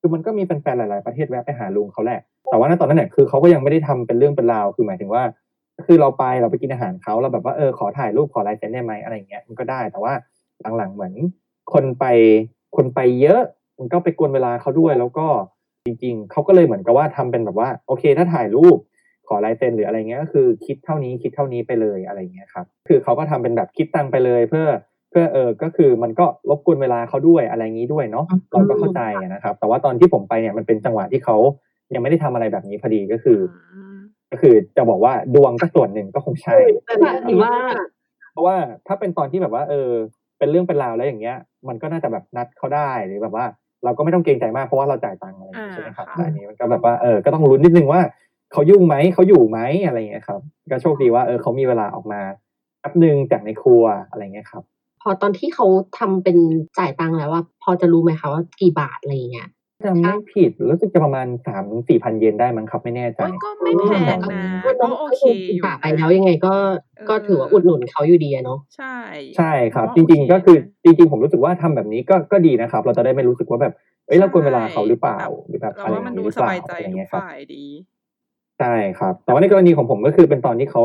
คือมันก็มีแฟนๆหลาย ๆประเทศแวะไปหาลุงเขาแหละแต่ว่าณตอนนั้นเนี่ยคือเขาก็ยังไม่ได้ทำเป็นเรื่องเป็นราวคือหมายถึงว่า คือเราไปเราไปกินอาหารเขาเราแบบว่าเออขอถ่ายรูปขอลายเซ็นได้ไหมอะไรอย่างเงี้ยมันก็ได้แต่ว่าหลังๆเหมือนคนไปคนไปเยอะมันก็ไปกวนเวลาเขาด้วยแล้วก็จริง ๆเขาก็เลยเหมือนกับว่าทำเป็นแบบว่า โอเค ถ้าถ่ายรูป ขอลายเซ็นหรืออะไรเงี้ยก็คือคิดเท่านี้คิดเท่านี้ไปเลยอะไรเงี้ยครับคือเขาก็ทำเป็นแบบคิดตังค์ไปเลย เพื่อเพื่อเออก็คือมันก็รบกวนเวลาเขาด้วยอะไรงี้ด้วยเนาะเราก็เข้าใจนะครับ แต่ว่าตอนที่ผมไปเนี่ยมันเป็นจังหวะที่เขายังไม่ได้ทำอะไรแบบนี้พอดีก็คือมก็คือจะบอกว่าดวงก็ส่วนหนึ่งก็คงใช่แต่แบบนี้ว่าเพราะว่าถ้าเป็นตอนที่แบบว่า เออ เป็นเรื่องเป็นราวแล้วอย่างเงี้ย มันก็น่าจะแบบนัดเขาได้หรือแบบว่าเราก็ไม่ต้องเกรงใจมากเพราะว่าเราจ่ายตังค์อะไรอย่างเงี้ยใช่ไหมครับแต่อันนี้มันก็แบบว่าเออก็ต้องลุ้นนิดนึงว่า เขายุ่งไหมเขาอยู่ไหมอะไรอย่างเงี้ยครับ ก็โชคดีว่าเออเขามีเวลาออกมาแป๊บหนึ่งจากในครัวอะไรอย่างเงี้ยครับ พอตอนที่เขาทำเป็นจ่ายตังค์แล้วว่า พอจะรู้ไหมคะว่ากี่บาทอะไรอย่างเงี้ยจำไม่ผิดรู้สึกจะประมาณสามถึงสี่พันเยนได้มั้งครับไม่แน่ใจโอ้ยก็ไม่แพงนะก็โอเคอยู่ฝากไปแล้วยังไงก็ก็ถือว่าอุดหนุนเขาอยู่ดีอะเนาะใช่ใช่ครับเพาะจว่าริงโเๆก็คือจริง ๆ ผมรู้สึกว่าทำแบบนี้ก็ก็ดีนะครับ เราจะได้ไม่รู้สึกว่าแบบเอ้ยเรากวนเวลาเขาหรือเปล่าหรือแบบเราอะไรอว่าย่างมันนี้ดูหรือสเปล่าบายใจอะไรทุเงี้กยครับฝ่ายดี ใช่ครับ แต่ว่าในกรณีของผมก็คือเป็นตอนที่เขา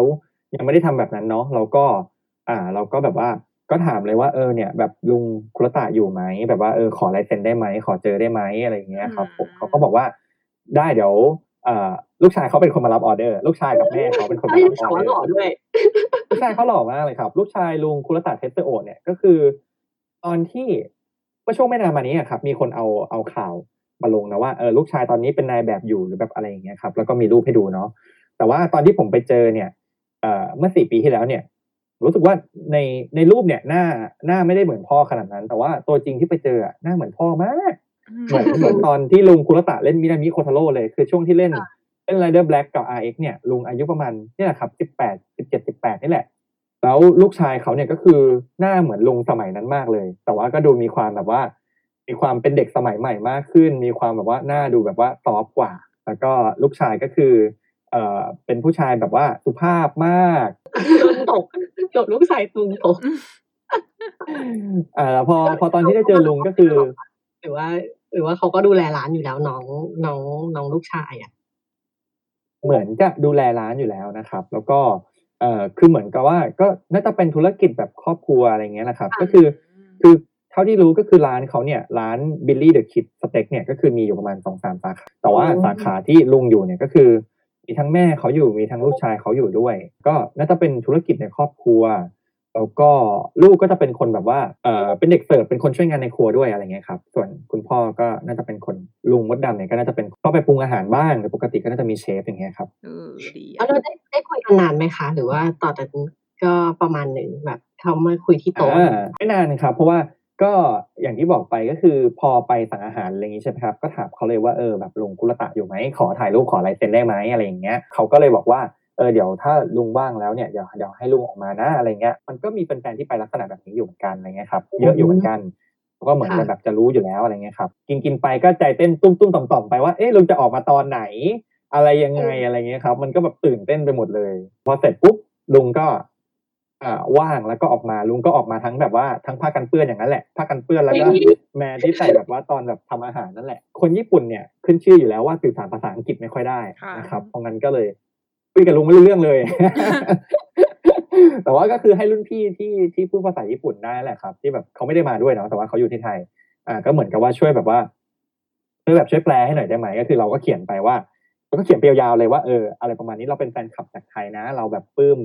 ยังไม่ได้ทำแบบนั้นเนาะเราก็ อ่า เราก็แบบว่าก็ถามเลยว่าเออเนี่ย แบบลุงคุราตะอยู่ไหมแบบว่าเออขอลายเซ็นได้ไหมขอเจอได้ไหมอะไรอย่างเงี้ยครับผมอืมเขาก็บอกว่าได้เดี๋ยวเอ่อลูกชายเขาเป็นคนมารับออเดอร์ ลูกชายกับแม่เขาเป็นคนมามารับออเดอร์ได้ข่าวเดว่าอหล่อด้วยลูกชายเขาหล่อมากเลยครับ ลูกชายลุงคุรตะเทสเตอร์โอเนี่ยก็คือ ตอนที่เมื่อช่วงไม่นานมานี้อะครับ มีคนเอาเอาข่าว มาลงนะว่าเออลูกชายตอนนี้เป็นนายแบบอยู่หรือแบบอะไรอย่างเงี้ยครับแล้วก็มีรูปให้ดูเนาะแต่ว่าตอนที่ผมไปเจอเนี่ยเอ่อเมื่อสี่ปีที่แล้วเนี่ย รู้สึกว่าในในรูปเนี่ยหน้าหน้าไม่ได้เหมือนพ่อขนาดนั้น แต่ว่าตัวจริงที่ไปเจออะหน้าเหมือนพ่อมากเหมือนเหมือนตอนที่ลุงคุราตะเล่นมินามิโคทาโร่เลยคือช่วงที่เล่นค่ะเล่นไรเดอร์แบล็กกับ RX เนี่ยลุงอายุประมาณนี่แหละครับสิบแปดสิบเจ็ดสิบแปดนี่แหละ แล้วลูกชายเขาเนี่ยก็คือหน้าเหมือนลุงสมัยนั้นมากเลย แต่ว่าก็ดูมีความแบบว่า มีความเป็นเด็กสมัยใหม่มากขึ้น มีความแบบว่าหน้าดูแบบว่า soft กว่า แล้วก็ลูกชายก็คือเอ่อเป็นผู้ชายแบบว่าสุภาพมากตุงตกจบลูกชายตุงตกอ่าแล้วพอพอตอนที่ได้เจอลุงก็คือ หรือว่า หรือว่าเขาก็ดูแลร้านอยู่แล้วน้องน้องน้องลูกชายอะเหมือนจะดูแลร้านอยู่แล้วนะครับ แล้วก็เอ่อคือเหมือนกับว่า ก็น่าจะเป็นธุรกิจแบบครอบครัวอะไรเงี้ยนะครับค่ะก็คือ คือ เท่าที่รู้ก็คือร้านเขาเนี่ยร้านบิลลี่เดอะคิดสเต็กเนี่ยก็คือมีอยู่ประมาณสองสามสาขาแต่ว่าสาขาที่ลุงอยู่เนี่ยก็คือ มีทั้งแม่เขาอยู่มีทั้งลูกชายเขาอยู่ด้วย ก็น่าจะเป็นธุรกิจในครอบครัวแล้วก็ลูกก็จะเป็นคนแบบว่าเออเป็นเด็กเสิร์ฟเป็นคนช่วยงานในครัวด้วยอะไรเงี้ยครับส่วนคุณพ่อก็น่าจะเป็นคนลุงมดดำเนี่ยก็น่าจะเป็นเข้าไปปรุงอาหารบ้างแต่ปกติก็น่าจะมีเชฟอย่างเงี้ยครับเออดีแล้วอะเราได้ได้คุยกันนานไหมคะ หรือว่าต่อจากนี้ก็ประมาณหนึ่งแบบเขามาคุยที่โต๊ะอ่าไม่นานครับ เพราะว่า ก็อย่างที่บอกไปก็คือพอไปสั่งอาหารอะไรอย่างนี้ใช่ไหมครับก็ถามเขาเลยว่าเออแบบลุงกุลตะอยู่ไหมขอถ่ายรูปขอลายเซ็นได้ไหมอะไรอย่างเงี้ยเขาก็เลยบอกว่าเออเดี๋ยวถ้าลุงว่างแล้วเนี่ยเดี๋ยวเดี๋ยวให้ลุงออกมานะอะไรเงี้ยมันก็มีแฟนๆที่ไปลักษณะแบบนี้อยู่เหมือนกันอะไรเงี้ยครับเยอะอยู่เหมือนกันเขาก็เหมือนค่ะจะแบบจะรู้อยู่แล้วอะไรเงี้ยครับกินกินไปก็ใจเต้นตุ้มตุ้มต่อมต่อมๆไปว่าเอ๊ะลุงจะออกมาตอนไหน อะไรยังไงอะไรเงี้ยครับ มันก็แบบตื่นเต้นไปหมดเลย พอเสร็จปุ๊บลุงก็อ่า ว่างแล้วก็ออกมาลุงก็ออกมาทั้งแบบว่าทั้งผ้ากันเปื้อนอย่างนั้นแหละผ้ากันเปื้อนแล้วก็แมสที่ใส่แบบว่าตอนแบบทำอาหารนั่นแหละ คนญี่ปุ่นเนี่ยขึ้นชื่ออยู่แล้วว่าสื่อสารภาษาอังกฤษไม่ค่อยได้ค่ะนะครับเพราะงั้นก็เลยคุยกับลุงไม่รู้เรื่องเลย แต่ว่าก็คือให้รุ่นพี่ที่ที่พูดภาษาญี่ปุ่นได้แหละครับ ที่แบบเขาไม่ได้มาด้วยเนาะแต่ว่าเขาอยู่ที่ไทย อ่า ก็เหมือนกับว่าช่วยแบบว่าช่วยแบบช่วยแปลให้หน่อยได้ไหมก็คือ เราก็เขียนไปว่าเราก็เขียนไปยาวๆเลยว่าเอออะไรประมาณนี้เราเป็นแฟนคลับจากไทยนะ เราแบบปลื้ม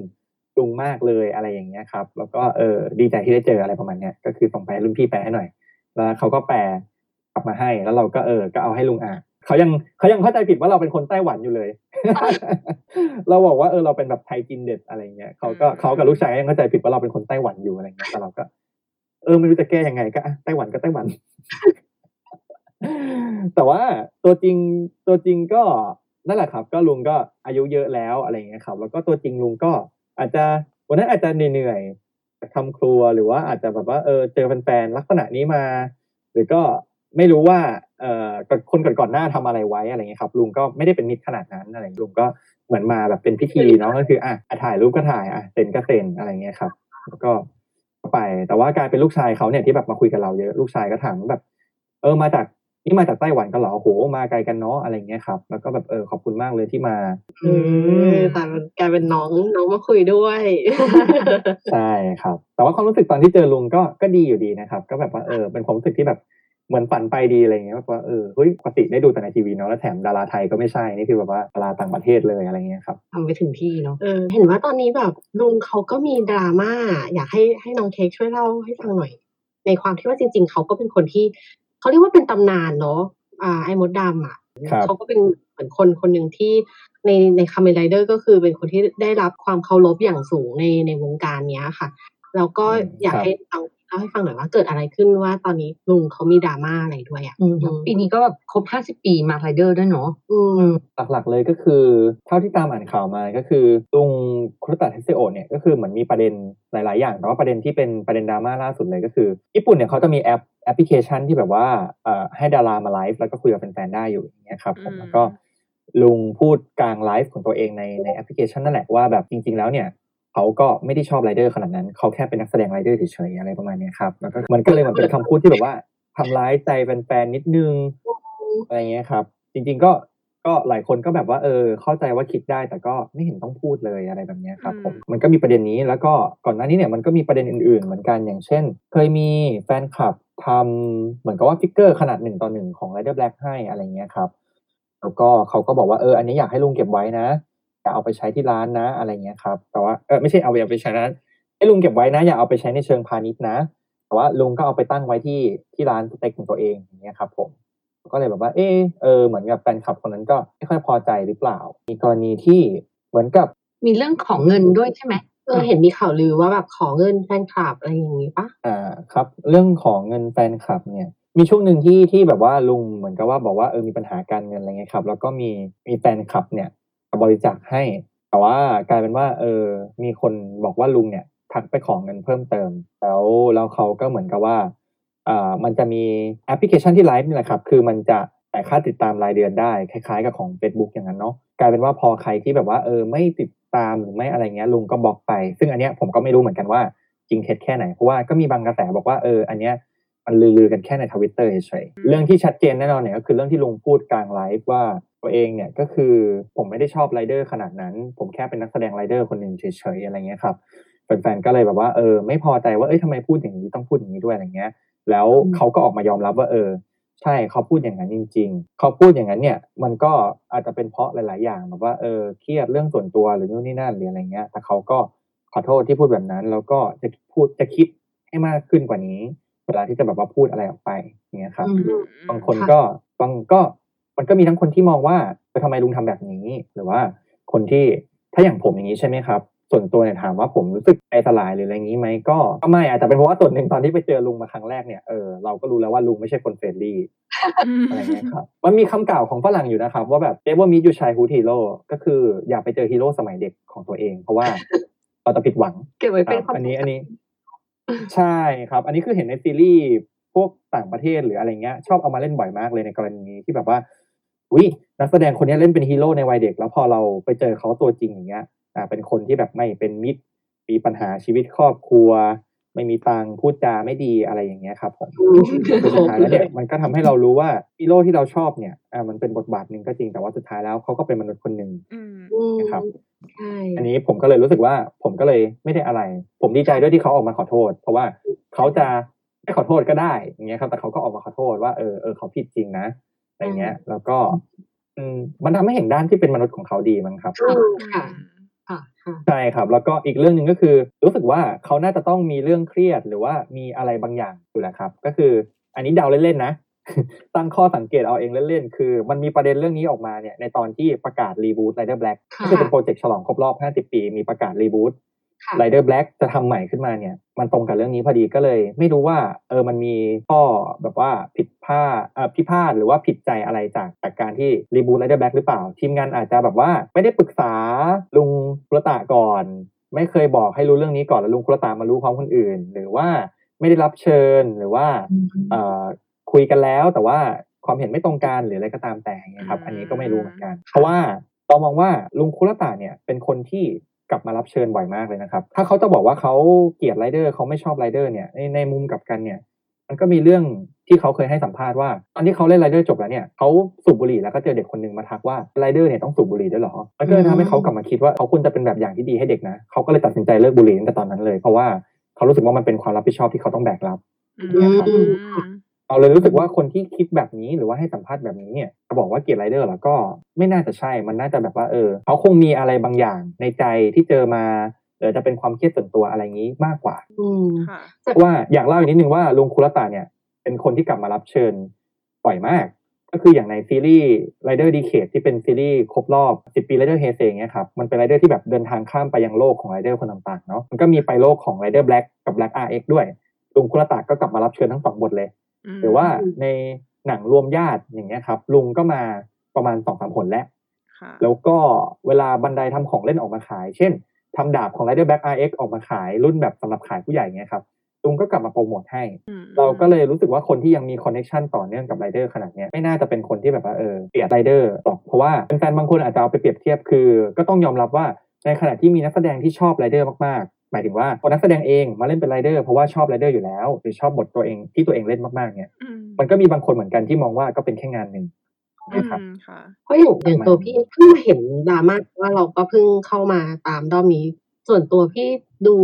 ลุงมากเลยอะไรอย่างเงี้ยครับ แล้วก็เออดีใจที่ได้เจออะไรประมาณเนี้ยก็คือส่งไปให้รุ่นพี่แปลให้หน่อย แล้วเขาก็แปลกลับมาให้ แล้วเราก็เออ ก็เอาให้ลุงอ่านเขายังเขายังเข้าใจผิดว่าเราเป็นคนไต้หวันอยู่เลย เราบอกว่าเออเราเป็นแบบไทยจีนเด็ดอะไรเงี้ยเขาก็เขากับลูกชายยังเข้าใจผิดว่าเราเป็นคนไต้หวันอยู่อะไรเงี้ยแต่เราก็ เออไม่รู้จะแก้ยังไงก็อะไต้หวันก็ไต้หวัน แต่ว่าตัวจริงตัวจริงก็นั่นแหละครับ ก็ลุงก็อายุเยอะแล้วอะไรเงี้ยครับ แล้วก็ตัวจริงลุงก็ อาจจะวันนั้นอาจจะเหนื่อยๆจากทำครัวหรือว่าอาจจะแบบว่าเออเจอแฟนๆลักษณะนี้มา หรือก็ไม่รู้ว่าเอ่อคนก่อนๆหน้าทำอะไรไว้อะไรเงี้ยครับ ลุงก็ไม่ได้เป็นมิตรขนาดนั้นอะไรลุงก็เหมือนมาแบบเป็นพิธีเนาะก็คืออะอะถ่ายรูปก็ถ่ายอะเซ็นก็เซ็นอะไรเงี้ยครับ แล้วก็ไปแต่ว่ากลายเป็นลูกชายเขาเนี่ยที่แบบมาคุยกับเราเยอะลูกชายก็ถามว่าแบบ เออมาจาก นี่มาจากไต้หวันกันเหรอโหมาไกลกันเนาะอะไรเงี้ยครับ แล้วก็แบบเออขอบคุณมากเลยที่มาอืมแต่มันกลายเป็นน้องน้องมาคุยด้วยใช่ครับ แต่ว่าความรู้สึกตอนที่เจอลุงก็ก็ดีอยู่ดีนะครับ ก็แบบว่าเออเป็นความรู้สึกที่แบบเหมือนฝันไปดีอะไรเงี้ยแบบว่าเออเฮ้ยปกติได้ดูแต่ในทีวีเนาะแล้วแถมดาราไทยก็ไม่ใช่นี่คือแบบว่าดาราต่างประเทศเลยอะไรเงี้ยครับทำไปถึงที่เนาะเออเห็นว่าตอนนี้แบบลุงเขาก็มีดราม่าอยากให้ให้น้องเค้กช่วยเล่าให้ฟังหน่อยในความที่ว่าจริง ๆ เขาก็เป็นคนที่ เขาเรียกว่าเป็นตำนานเนาะอ่าไอ้มดดำอะครับเขาก็เป็นเหมือนคนคนหนึ่งที่ในในคาเมนไรเดอร์ก็คือเป็นคนที่ได้รับความเคารพอย่างสูงในในวงการเนี้ยค่ะ แล้วก็อืมอยากครับให้น้อง เล่าให้ฟังหน่อยว่าเกิดอะไรขึ้นว่าตอนนี้ลุงเขามีดราม่าอะไรด้วยอะอืมปีนี้ก็แบบครบห้าสิบปีมาสค์ไรเดอร์ด้วยเนาะอืมหลักๆเลยก็คือเท่าที่ตามอ่านข่าวมาก็คือลุงคุรตะเทสโอเนี่ยก็คือเหมือนมีประเด็นหลาย ๆ อย่าง แต่ว่าประเด็นที่เป็นประเด็นดราม่าล่าสุดเลยก็คือ ญี่ปุ่นเนี่ยเขาจะมีแอปแอปพลิเคชันที่แบบว่าเอ่อให้ดารามาไลฟ์แล้วก็คุยกับแฟนๆได้อยู่อย่างเงี้ยครับผมอืมแล้วก็ลุงพูดกลางไลฟ์ของตัวเองในในแอปพลิเคชันนั่นแหละว่าแบบจริง ๆ แล้วเนี่ย เขาก็ไม่ได้ชอบไรเดอร์ขนาดนั้นเขาแค่เป็นนักแสดงไรเดอร์เฉยๆอะไรประมาณเนี้ยครับแล้วก็มันก็เลยเหมือนเป็นคำพูดที่แบบว่าทำร้ายใจแฟนๆนิดนึงอะไรเงี้ยครับ จริง ๆก็ก็หลายคนก็แบบว่าเออเข้าใจว่าคิดได้แต่ก็ไม่เห็นต้องพูดเลยอะไรแบบเนี้ยครับผมอืมมันก็มีประเด็นนี้แล้วก็ก่อนหน้านี้เนี่ยมันก็มีประเด็นอื่นๆ เหมือนกันอย่างเช่น เคยมีแฟนคลับทำเหมือนกับว่าฟิกเกอร์ขนาดหนึ่งต่อหนึ่งของ Rider Black ให้อะไรเงี้ยครับ แล้วก็เขาก็บอกว่าเอออันนี้อยากให้ลุงเก็บไว้นะ อย่าเอาไปใช้ที่ร้านนะอะไรเงี้ยครับ แต่ว่าเออไม่ใช่เอาไปเอาไปใช้นะให้ลุงเก็บไว้นะ อย่าเอาไปใช้ในเชิงพาณิชย์นะ แต่ว่าลุงก็เอาไปตั้งไว้ที่ที่ร้านสเต็กของตัวเองอย่างเงี้ยครับ ผม ก็เลยแบบว่า เออเออเหมือนกับแฟนคลับคนนั้นก็ไม่ค่อยพอใจหรือเปล่า มีกรณีที่เหมือนกับ มีเรื่องของเงินด้วยใช่ไหมเออเห็นมีข่าวลือว่าแบบขอเงินแฟนคลับอะไรอย่างงี้ปะอ่าครับ เรื่องของเงินแฟนคลับเนี่ยมีช่วงหนึ่งที่ที่แบบว่าลุงเหมือนกับว่าบอกว่าเออมีปัญหาการเงินอะไรเงี้ยครับ แล้วก็มีมีแฟนคลับเนี่ย บริจาคให้ แต่ว่ากลายเป็นว่า เออ มีคนบอกว่าลุงเนี่ยทักไปขอเงินเพิ่มเติม แล้วแล้วเขาก็เหมือนกับว่าอ่ามันจะมีแอปพลิเคชันที่ไลฟ์นี่แหละครับ คือมันจะจ่ายค่าติดตามรายเดือนได้คล้ายๆกับของ Facebook อย่างนั้นเนาะกลายเป็นว่าพอใครที่แบบว่าเออไม่ติดตามหรือไม่อะไรเงี้ยลุงก็บล็อกไป ซึ่งอันเนี้ยผมก็ไม่รู้เหมือนกันว่าจริงเท็จแค่ไหนเพราะว่าก็มีบางกระแสบอกว่าเอออันเนี้ย มันลือๆกันแค่ในทวิตเตอร์เฉยๆเรื่องที่ชัดเจนแน่นอนเนี่ยก็คือเรื่องที่ลุงพูดกลางไลฟ์ว่าตัวเองเนี่ยก็คือผมไม่ได้ชอบไรเดอร์ขนาดนั้น ผมแค่เป็นนักแสดงไรเดอร์คนหนึ่งเฉยๆอะไรเงี้ยครับแฟนๆก็เลยแบบว่าเออไม่พอใจว่าเอ้ยทำไมพูดอย่างนี้ต้องพูดอย่างนี้ด้วยอะไรเงี้ย แล้วเขาก็ออกมายอมรับว่าเออ ใช่เขาพูดอย่างนั้นจริง ๆ เขาพูดอย่างนั้นเนี่ย มันก็อาจจะเป็นเพราะหลาย ๆ อย่างแบบว่าเออเครียดเรื่องส่วนตัวหรือนู่นนี่นั่นหรืออะไรเงี้ยแต่เขาก็ขอโทษที่พูดแบบนั้น แล้วก็จะพูดจะคิดให้มากขึ้นกว่านี้ เวลาที่จะแบบว่าพูดอะไรออกไปเงี้ยครับอืมบางคนก็บางก็มันก็มีทั้งคนที่มองว่าเออทำไมลุงทำแบบนี้ หรือว่าคนที่ถ้าอย่างผมอย่างนี้ใช่ไหมครับ ส่วนตัวเนี่ยถามว่าผมรู้สึกใจสลายหรืออะไรอย่างนี้ไหมก็ก็ไม่อาจจะเป็นเพราะว่าส่วนหนึ่งตอนที่ไปเจอลุงมาครั้งแรกเนี่ยเออเราก็รู้แล้วว่าลุงไม่ใช่คน friendly อะไรเงี้ยครับมันมีคำกล่าวของฝรั่งอยู่นะครับ ว่าแบบ never meet your childhood hero ก็คืออย่าไปเจอฮีโร่สมัยเด็กของตัวเอง เพราะว่าเราจะผิดหวังเก็บไว้เป็นคควารับมอันนี้อันนี้ ใช่ครับ อันนี้คือเห็นในซีรีส์พวกต่างประเทศหรืออะไรเงี้ย ชอบเอามาเล่นบ่อยมากเลยในกรณีที่แบบว่าวินักแสดงคนนี้เล่นเป็นฮีโร่ในวัยเด็ก แล้วพอเราไปเจอเขาตัวจริงอย่างเงี้ย อ่า เป็นคนที่แบบไม่เป็นมิตร มีปัญหาชีวิตครอบครัว ไม่มีตังค์พูดจาไม่ดีอะไรอย่างเงี้ยครับผมคือสุดท้ายแล้วเนี่ยมันก็ทำให้เรารู้ว่าฮีโร่ที่เราชอบเนี่ยอ่ามันเป็นบทบาทหนึ่งก็จริงแต่ว่าสุดท้ายแล้วเขาก็เป็นมนุษย์คนหนึ่งอืมอืมนะครับใช่อันนี้ผมก็เลยรู้สึกว่าผมก็เลยไม่ได้อะไร ผมดีใจด้วยที่เขาออกมาขอโทษ เพราะว่าเขาจะไม่ขอโทษก็ได้อย่างเงี้ยครับ แต่เขาก็ออกมาขอโทษว่าเออเออเขาผิดจริงนะอะไรเงี้ย แล้วก็ อืมมันทำให้เห็นด้านที่เป็นมนุษย์ของเขาดีมั้งครับอืมค่ะค่ะค่ะ ใช่ครับ แล้วก็อีกเรื่องหนึ่งก็คือ รู้สึกว่าเขาน่าจะต้องมีเรื่องเครียดหรือว่ามีอะไรบางอย่างอยู่แหละครับ ก็คืออันนี้เดาเล่นๆนะ ตั้งข้อสังเกตเอาเองเล่นๆ คือ มันมีประเด็นเรื่องนี้ออกมาเนี่ยในตอนที่ประกาศรีบูต Rider Black ค่ะก็คือเป็นโปรเจกต์ฉลองครบรอบ 50 ปี มีประกาศรีบูต ค่ะ Rider Black จะทำใหม่ขึ้นมาเนี่ย มันตรงกับเรื่องนี้พอดีก็เลย ไม่รู้ว่า เออมันมีข้อแบบว่าผิดพลาดเอ่อพิพาทหรือว่าผิดใจอะไรจากจากการที่รีบูต Rider Black หรือเปล่า ทีมงานอาจจะแบบว่าไม่ได้ปรึกษาลุงคุรตะก่อน ไม่เคยบอกให้รู้เรื่องนี้ก่อนแล้วลุงคุรตะมารู้พร้อมคนอื่น หรือว่าไม่ได้รับเชิญหรือว่าเอ่อคุยกันแล้วแต่ว่าความเห็นไม่ตรงกันหรืออะไรก็ตามแต่อย่างเงี้ยครับอืมอันนี้ก็ไม่รู้เหมือนกัน เพราะว่าเรามองว่าลุงคุราตะเนี่ยเป็นคนที่ กลับมารับเชิญบ่อยมากเลยนะครับ ถ้าเขาจะบอกว่าเขาเกลียดไรเดอร์เขาไม่ชอบไรเดอร์เนี่ยในในมุมกลับกันเนี่ย มันก็มีเรื่องที่เขาเคยให้สัมภาษณ์ว่าตอนที่เขาเล่นไรเดอร์จบแล้วเนี่ยเขาสูบบุหรี่แล้วก็เจอเด็กคนหนึ่งมาทักว่าไรเดอร์เนี่ยต้องสูบบุหรี่ด้วยเหรอมันก็เลยทำให้เขากลับมาคิดว่าเขาควรจะเป็นแบบอย่างที่ดีให้เด็กนะเขาก็เลยตัดสินใจเลิกบุหรี่ตั้งแต่ตอนนั้นเลยเพราะว่าเขารู้สึกว่ามันเป็นความรับผิดชอบที่เขาต้องแบกรับอืม เราเลยรู้สึกว่าคนที่คิดแบบนี้หรือว่าให้สัมภาษณ์แบบนี้เนี่ยจะบอกว่าเกลียดไรเดอร์แล้วก็ไม่น่าจะใช่ มันน่าจะแบบว่าเออเขาคงมีอะไรบางอย่างในใจที่เจอมาหรือจะเป็นความเครียดส่วนตัวอะไรอย่างนี้มากกว่า อืมค่ะเพราะว่าอยากเล่าอีกนิดนึงว่าลุงคุรตาเนี่ยเป็นคนที่กลับมารับเชิญบ่อยมาก ก็คืออย่างในซีรีส์ Rider Decade ที่เป็นซีรีส์ครบรอบ 10 ปี Rider Heisei เนี่ยครับ มันเป็น Rider ที่แบบเดินทางข้ามไปยังโลกของ Rider คนต่างๆเนาะ มันก็มีไปโลกของ Rider Black กับ Black RX ด้วย ลุงคุรตะก็กลับมารับเชิญทั้งสองบทเลยม หรือว่าในหนังรวมญาติอย่างเงี้ยครับ ลุงก็มาประมาณสองสามหนแล้วค่ะแล้วก็เวลาบันไดทำของเล่นออกมาขาย เช่นทำดาบของ Rider Black RX ออกมาขายรุ่นแบบสำหรับขายผู้ใหญ่เงี้ยครับลุงก็กลับมาโปรโมทให้อืมเราก็เลยรู้สึกว่าคนที่ยังมีคอนเน t ชันต่อเนื่องกับไรเดอร์ขนาดเนี้ยไม่น่าจะเป็นคนที่แบบว่าเออเกลียดไรเดอร์หรอกเพราะว่าแฟนๆบางคนอาจจะเอาไปเปรียบเทียบคือ ก็ต้องยอมรับว่าในขณะที่มีนักแสดงที่ชอบไรเดอร์มากๆ หมายถึงว่าพอนักแสดงเองมาเล่นเป็นไรเดอร์เพราะว่าชอบไรเดอร์อยู่แล้วหรือชอบบทตัวเองที่ตัวเองเล่นมากๆเนี่ยอืมมันก็มีบางคนเหมือนกันที่มองว่าก็เป็นแค่งานหนึ่งนะครับอืมค่ะเพราะอย่างอย่างตัวพี่เพิ่งมาเห็นดราม่าว่าเราก็เพิ่งเข้ามาตามรอบนี้ ส่วนตัวพี่ดู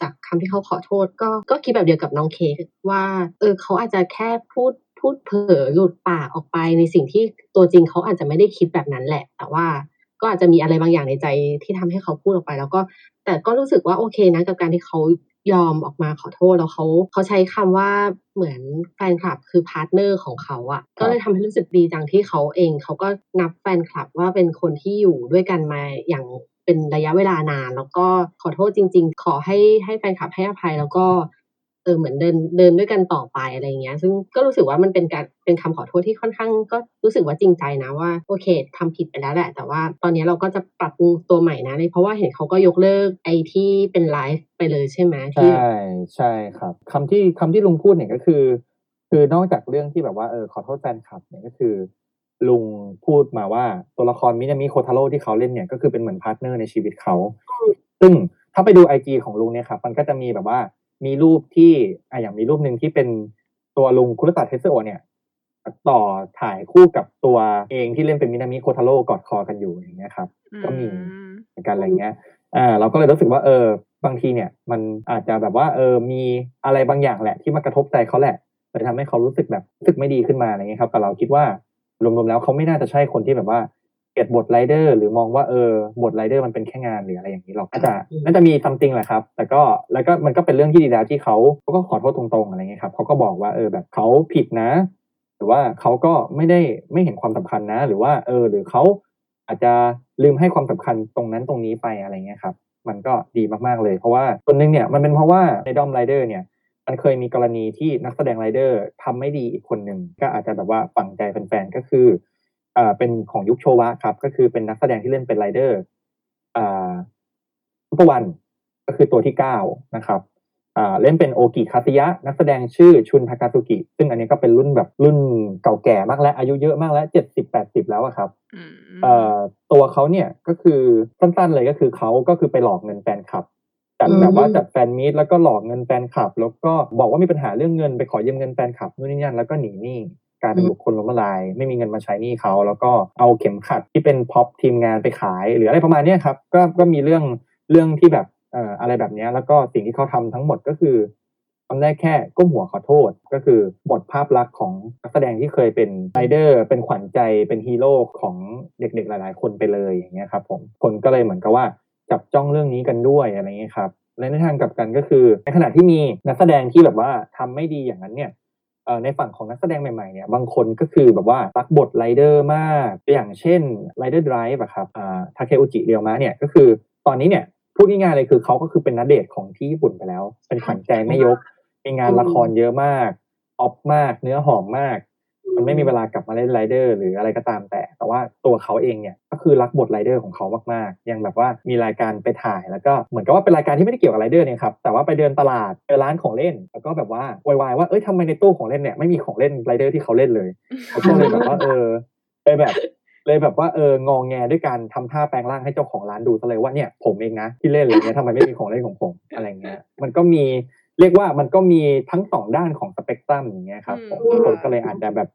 จากคำที่เขาขอโทษ ก็ก็คิดแบบเดียวกับน้องเค้กว่าเออเขาอาจจะแค่พูดพูดเผลอหลุดปากออกไปในสิ่งที่ตัวจริงเขาอาจจะไม่ได้คิดแบบนั้นแหละ แต่ว่า ก็อาจจะมีอะไรบางอย่างในใจที่ทำให้เขาพูดออกไป แล้วก็แต่ก็รู้สึกว่าโอเคนะกับการที่เขายอมออกมาขอโทษแล้วเขาเขาใช้คำว่าเหมือนแฟนคลับคือ partner ของเขาอะก็เลยทำให้รู้สึกดีจังที่เขาเองเขาก็นับแฟนคลับว่าเป็นคนที่อยู่ด้วยกันมาอย่างเป็นระยะเวลานาน แล้วก็ขอโทษจริง ๆ ขอให้ให้แฟนคลับให้อภัยแล้วก็ เออเหมือนเดินเดินด้วยกันต่อไปอะไรเงี้ย ซึ่งก็รู้สึกว่ามันเป็นการเป็นคำขอโทษที่ค่อนข้าง ก็รู้สึกว่าจริงใจนะว่าโอเคทำผิดไปแล้วแหละ แต่ว่าตอนนี้เราก็จะปรับปรุงตัวใหม่นะเลยเพราะว่าเห็นเขาก็ยกเลิกไอ้ที่เป็นไลฟ์ไปเลยใช่ไหมที่ใช่ใช่ครับคำที่คำที่ลุงพูดเนี่ยก็คือ คือนอกจากเรื่องที่แบบว่าเออขอโทษแฟนคลับเนี่ยก็คือ ลุงพูดมาว่าตัวละครมินามิโคทาโร่ที่เขาเล่นเนี่ยก็คือเป็นเหมือน partner ในชีวิตเขาซึ่งถ้าไปดู IG ของลุงเนี่ยครับมันก็จะมีแบบว่า มีรูปที่อะอย่างมีรูปหนึ่งที่เป็นตัวลุงคุรตะเทสโอเนี่ยต่อถ่ายคู่กับตัวเองที่เล่นเป็นมินามิโคทาโร่กอดคอกันอยู่อย่างเงี้ยครับ ก็มีอืมเหมือนกันอะไรเงี้ยอ่าเราก็เลยรู้สึกว่าเออบางทีเนี่ยมันอาจจะแบบว่าเออมีอะไรบางอย่างแหละ ที่มากระทบใจเขาแหละเลยทำให้เขารู้สึกแบบรู้สึกไม่ดีขึ้นมาอะไรเงี้ยครับแต่เราคิดว่ารวมๆแล้วเขาไม่น่าจะใช่คนที่แบบว่าเกลียดบทไรเดอร์หรือมองว่าเออบทไรเดอร์มันเป็นแค่งานหรืออะไรอย่างนี้หรอกน่าจะน่าจะมีซัมติงแหละครับแต่ก็แล้วก็มันก็เป็นเรื่องที่ดีแล้วที่เขาเขาก็ขอโทษตรงๆอะไรเงี้ยครับเขาก็บอกว่าเออแบบเขาผิดนะ หรือว่าเขาก็ไม่ได้ไม่เห็นความสำคัญนะ หรือว่าเออหรือเขาอาจจะลืมให้ความสำคัญตรงนั้นตรงนี้ไปอะไรเงี้ยครับมันก็ดีมากๆเลย เพราะว่าส่วนหนึ่งเนี่ยมันเป็นเพราะว่าในด้อมไรเดอร์เนี่ยมันเคยมีกรณีที่นักแสดงไรเดอร์ทำไม่ดีอีกคนหนึ่งก็อาจจะแบบว่าฝังใจแฟนๆก็คือ อ่าเป็นของยุคโชวะครับ ก็คือเป็นนักแสดงที่เล่นเป็นไรเดอร์อ่าซุปเปอร์วันก็คือตัวที่เก้านะครับอ่าเล่นเป็นโอกิคาซึยะ นักแสดงชื่อชุนทากาซุกิ ซึ่งอันนี้ก็เป็นรุ่นแบบรุ่นเก่าแก่มากแล้ว อายุเยอะมากแล้วเจ็ดสิบแปดสิบแล้วอะครับอืมเอ่อตัวเขาเนี่ยก็คือสั้นๆเลยก็คือเขาก็คือไปหลอกเงินแฟนคลับจัดอืมแบบว่าจัดแฟนมีตแล้วก็หลอกเงินแฟนคลับ แล้วก็บอกว่ามีปัญหาเรื่องเงินไปขอยืมเงินแฟนคลับนู่นนี่นั่นแล้วก็หนีหนี้ กลายเป็นบุคคลล้มละลาย ไม่มีเงินมาใช้หนี้เขาแล้วก็เอาเข็มขัดที่เป็นพ็อปทีมงานไปขาย หรืออะไรประมาณเนี้ยครับก็ก็มีเรื่องเรื่องที่แบบเอ่ออะไรแบบเนี้ยแล้วก็สิ่งที่เขาทำทั้งหมดก็คือทำได้แค่ก้มหัวขอโทษก็คือหมดภาพลักษณ์ของนักแสดงที่เคยเป็นไรเดอร์เป็นขวัญใจเป็นฮีโร่ของเด็กๆหลาย ๆ คนไปเลยอย่างเงี้ยครับผมคนก็เลยเหมือนกับว่าจับจ้องเรื่องนี้กันด้วยอะไรเงี้ยครับและในทางกลับกันก็คือ ในขณะที่มีนักแสดงที่แบบว่าทำไม่ดีอย่างนั้นเนี่ยเอ่อ ในฝั่งของนักแสดงใหม่ๆเนี่ยบางคนก็คือแบบว่ารักบทไรเดอร์มาก อย่างเช่นไรเดอร์ไดรฟ์อะครับอ่าทาเคอุจิเรียวมะเนี่ยก็คือตอนนี้เนี่ยพูดง่ายๆเลยคือเขาก็คือเป็นนัดเดทของที่ญี่ปุ่นไปแล้ว เป็นขวัญใจแม่ยก มีงานละครเยอะมากฮอตมาก เนื้อหอมมาก มันไม่มีเวลากลับมาเล่นไรเดอร์หรืออะไรก็ตามแต่ แต่ว่าตัวเขาเองเนี่ยก็คือรักบทไรเดอร์ของเขามากๆ ยังแบบว่ามีรายการไปถ่ายแล้วก็เหมือนกับว่าเป็นรายการที่ไม่ได้เกี่ยวกับไรเดอร์เนี่ยครับ แต่ว่าไปเดินตลาดเจอร้านของเล่น แล้วก็แบบว่าโวยๆว่าเอ้ยทำไมในตู้ของเล่นเนี่ยไม่มีของเล่นไรเดอร์ที่เขาเล่นเลยเขาก็เลยแบบว่าเออเลยแบบเลยแบบว่าเอององแงด้วยการทำท่าแปลงร่างให้เจ้าของร้านดูซะเลยว่าเนี่ยผมเองนะที่เล่นอะไรเงี้ยทำไมไม่มีของเล่นของผมอะไรเงี้ยมันก็มีเรียกว่ามันก็มีทั้งสองด้านของสเปกตรัมอย่างเงี้ยครับผมอืมคนก็เลยอาจจะแบบ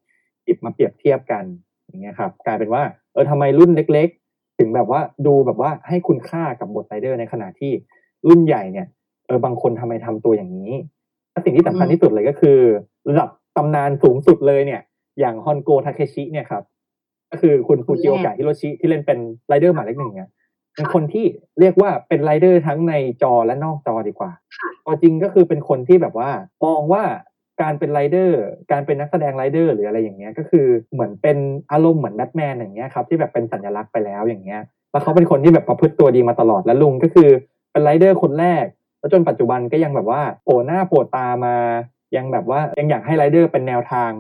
หยิบมาเปรียบเทียบกันอย่างเงี้ยครับกลายเป็นว่าเออทำไมรุ่นเล็ก ๆ ถึงแบบว่าดูแบบว่าให้คุณค่ากับบทไรเดอร์ในขณะที่รุ่นใหญ่เนี่ยเออบางคนทำไมทำตัวอย่างนี้และสิ่งที่สำคัญที่สุดเลยก็คือระดับตำนานสูงสุดเลยเนี่ย อย่างฮอนโกทาเคชิเนี่ยครับก็คือคุณฟูจิโอกะฮิโรชิที่เล่นเป็นไรเดอร์หมายเลขหนึ่งเนี่ยเป็นคนที่เรียกว่าเป็นไรเดอร์ทั้งในจอและนอกจอดีกว่าตัวจริงก็คือเป็นคนที่แบบว่ามองว่า การเป็นไรเดอร์ การเป็นนักแสดงไรเดอร์หรืออะไรอย่างเงี้ยก็คือเหมือนเป็นอารมณ์เหมือนแบทแมนอย่างเงี้ยครับที่แบบเป็นสัญลักษณ์ไปแล้วอย่างเงี้ยแล้วเขาเป็นคนที่แบบประพฤติตัวดีมาตลอดและลุงก็คือเป็นไรเดอร์คนแรกแล้วจนปัจจุบันก็ยังแบบว่าโผล่หน้าโผล่ตามายังแบบว่ายังอยากให้ไรเดอร์เป็นแนวทาง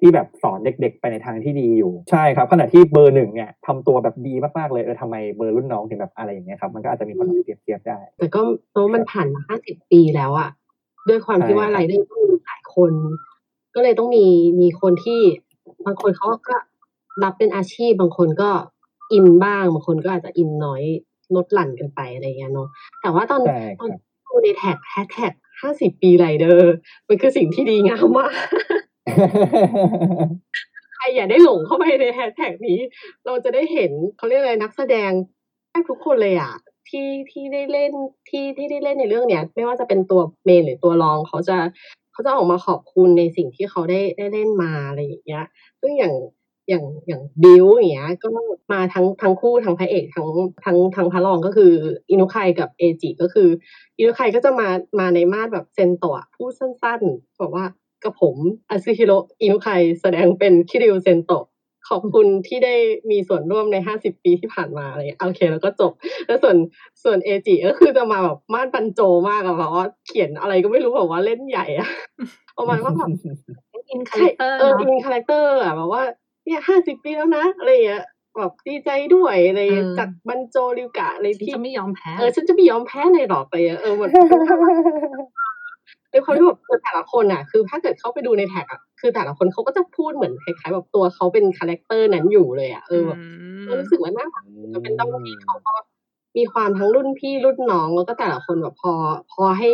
ที่แบบสอนเด็กๆ ไปในทางที่ดีอยู่ใช่ครับขณะที่เบอร์หนึ่งเนี่ยทำตัวแบบดีมากๆเลยเออทำไมเบอร์รุ่นน้องถึงแบบอะไรอย่างเงี้ยครับมันก็อาจจะมีคนเอาไปเปรียบเทียบได้ แต่ก็เพราะมันผ่านมาห้าสิบปีแล้วอะด้วยความที่ว่าใช่ครับรายได้ต้องมีหลาย คน ก็เลยต้องมีมีคนที่บางคนเขาก็รับเป็นอาชีพบางคนก็อินบ้างบางคนก็อาจจะอินน้อยลดหลั่นกันไปอะไรอย่างเงี้ยเนาะแต่ว่าตอนใช่คตอนรับดูในแท็กแฮชแท็กห้าสิบปีไรเดอร์มันคือสิ่งที่ดีงามมากใครอย่าได้หลงเข้าไปในแฮชแท็กนี้ เราจะได้เห็นเขาเรียกอะไรนักแสดงแทบทุกคนเลยอะที่ที่ได้เล่นที่ที่ได้เล่นในเรื่องเนี้ย ไม่ว่าจะเป็นตัวเมนหรือตัวรองเขาจะ เขาจะออกมาขอบคุณในสิ่งที่เขาได้ได้เล่นมาอะไรอย่างเงี้ย ซึ่งอย่างอย่างอย่างบิวอย่างเงี้ยก็มาทั้งทั้งคู่ทั้งพระเอกทั้งทั้งทั้งพระรองก็คืออินุคายกับเอจิก็คืออินุคายก็จะมามาในมาดแบบเซนโตะพูดสั้นๆบอกว่าครับผมอาซึฮิโรอินุคายแสดงเป็นคิริวเซนโตะ ขอบคุณที่ได้มีส่วนร่วมในห้าสิบปีที่ผ่านมาอะไรอย่างเงี้ยโอเค แล้วก็จบ แล้วส่วนส่วนเอจิก็คือจะมาแบบมาดบรรโจมากอะแบบว่าเขียนอะไรก็ไม่รู้แบบว่าเล่นใหญ่อะประมาณว่าแบบ in character เออเนาะ in character อะแบบว่าเนี่ยห้าสิบปีแล้วนะอะไรอย่างเงี้ยแบบดีใจด้วยอะไรอย่างเงี้ยเออจากบรรโจริวกะอะไรฉันที่จะไม่ยอมแพ้เออฉันจะไม่ยอมแพ้ในหรอกอะไรอย่างเงี้ยเออมันด้ วยความที่แบบคือแต่ละคนอะ คือถ้าเกิดเข้าไปดูในแท็กอะคือแต่ละคนเขาก็จะพูดเหมือนคล้ายๆแบบตัวเขาเป็นคาแรคเตอร์นั้นอยู่เลยอะเออแบบเออรู้สึกว่าน่ารักจะเป็นด้อมที่เขาก็มีความทั้งรุ่นพี่รุ่นน้องแล้วก็แต่ละคนแบบพอ พอให้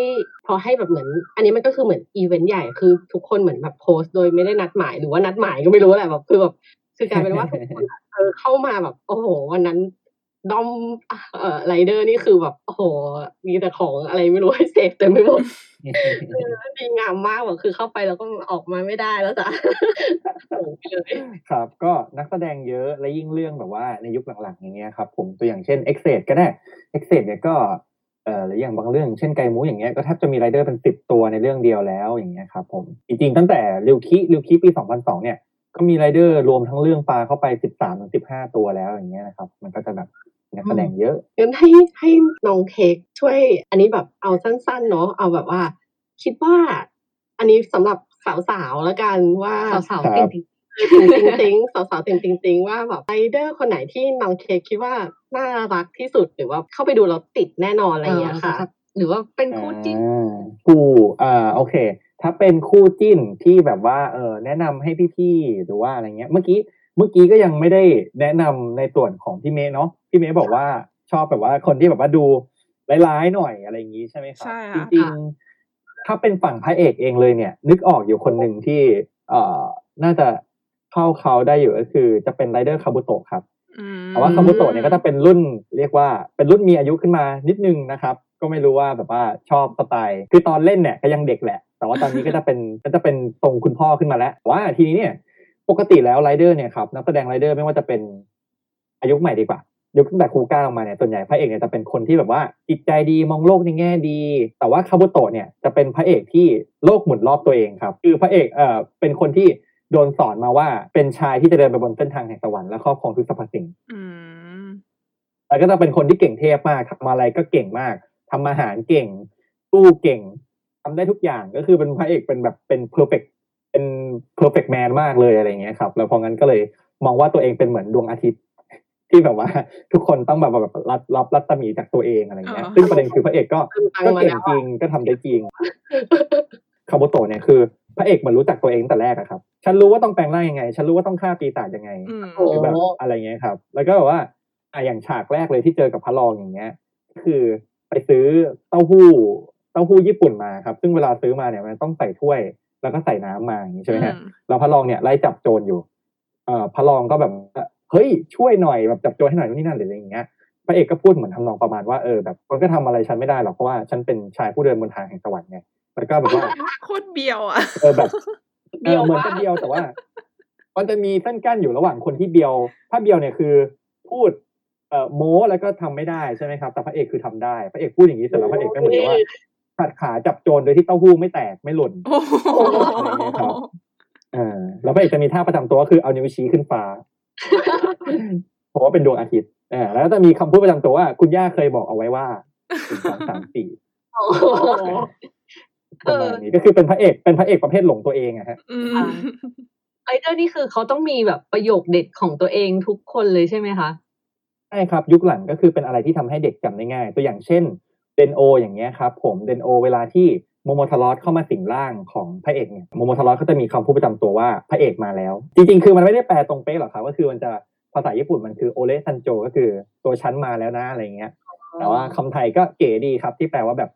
พอให้แบบเหมือน อันนี้มันก็คือเหมือนอีเวนต์ใหญ่คือทุกคนเหมือนแบบโพสต์โดยไม่ได้นัดหมายหรือว่านัดหมายก็ไม่รู้แหละแบบคือแบบคือกลายเป็นว่าทุกคนอะเออเข้ามาแบบโอ้โหวันนั้น ดอมเอ่อไรเดอร์นี่คือแบบโอ้โหมีแต่ของอะไรไม่รู้ให้เสพเต็มไปหมดเออดีงามมากแบบคือเข้าไปแล้วก็ออกมาไม่ได้แล้วจ้ะหลงไปเลยครับ ก็นักแสดงเยอะและยิ่งเรื่องแบบว่าในยุคหลังๆ อย่างเงี้ยครับ ผมตัวอย่างเช่น e x e ก็ได้ e x e เนี่ยก็เอ่อหรืออย่างบางเรื่องเช่นไกมูอย่างเงี้ยก็แทบจะมีไรเดอร์เป็นสิบตัวในเรื่องเดียวแล้วอย่างเงี้ยครับผมจริงๆตั้งแต่ริวคิริวคิปี2002เนี่ยก็มีไรเดอร์รวมทั้งเรื่องปลาเข้าไป13ถึง15ตัวแล้วอย่างเงี้ยนะครับ มันก็จะแบบ นักแสดงเยอะงั้นให้ให้น้องเค้กช่วย อันนี้แบบเอาสั้นๆเนาะเอาแบบว่า คิดว่า อันนี้สำหรับสาวๆแล้วกันว่าสาวครัๆติ่บงติ่งติงติงติงสาวๆติงติงติงว่าแบบไรเดอร์คนไหนที่น้องเค้กคิดว่าน่ารักที่สุดหรือว่าเข้าไปดูแล้วติดแน่นอนอะไรอย่างเงี้ยค่ะ หรือว่าเป็นคู่จิ้นอ่าคู่อ่าโอเค ถ้าเป็นคู่จิ้นที่แบบว่าเออแนะนำให้พี่ๆหรือว่าอะไรเงี้ย เมื่อกี้ เมื่อกี้ก็ยังไม่ได้แนะนำในส่วนของพี่เมย์เนาะพี่เมย์บอกว่าชอบแบบว่าคนที่แบบว่าดูร้ายๆหน่อยอะไรอย่างงี้ใช่ไหมครับใช่จค่ะริงๆถ้าเป็นฝั่งพระเอกเองเลยเนี่ย นึกออกอยู่คนหนึ่งที่ เอ่อน่าจะเข้าเขาได้อยู่ก็คือ จะเป็นไรเดอร์คาบุโตะครับอืมแต่ว่าคาบุโตะเนี่ยก็จะเป็นรุ่นเรียกว่าเป็นรุ่นมีอายุขึ้นมานิดนึงนะครับ ก็ไม่รู้ว่าแบบว่าชอบสไตล์คือตอนเล่นเนี่ยก็ยังเด็กแหละ แต่ว่าตอนนี้ก็จะเป็นก็จะเป็นทรงคุณพ่อขึ้นมาแล้วแต่ว่าทีนี้เนี่ย ปกติแล้วไรเดอร์เนี่ยครับนักแสดงไรเดอร์ไม่ว่าจะเป็นอายุใหม่ดีกว่ายุคตั้งแต่ครูก้าลงมาเนี่ยส่วนใหญ่พระเอกเนี่ยจะเป็นคนที่แบบว่าจิตใจดีมองโลกในแง่ดี แต่ว่าคาบุโตะเนี่ยจะเป็นพระเอกที่โลกหมุนรอบตัวเองครับ คือพระเอกเอ่อเป็นคนที่โดนสอนมาว่าเป็นชายที่จะเดินไปบนเส้นทางแห่งสวรรค์และครอบครองทุกสรรพสิ่งอืมแล้วก็จะเป็นคนที่เก่งเทพมากทำอะไรก็เก่งมากทำอาหารเก่งตู้เก่งทำได้ทุกอย่างก็คือเป็นพระเอกเป็นแบบเป็นเพอร์เฟก เป็น perfect man มากเลยอะไรอย่างเงี้ยครับแล้วพองั้นก็เลยมองว่าตัวเองเป็นเหมือนดวงอาทิตย์ ที่แบบว่า ทุกคนต้องแบบแบบรับรับรัศมีจากตัวเองอะไรเงี้ยอ๋อซึ่งประเด็นคือพระเอกก็เติมตังก็ค์มาเก่แล้งวจริงก็ทำได้จริงคาโบโตะเนี่ยคือพระเอกเหมันรู้จักตัวเองตั้งแต่แรกอะครับ ฉันรู้ว่าต้องแปลงร่างยังไง ฉันรู้ว่าต้องฆ่าปีศาจยังไงอืมโอ้หรือแบบอะไรเงี้ยครับ แล้วก็แบบว่าอะอย่างฉากแรกเลยที่เจอกับพระรองอย่างเงี้ย คือไปซื้อเต้าหู้เต้าหู้ญี่ปุ่นมาครับ ซึ่งเวลาซื้อมาเนี่ยมันต้องใส่ถ้วย แล้วก็ใส่น้ำมาอย่างนี้ใช่ไหมฮะแล้วพระรองเนี่ยไล่จับโจรอยู่เอ่อพระรองก็แบบเฮ้ยช่วยหน่อยแบบจับโจรให้หน่อยนู่นนี่นั่นหรืออะไรอย่างเงี้ยพระเอกก็พูดเหมือนทำนองประมาณว่าเออแบบคนก็ทำอะไรฉันไม่ได้หรอกเพราะว่าฉันเป็นชายผู้เดินบนทางแห่งสวรรค์ไงแล้วก็แบบว่าโคตรเบียวอะเออแบบเบี้ยวออเหมือนมากจะเบียวแต่ว่า มันจะมีเส้นกั้นอยู่ระหว่างคนที่เบียว ถ้าเบียวเนี่ยคือพูดเอ่อโม้แล้วก็ทำไม่ได้ใช่ไหมครับ แต่พระเอกคือทำได้ พระเอกพูดอย่างนี้เสร็จแล้วพระเอกก็เหมือนกับว่า ขัดขาจับโจรโดยที่เต้าหู้ไม่แตกไม่หล่นโอ้โหอะไรเงี้ยครับเออแล้วพระเอกจะมีท่าประจำตัวก็คือเอานิ้วชี้ขึ้นฟ้าเพราะว่าเป็นดวงอาทิตย์เออแล้วก็จะมีคำพูดประจำตัวว่า คุณย่าเคยบอกเอาไว้ว่าหนึ่งสองสามสี่อ๋อประมาณนี้ก็คือเป็นพระเอกเป็นพระเอกประเภทหลงตัวเองอะฮะอืมอ่าไรเดอร์นี่คือเขาต้องมีแบบประโยคเด็ดของตัวเองทุกคนเลยใช่ไหมคะใช่ครับ ยุคหลังก็คือเป็นอะไรที่ทำให้เด็กจำได้ง่าย ตัวอย่างเช่นเดนโอ อย่างเงี้ยครับผมเดนโอ เวลาที่โมโมทารอสเข้ามาสิงร่างของพระเอกเนี่ยโมโมทารอสเขาจะมีคำพูดประจำตัวว่าพระเอกมาแล้ว จริงๆ คือมันไม่ได้แปลตรงเป๊ะหรอกครับก็คือมันจะภาษาญี่ปุ่นมันคือโอเลซันโจก็คือตัวชั้นมาแล้วนะอะไรเงี้ย แต่ว่าคำไทยก็เก๋ดีครับ ที่แปลว่าแบบ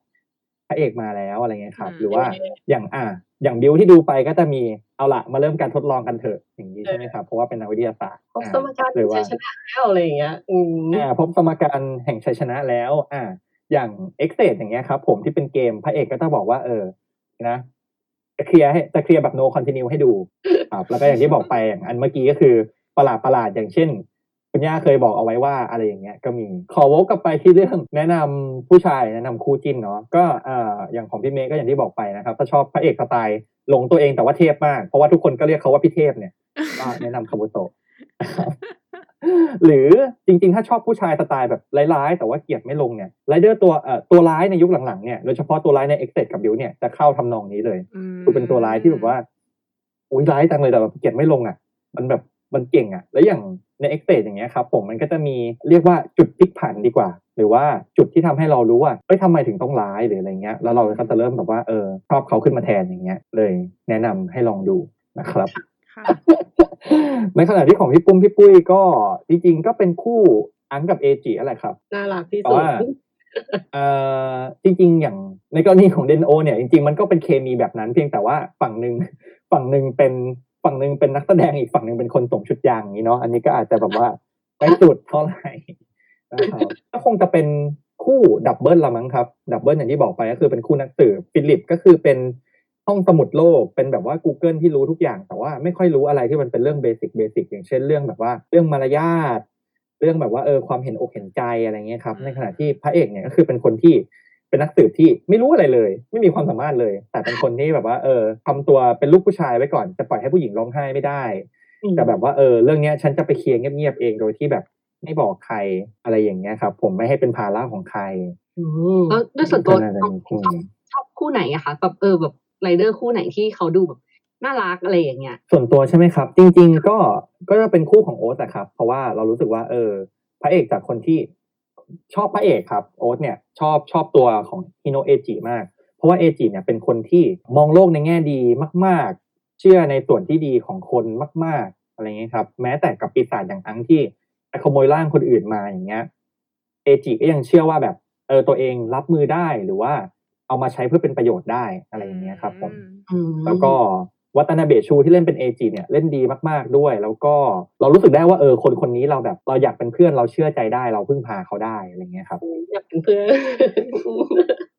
พระเอกมาแล้วอะไรเงี้ยครับอืมหรือว่าอย่างอ่า อย่างบิวที่ดูไปก็จะมีเอาละมาเริ่มการทดลองกันเถอะอย่างนี้ใช่ไหมครับเพราะว่าเป็นนักวิทยาศาสตร์พบสมการหรือว่าชัยชนะแล้วอะไรอย่างเงี้ย อืมอ่าพบสมการแห่งชัยชนะแล้ว อ่า อย่างเอ็กเซอย่างเงี้ยครับผมที่เป็นเกมพระเอกก็จะบอกว่า เออนะจะเคลียร์ให้จะเคลียร์แบบ no continue ให้ดูครับแล้วก็อย่างที่บอกไปอย่างอันเมื่อกี้ก็คือประหลาดประหลาดอย่างเช่น คุณย่าเคยบอกเอาไว้ว่าอะไรอย่างเงี้ยก็มีขอวกกลับไปที่เรื่องแนะนำผู้ชายแนะนำคู่จิ้นเนาะก็อ่อย่างของพี่เมย์ก็อย่างที่บอกไปนะครับถ้าชอบพระเอกสไตล์หลงตัวเองแต่ว่าเทพมาก เพราะว่าทุกคนก็เรียกเขาว่าพี่เทพเนี่ยก็แนะนำคาบุโตะนะครับ หรือจริงๆ ถ้าชอบผู้ชายสไตล์แบบร้ายๆ แต่ว่าเกลียดไม่ลงเนี่ยไรเดอร์ตัวเอ่อตัวร้ายในยุคหลังๆเนี่ยโดยเฉพาะตัวร้ายในเอ็กเซกับบิวเนี่ยจะเข้าทำนองนี้เลยคือเป็นตัวร้ายที่แบบว่าอุ้ยร้ายจังเลยแต่แบบเกลียดไม่ลงอะ มันแบบมันเก่งอะ แล้วอย่างในเอ็กเซอย่างเงี้ยครับผมมันก็จะมีเรียกว่าจุดพลิกผันดีกว่า หรือว่าจุดที่ทำให้เรารู้ว่าเอ้ยทำไมถึงต้องร้ายหรืออะไรเงี้ยแล้วเราก็จะเริ่มแบบว่าเออชอบเขาขึ้นมาแทนอย่างเงี้ยเลยแนะนำให้ลองดูนะครับค่ะ ในขณะที่ของพี่ปุ้มพี่ปุ้ยก็จริงๆก็เป็นคู่อังกับเอจิอะไรครับน่ารักที่แต่สุดว่าเอ่อจริงๆ อย่างในกรณีของเดนโอเนี่ย จริงๆ มันก็เป็นเคมีแบบนั้นเพียงแต่ว่าฝั่งหนึ่งฝั่งหนึ่งเป็นฝั่งหนึ่งเป็นนักแสดงอีกฝั่งหนึ่งเป็นคนสวมชุดยางอย่างนี้เนาะอันนี้ก็อาจจะแบบว่าไม่สุดเท่าไหร่นะครับก็คงจะเป็นคู่ดับเบิลละมั้งครับดับเบิลอย่างที่บอกไปก็คือเป็นคู่นักสืบฟิลิปก็คือเป็น ห้องสมุดโลกเป็นแบบว่า Google ที่รู้ทุกอย่าง แต่ว่าไม่ค่อยรู้อะไรที่มันเป็นเรื่อง basic basic อย่างเช่นเรื่องแบบว่า เรื่องมารยาทเรื่องแบบว่าเออความเห็นอกเห็นใจอะไรเงี้ยครับอืมในขณะที่พระเอกเนี่ยก็คือเป็นคนที่เป็นนักสืบที่ไม่รู้อะไรเลย ไม่มีความสามารถเลย แต่เป็นคนที่แบบว่า เออทำตัวเป็นลูกผู้ชายไว้ก่อนจะปล่อยให้ผู้หญิงร้องไห้ไม่ได้แต่แบบว่าเออเรื่องเนี้ยฉันจะไปเคลียร์เงียบๆเองโดยที่แบบไม่บอกใครอะไรอย่างเงี้ยครับ ผมไม่ให้เป็นภาระของใครอืมแล้วด้วยส่วนตัวก็น่าจะน้องมีคู่ชอบชอบคู่ไหนอะคะแบบเออแบบ ไรเดอร์คู่ไหนที่เขาดูแบบน่ารักอะไรอย่างเงี้ย ส่วนตัวใช่ไหมครับ จริง ๆ ก็ก็จะเป็นคู่ของโอ๊ตอะครับ เพราะว่าเรารู้สึกว่า เออ พระเอกจากคนที่ชอบพระเอกครับโอ๊ตเนี่ยชอบชอบตัวของฮิโนเอจิมาก เพราะว่าเอจิเนี่ยเป็นคนที่มองโลกในแง่ดีมาก ๆ เชื่อในส่วนที่ดีของคนมาก ๆ อะไรเงี้ยครับ แม้แต่กับปีศาจอย่างอังที่ไปขโมยร่างคนอื่นมาอย่างเงี้ยเอจิก็ยังเชื่อว่าแบบเออตัวเองรับมือได้หรือว่า เอามาใช้เพื่อเป็นประโยชน์ได้อะไรอย่างเงี้ยครับผมอืมแล้วก็วัตนาเบะชูที่เล่นเป็นเอจิเนี่ยเล่นดีมากๆด้วย แล้วก็เรารู้สึกได้ว่าเออคนคนนี้เราแบบเราอยากเป็นเพื่อนเราเชื่อใจได้เราพึ่งพาเขาได้อะไรเงี้ยครับอยากเป็นเพื่อน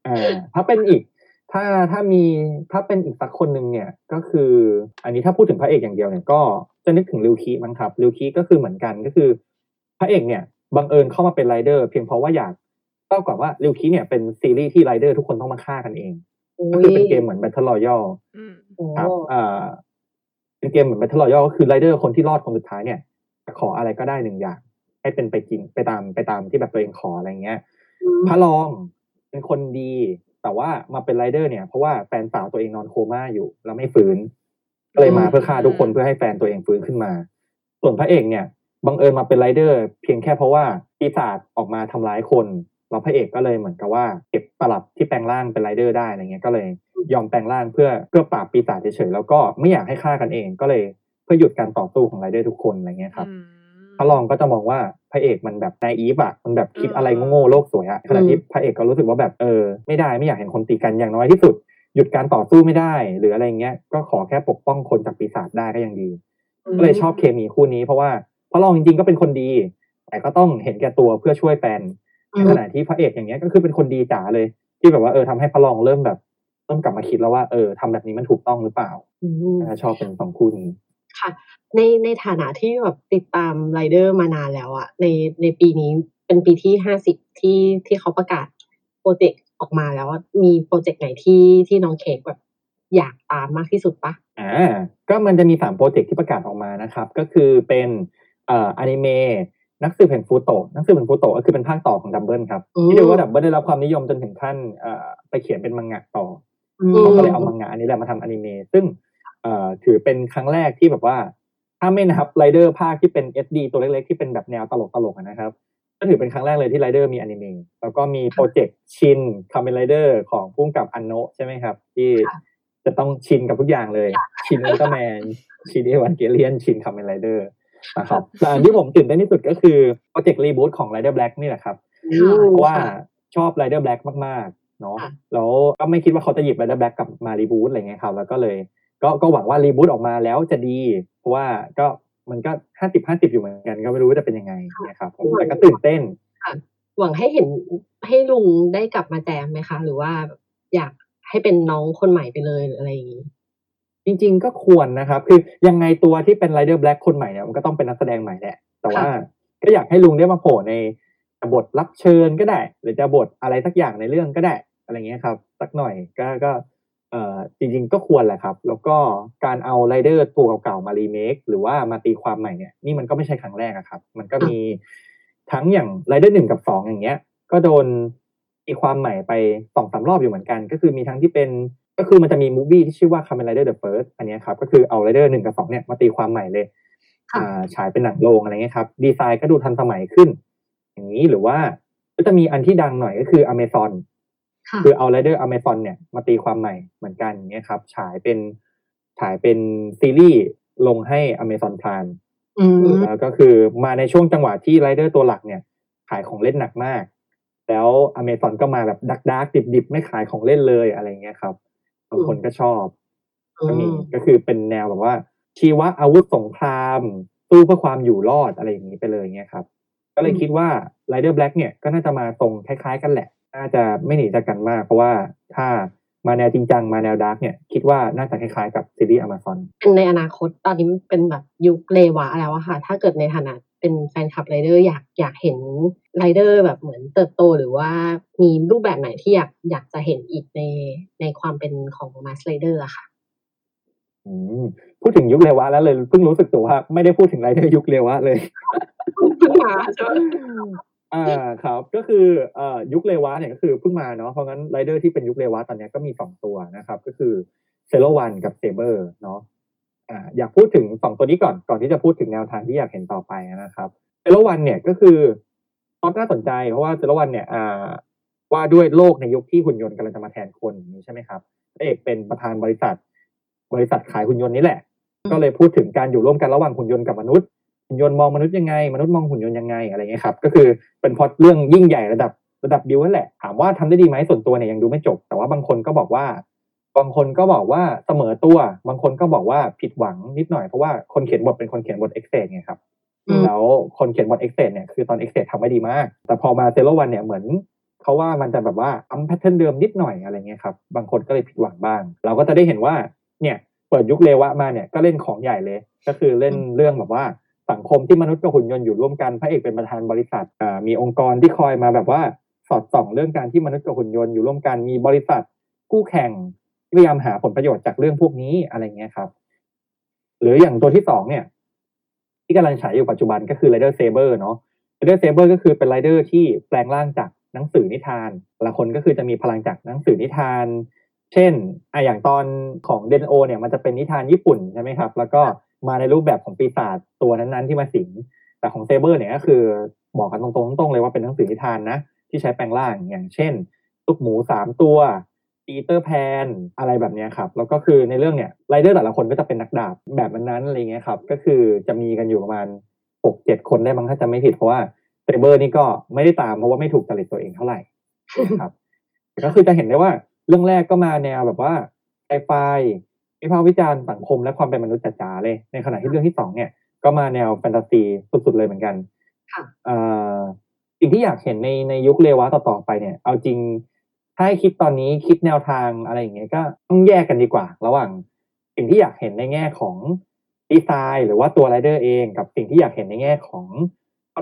อ่าถ้าเป็นอีก ถ้าถ้ามีถ้าเป็นอีกสักคนหนึ่งเนี่ยก็คือ อันนี้ถ้าพูดถึงพระเอกอย่างเดียวเนี่ยก็จะนึกถึงริวคีมั้งครับริวคีก็คือเหมือนกันก็คือ พระเอกเนี่ยบังเอิญเข้ามาเป็นไรเดอร์ เพียงเพราะว่าอยาก เล่าก่อนว่าริวคีเนี่ยเป็นซีรีส์ที่ไรเดอร์ทุกคนต้องมาฆ่ากันเองก็คือเป็นเกมเหมือน Battle Royale อืมโอ้ครับอ่าเป็นเกมเหมือน Battle Royale ก็คือไรเดอร์คนที่รอดคนสุดท้ายเนี่ยจะขออะไรก็ได้หนึ่งอย่าง ให้เป็นไปจริงไปตามไปตามที่แบบตัวเองขออะไรเงี้ยพระรองเป็นคนดี แต่ว่ามาเป็นไรเดอร์เนี่ย เพราะว่าแฟนสาวตัวเองนอนโคม่าอยู่ แล้วไม่ฟื้น ก็เลยมาเพื่อฆ่าทุกคนเพื่อให้แฟนตัวเองฟื้นขึ้นมา ส่วนพระเอกเนี่ยบังเอิญมาเป็นไรเดอร์ เพียงแค่เพราะว่าปีศาจออกมาทำร้ายคน แล้วพระเอกก็เลยเหมือนกับว่าเก็บปลัดที่แปลงร่างเป็นไรเดอร์ได้อะไรเงี้ยก็เลยยอมแปลงร่างเพื่อเพื่อปราบปีศาจเฉยๆแล้วก็ไม่อยากให้ฆ่ากันเองก็เลยเพื่อหยุดการต่อสู้ของไรเดอร์ทุกคนอะไรเงี้ยครับอืมพระรองก็จะมองว่าพระเอกมันแบบนายอีฟอะมันแบบคิดอะไรโง่ๆโลกสวยอะขณะที่พระเอกก็รู้สึกว่าแบบเออไม่ได้ไม่อยากเห็นคนตีกันอย่างน้อยที่สุด หยุดการต่อสู้ไม่ได้ หรืออะไรเงี้ยก็ขอแค่ปกป้องคนจากปีศาจได้ก็ยังดีก็เลยชอบเคมีคู่นี้เพราะว่าพระรองจริงๆก็เป็นคนดี แต่ก็ต้องเห็นแก่ตัวเพื่อช่วยแฟน ในขณะที่พระเอกอย่างเงี้ยก็คือเป็นคนดีจ๋าเลย ที่แบบว่าเออทำให้พระรองเริ่มแบบเริ่มกลับมาคิดแล้วว่าเออทำแบบนี้มันถูกต้องหรือเปล่าอืมชอบเป็นสองคู่นี้ค่ะ ในในฐานะที่แบบติดตามไรเดอร์มานานแล้วอะในในปีนี้เป็นปีที่ห้าสิบที่ที่เขาประกาศโปรเจกต์ออกมาแล้วอะมีโปรเจกต์ไหนที่ที่น้องเค้กแบบอยากตามมากที่สุดปะอ่าก็มันจะมีสามโปรเจกต์ที่ประกาศออกมานะครับ ก็คือเป็นเอ่ออนิเมะ นักสืบแห่งฟูโตะนักสืบแห่งฟูโตะก็คือเป็นภาคต่อของดับเบิลครับอืมที่เรียกว่าดับเบิลได้รับความนิยมจนถึงขั้นเอ่อไปเขียนเป็นมังงะต่ออืมเขาก็เลยเอามังงะอันนี้แหละมาทำอนิเมะซึ่งเอ่อถือเป็นครั้งแรกที่แบบว่า ถ้าไม่นับไรเดอร์ภาคที่เป็น SD ตัวเล็กๆ ที่เป็นแบบแนวตลกๆอะนะครับ ก็ถือเป็นครั้งแรกเลยที่ไรเดอร์มีอนิเมะแล้วก็มีโปรเจกต์ชินคาเมนไรเดอร์ของผู้กำกับอันโนะใช่ไหมครับ ที่ค่ะจะต้องชินกับทุกอย่างเลย ชินอุลตร้าแมนชินเอวันเกเลียนชินคาเมนไรเดอร์ นะครับแต่อันที่ผมตื่นเต้นที่สุดก็คือโปรเจกต์ reboot ของไรเดอร์แบล็กนี่แหละครับอืมเพราะว่าค่ะชอบไรเดอร์แบล็กมากๆเนาะค่ะแล้วก็ไม่คิดว่าเขาจะหยิบไรเดอร์แบล็กกลับมา reboot อะไรเงี้ยครับแล้วก็เลยก็ก็หวังว่า reboot ออกมาแล้วจะดี เพราะว่าก็มันก็ห้าสิบห้าสิบอยู่เหมือนกัน ก็ไม่รู้ว่าจะเป็นยังไงนะครับผมแต่ก็ตื่นเต้นหวังให้เห็นให้ลุงได้กลับมาแจมไหมคะ หรือว่าอยากให้เป็นน้องคนใหม่ไปเลยหรืออะไรอย่างนี้ จริง ๆ ก็ควรนะครับ คือยังไงตัวที่เป็นไรเดอร์แบล็กคนใหม่เนี่ยมันก็ต้องเป็นนักแสดงใหม่แหละ แต่ว่าก็อยากให้ลุงได้มาโผล่ในบทรับเชิญก็ได้ หรือจะบทอะไรสักอย่างในเรื่องก็ได้ อะไรเงี้ยครับ สักหน่อยก็ก็เอ่อจริง ๆ ก็ควรแหละครับ แล้วก็การเอาไรเดอร์ตัวเก่าๆมารีเมคหรือว่ามาตีความใหม่เนี่ยนี่มันก็ไม่ใช่ครั้งแรกอะครับ มันก็มีทั้งอย่างไรเดอร์หนึ่งกับสองอย่างเงี้ย ก็โดนตีความใหม่ไปสองสามรอบอยู่เหมือนกัน ก็คือมีทั้งที่เป็น ก็คือมันจะมี movie ที่ชื่อว่า Kamen Rider The First อันเนี้ยครับก็คือเอาไรเดอร์หนึ่งกับสองเนี่ยมาตีความใหม่เลยค่ะอ่าฉายเป็นหนังโรงอะไรเงี้ยครับดีไซน์ก็ดูทันสมัยขึ้น อย่างนี้หรือว่าก็จะมีอันที่ดังหน่อยก็คือ Amazon ค่ะคือเอาไรเดอร์ Amazon เนี่ยมาตีความใหม่เหมือนกันอย่างเงี้ยครับฉายเป็นฉายเป็นซีรีส์ลงให้ Amazon Prime อืมแล้วก็คือมาในช่วงจังหวะที่ไรเดอร์ตัวหลักเนี่ย ขายของเล่นหนักมาก แล้วอเมซอนก็มาแบบดักดักดิบดิบๆไม่ขายของเล่นเลยอะไรเงี้ยครับ บางคนก็ชอบก็มีก็คือเป็นแนวแบบว่า ชีวะอาวุธสงครามสู้เพื่อความอยู่รอดอะไรอย่างนี้ไปเลยเงี้ยครับ ก็เลยคิดว่าไรเดอร์แบล็กเนี่ยก็น่าจะมาตรงคล้ายๆกันแหละ น่าจะไม่หนีจากกันมาก เพราะว่าถ้ามาแนวจริงจังมาแนว dark เนี่ยคิดว่าน่าจะคล้ายๆกับซีรีส์อเมซอนเป็นในอนาคตตอนนี้เป็นแบบยุคเรวะแล้วอะค่ะ ถ้าเกิดในฐานะ เป็นแฟนคลับไรเดอร์อยากอยากเห็นไรเดอร์แบบเหมือนเติบโตหรือว่ามีรูปแบบไหนที่อยากอยากจะเห็นอีกในในความเป็นของมาสค์ไรเดอร์อะค่ะอืมพูดถึงยุคเรวะแล้วเลยเพิ่งรู้สึกตัวว่าไม่ได้พูดถึงไรเดอร์ยุคเรวะเลยเพิ่งมาใช่ไหมอ่าครับ ก็คือเอ่อยุคเรวะเนี่ยก็คือเพิ่งมาเนาะเพราะงั้นไรเดอร์ที่เป็นยุคเรวะตอนเนี้ยก็มีสองตัวนะครับ ก็คือเซโลวันกับเซเบอร์เนาะ อ่าอยากพูดถึงสองตัวนี้ก่อนก่อนที่จะพูดถึงแนวทางที่อยากเห็นต่อไปนะครับเซโลวันเนี่ยก็คือพอน่าสนใจเพราะว่าเซโลวันเนี่ยอ่าว่าด้วยโลกในยุคที่หุ่นยนต์กำลังจะมาแทนคนอย่างนี้ใช่ไหมครับพระเอกเป็นประธานบริษัท บริษัทขายหุ่นยนต์นี่แหละ ก็เลยพูดถึงการอยู่ร่วมกันระหว่างหุ่นยนต์กับมนุษย์หุ่นยนต์มองมนุษย์ยังไง มนุษย์มองหุ่นยนต์ยังไงอะไรเงี้ยครับ ก็คือเป็นพล็อตเรื่องยิ่งใหญ่ระดับระดับบิวนั่นแหละ ถามว่าทำได้ดีไหมส่วนตัวเนี่ยยังดูไม่จบ แต่ว่าบางคนก็บอกว่า บางคนก็บอกว่าเสมอตัว บางคนก็บอกว่าผิดหวังนิดหน่อยเพราะว่าคนเขียนบทเป็นคนเขียนบทเอ็กเซดไงครับอืมแล้วคนเขียนบทเอ็กเซดเนี่ยคือตอนเอ็กเซดทำไว้ดีมาก แต่พอมาเซโ o วันเนี่ยเหมือนเขาว่ามันจะแบบว่าย้ำ pattern เดิมนิดหน่อยอะไรเงี้ยครับบางคนก็เลยผิดหวังบ้าง เราก็จะได้เห็นว่าเนี่ยเปิดยุคเลวะมาเนี่ยก็เล่นของใหญ่เลย ก็คือเล่นเรื่องแบบว่าสังคมที่มนุษย์กับหุ่นยนต์อยู่ร่วมกันพระเอกเป็นประธานบริษัทอ่ามีองค์กรที่คอยมาแบบว่าสอดส่องเรื่องการที่มนุษย์กับหุ่นยนต์อยู่ร่วมกันมีบริษัทคู่แข่งที่ พยายามหาผลประโยชน์จากเรื่องพวกนี้อะไรเงี้ยครับ หรืออย่างตัวที่สองเนี่ย ที่กำลังฉายอยู่ปัจจุบันก็คือ Rider Saber เนาะ Rider Saber ก็คือเป็นไรเดอร์ที่แปลงร่างจากหนังสือนิทานแต่ละคนก็คือจะมีพลังจากหนังสือนิทาน เช่นอะอย่างตอนของเดนโอ เนี่ยมันจะเป็นนิทานญี่ปุ่นใช่ไหมครับ แล้วก็มาในรูปแบบของปีศาจตัวนั้นๆ ที่มาสิง แต่ของเซเบอร์เนี่ยก็คือบอกกันตรงๆตรงๆเลยว่าเป็นหนังสือนิทานนะที่ใช้แปลงร่างอย่างเช่น ลูกหมูสามตัว ปีเตอร์แพนอะไรแบบเนี้ยครับ แล้วก็คือในเรื่องเนี่ยไรเดอร์แต่ละคนก็จะเป็นนักดาบแบบนั้นๆอะไรเงี้ยครับ ก็คือจะมีกันอยู่ประมาณหกเจ็ดคนได้มั้งถ้าจะไม่ผิดเพราะว่าเซเบอร์นี่ก็ไม่ได้ตามเพราะว่าไม่ถูกจริตตัวเองเท่าไหร่นะครับแต่ก็คือจะเห็นได้ว่าเรื่องแรกก็มาแนวแบบว่าไซไฟวิพากษ์วิจารณ์สังคมและความเป็นมนุษย์จ๋าๆเลย ในขณะที่เรื่องที่สองเนี่ย ก็มาแนวแฟนตาซีสุดๆเลยเหมือนกันค่ะเอ่อสิ่งที่อยากเห็นในในยุคเลวะต่อๆไปเนี่ย เอาจริง ถ้าให้คิดตอนนี้คิดแนวทางอะไรอย่างเงี้ยก็ต้องแยกกันดีกว่า ระหว่างสิ่งที่อยากเห็นในแง่ของดีไซน์หรือว่าตัวไรเดอร์เองกับสิ่งที่อยากเห็นในแง่ของ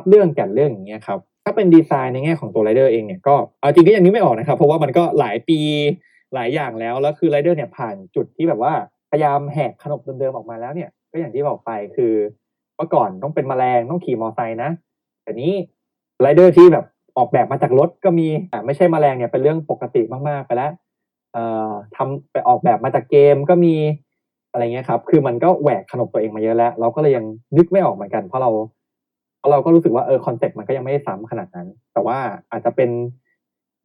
เรื่องแก่นเรื่องอย่างเงี้ยครับถ้าเป็นดีไซน์ในแง่ของตัวไรเดอร์เองเนี่ยก็เอาจริงก็ยังนึกไม่ออกนะครับ เพราะว่ามันก็หลายปีหลายอย่างแล้ว แล้วคือไรเดอร์เนี่ยผ่านจุดที่แบบว่าพยายามแหกขนบเดิมๆออกมาแล้วเนี่ย ก็อย่างที่บอกไปคือเมื่อก่อนต้องเป็นแมลงต้องขี่มอไซค์นะแต่นี้ไรเดอร์ที่แบบ ออกแบบมาจากรถก็มีอ่ะไม่ใช่แมลงเนี่ยเป็นเรื่องปกติมากๆไปแล้วเอ่อทำไปออกแบบมาจากเกมก็มีอะไรเงี้ยครับ คือมันก็แหวกขนบตัวเองมาเยอะแล้ว เราก็เลยยังนึกไม่ออกเหมือนกัน เพราะเราเพราะเราก็รู้สึกว่าเออคอนเซ็ปต์มันก็ยังไม่ได้ซ้ำขนาดนั้น แต่ว่าอาจจะเป็น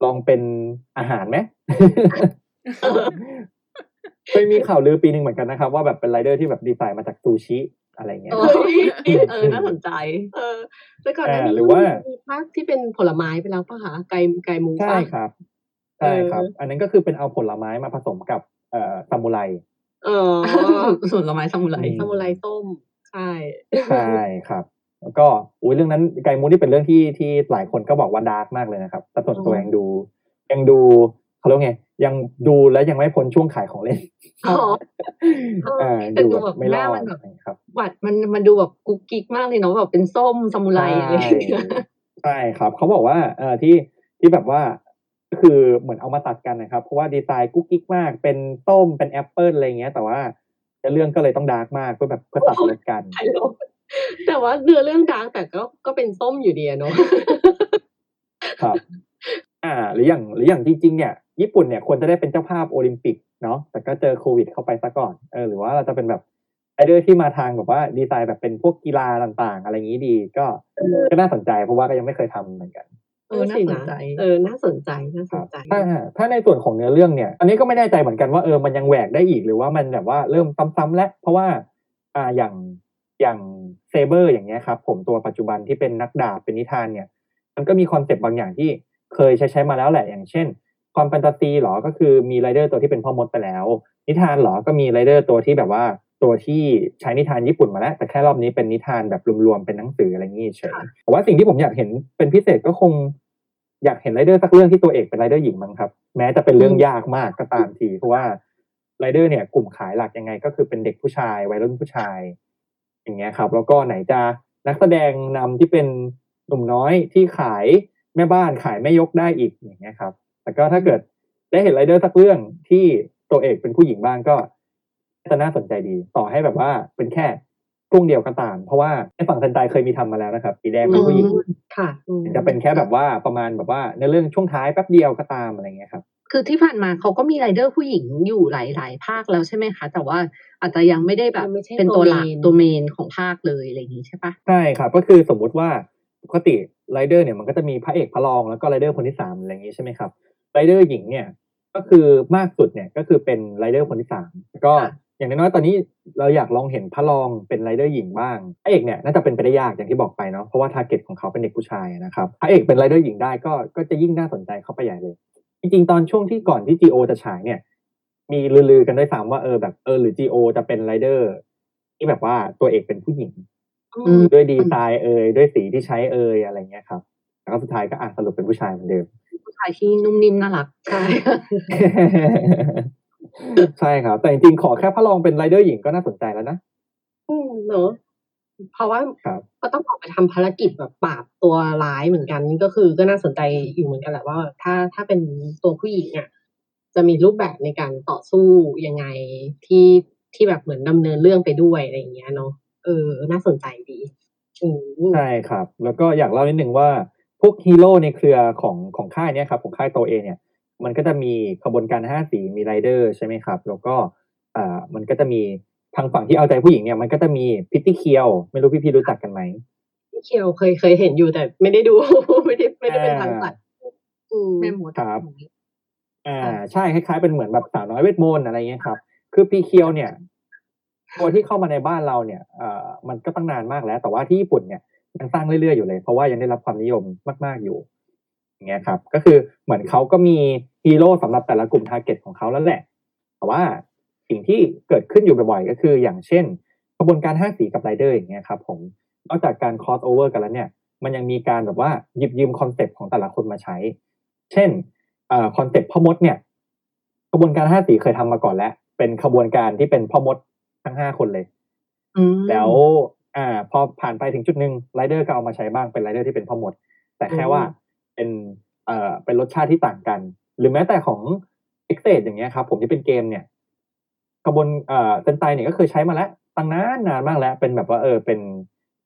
ลองเป็นอาหารไหมเคยมีข่าวลือปีหนึ่งเหมือนกันนะครับ ว่าแบบเป็นไรเดอร์ที่แบบดีไซน์มาจากซูชิ อะไรเงี้ยเออเออน่าสนใจ เออแต่ก่อนหน้าอ่านี้หรือว่ามีภาคที่เป็นผลไม้ไปแล้วป่ะคะไก่ไก่หมูใช่ป่ะครับใช่ครับเอออัอันนั้นก็คือเป็นเอาผลไม้มาผสมกับเอ่อซามูไรเออส่วนละไม้ซามูไรอืมซามูไรส้มใช่ใช่ครับ แล้วก็อุ้ยเรื่องนั้นไกมูนี่เป็นเรื่องที่ที่หลายคนก็บอกว่าดาร์กมากเลยนะครับแต่ส่วนตัวอ๋อยังดูยังดู เขาเรียกไง ยังดูแล้วยังไม่พ้นช่วงขายของเล่นอ๋ออ่าแต่ดูดูแบแบบบไม่รหน้าอมัดนแบบครับหวัดมันมันดูแบบกุ๊กกิ๊กมากเลยเนาะแบบเป็นส้มซามูไรอะไรอย่างเงี้ยใช่ครับ เขาบอกว่าเอ่อที่ที่แบบว่าก็คือเหมือนเอามาตัดกันนะครับ เพราะว่าดีไซน์กุ๊กกิ๊กมากเป็นส้มเป็นแอปเปิลอะไรเงี้ย แต่ว่าเรื่องก็เลยต้อง dark มากเพื่อแบบเพื่อตัดรสกันไข่ลบแต่ว่าเนื้อเรื่อง dark แต่ก็ก็เป็นส้มอยู่ดีอะเนาะครับ อ่า หรืออย่างหรืออย่างจริงๆเนี่ย ญี่ปุ่นเนี่ยควรจะได้เป็นเจ้าภาพโอลิมปิกเนาะแต่ก็เจอโควิดเข้าไปซะก่อนเออหรือว่าเราจะเป็นแบบไรเดอร์ที่มาทางแบบว่าดีไซน์แบบเป็นพวกกีฬาต่างๆ อะไรอย่างนี้ดีก็ก็น่าสนใจเพราะว่าก็ยังไม่เคยทำเหมือนกันเออน่าสนใจเออน่าสนใจน่าสนใจถ้าถ้าในส่วนของเนื้อเรื่องเนี่ย อันนี้ก็ไม่แน่ใจเหมือนกันว่าเออมันยังแหวกได้อีกหรือว่ามันแบบว่าเริ่มซ้ำๆแล้วเพราะว่าอ่าอย่างอย่างเซเบอร์อย่างเงี้ยครับผมตัวปัจจุบันที่เป็นนักดาบเป็นนิทานเนี่ย มันก็มีคอนเซปต์บางอย่างที่เคยใช้ใช้มาแล้วแหละอย่างเช่น ความแฟนตาซีหรอก็คือมีไรเดอร์ตัวที่เป็นพ่อมดไปแล้ว นิทานหรอก็มีไรเดอร์ตัวที่แบบว่าตัวที่ใช้นิทานญี่ปุ่นมาแล้ว แต่แค่รอบนี้เป็นนิทานแบบรวมๆเป็นหนังสืออะไรอย่างงี้เฉยค่ะแต่ว่าสิ่งที่ผมอยากเห็นเป็นพิเศษก็คงอยากเห็นไรเดอร์สักเรื่องที่ตัวเอกเป็นไรเดอร์หญิงมั้งครับ แม้จะเป็นเรื่องยากมากก็ตามทีเพราะว่าไรเดอร์เนี่ยกลุ่มขายหลักยังไง ก็คือเป็นเด็กผู้ชายวัยรุ่นผู้ชาย อย่างเงี้ยครับ แล้วก็ไหนจะนักแสดงนำที่เป็นหนุ่มน้อยที่ขายแม่บ้านขายแม่ยกได้อีกอย่างเงี้ยครับ แต่ก็ถ้าเกิดได้เห็นไรเดอร์สักเรื่องที่ตัวเอกเป็นผู้หญิงบ้างก็จะน่าสนใจดี ต่อให้แบบว่าเป็นแค่กลุ่งเดียวก็ตาม เพราะว่าในฝั่งเซนไตเคยมีทำมาแล้วนะครับสีแดงเป็นผู้หญิงค่ะอืมจะเป็นแค่แบบว่าประมาณแบบว่าในเรื่องช่วงท้ายแป๊บเดียวก็ตามอะไรเงี้ยครับคือที่ผ่านมาเขาก็มีไรเดอร์ผู้หญิงอยู่หลาย ๆ ภาคแล้วใช่ไหมคะ แต่ว่าอาจจะยังไม่ได้แบบยังไม่ใช่เป็นตัวหลักตัวเมนตัวเมนของภาคเลยอะไรอย่างนี้ใช่ปะใช่ครับก็คือสมมุติว่าปกติไรเดอร์เนี่ยมันก็จะมีพระเอกพระรองแล้วก็ไรเดอร์คนที่สามอะไรอย่างนี้ใช่ไหมครับ ไรเดอร์หญิงเนี่ยก็คือมากสุดเนี่ยก็คือเป็นไรเดอร์คนที่สามก็อย่างน้อยๆตอนนี้เราอยากลองเห็นพระรองเป็นไรเดอร์หญิงบ้างพระเอกเนี่ยน่าจะเป็นไปได้ยากอย่างที่บอกไปเนาะเพราะว่า target ของเขาเป็นเด็กผู้ชายนะครับพระเอกเป็นไรเดอร์หญิงได้ก็ก็จะยิ่งน่าสนใจเข้าไปใหญ่เลย จริงๆ ตอนช่วงที่ก่อนที่ GO จะฉายเนี่ย มีลือๆกันด้วยซ้ำว่าเออแบบเออหรือ GO จะเป็นไรเดอร์ที่แบบว่าตัวเอกเป็นผู้หญิงอืมด้วยดีไซน์เอยด้วยสีที่ใช้เอยอะไรเงี้ยครับ แล้วก็สุดท้ายก็อะสรุปเป็นผู้ชายเหมือนเดิม ผู้ชายที่นุ่มนิ่มน่ารักใช่ใช่ครับ แต่จริงๆขอแค่พระรองเป็นไรเดอร์หญิงก็น่าสนใจแล้วนะอืมเนอะเพราะว่าครับก็ต้องออกไปทำภารกิจแบบปราบตัวร้ายเหมือนกันก็คือก็น่าสนใจอยู่เหมือนกันแหละว่า ถ้าถ้าเป็นตัวผู้หญิงอะจะมีรูปแบบในการต่อสู้ยังไงที่ที่แบบเหมือนดำเนินเรื่องไปด้วยอะไรอย่างเงี้ยเนาะเออ น่าสนใจดีอืมใช่ครับ แล้วก็อยากเล่านิดนึงว่า พวกฮีโร่ในเครือของของค่ายเนี้ยครับของค่ายโตเองเนี่ยมันก็จะมีขบวนการห้าสีมีไรเดอร์ใช่ไหมครับ แล้วก็อ่ามันก็จะมีทางฝั่งที่เอาใจผู้หญิงเนี่ยมันก็จะมีพิตตี้เคียว ไม่รู้พี่พี่ๆรู้จักกันไหมพี่เคียวเคยเคยเห็นอยู่แต่ไม่ได้ดูไม่ได้ไม่ได้เป็นทางสัตว์อืมแม่มดครับอ่าค่ะใช่คล้ายๆเป็นเหมือนแบบสาวน้อยเวทมนต์อะไรเงี้ยครับ คือพรีเคียวเนี่ยตัวที่เข้ามาในบ้านเราเนี่ยเอ่อมันก็ตั้งนานมากแล้ว แต่ว่าที่ญี่ปุ่นเนี่ย ยังสร้างเรื่อยๆอยู่เลย เพราะว่ายังได้รับความนิยมมาก ๆอยู่อย่างเงี้ยครับ ก็คือเหมือนเขาก็มีฮีโร่สำหรับแต่ละกลุ่ม target ของเขาแล้วแหละ แต่ว่าสิ่งที่เกิดขึ้นอยู่บ่อยๆก็คือ อย่างเช่นกระบวนการห้าสีกับไรเดอร์อย่างเงี้ยครับผมนอกจากการ cross over กันแล้วเนี่ย มันยังมีการแบบว่าหยิบยืมคอนเซปต์ของแต่ละคนมาใช้ เช่นคอนเซปต์พ่อมดเนี่ยกระบวนการห้าสีเคยทำมาก่อนแล้ว เป็นขบวนการที่เป็นพ่อมดทั้งห้าคนเลยอืมแล้ว อ่า พอผ่านไปถึงจุดหนึ่งไรเดอร์ก็เอามาใช้บ้างเป็นไรเดอร์ที่เป็นพ่อมด แต่แค่ว่าเป็นเอ่อเป็นรสชาติที่ต่างกัน หรือแม้แต่ของเอ็กเซดอย่างเงี้ยครับ ผมที่เป็นเกมเนี่ยขบวนเอ่อเซนไตเนี่ยก็เคยใช้มาแล้วตั้งนานนานมากแล้ว เป็นแบบว่าเออเป็น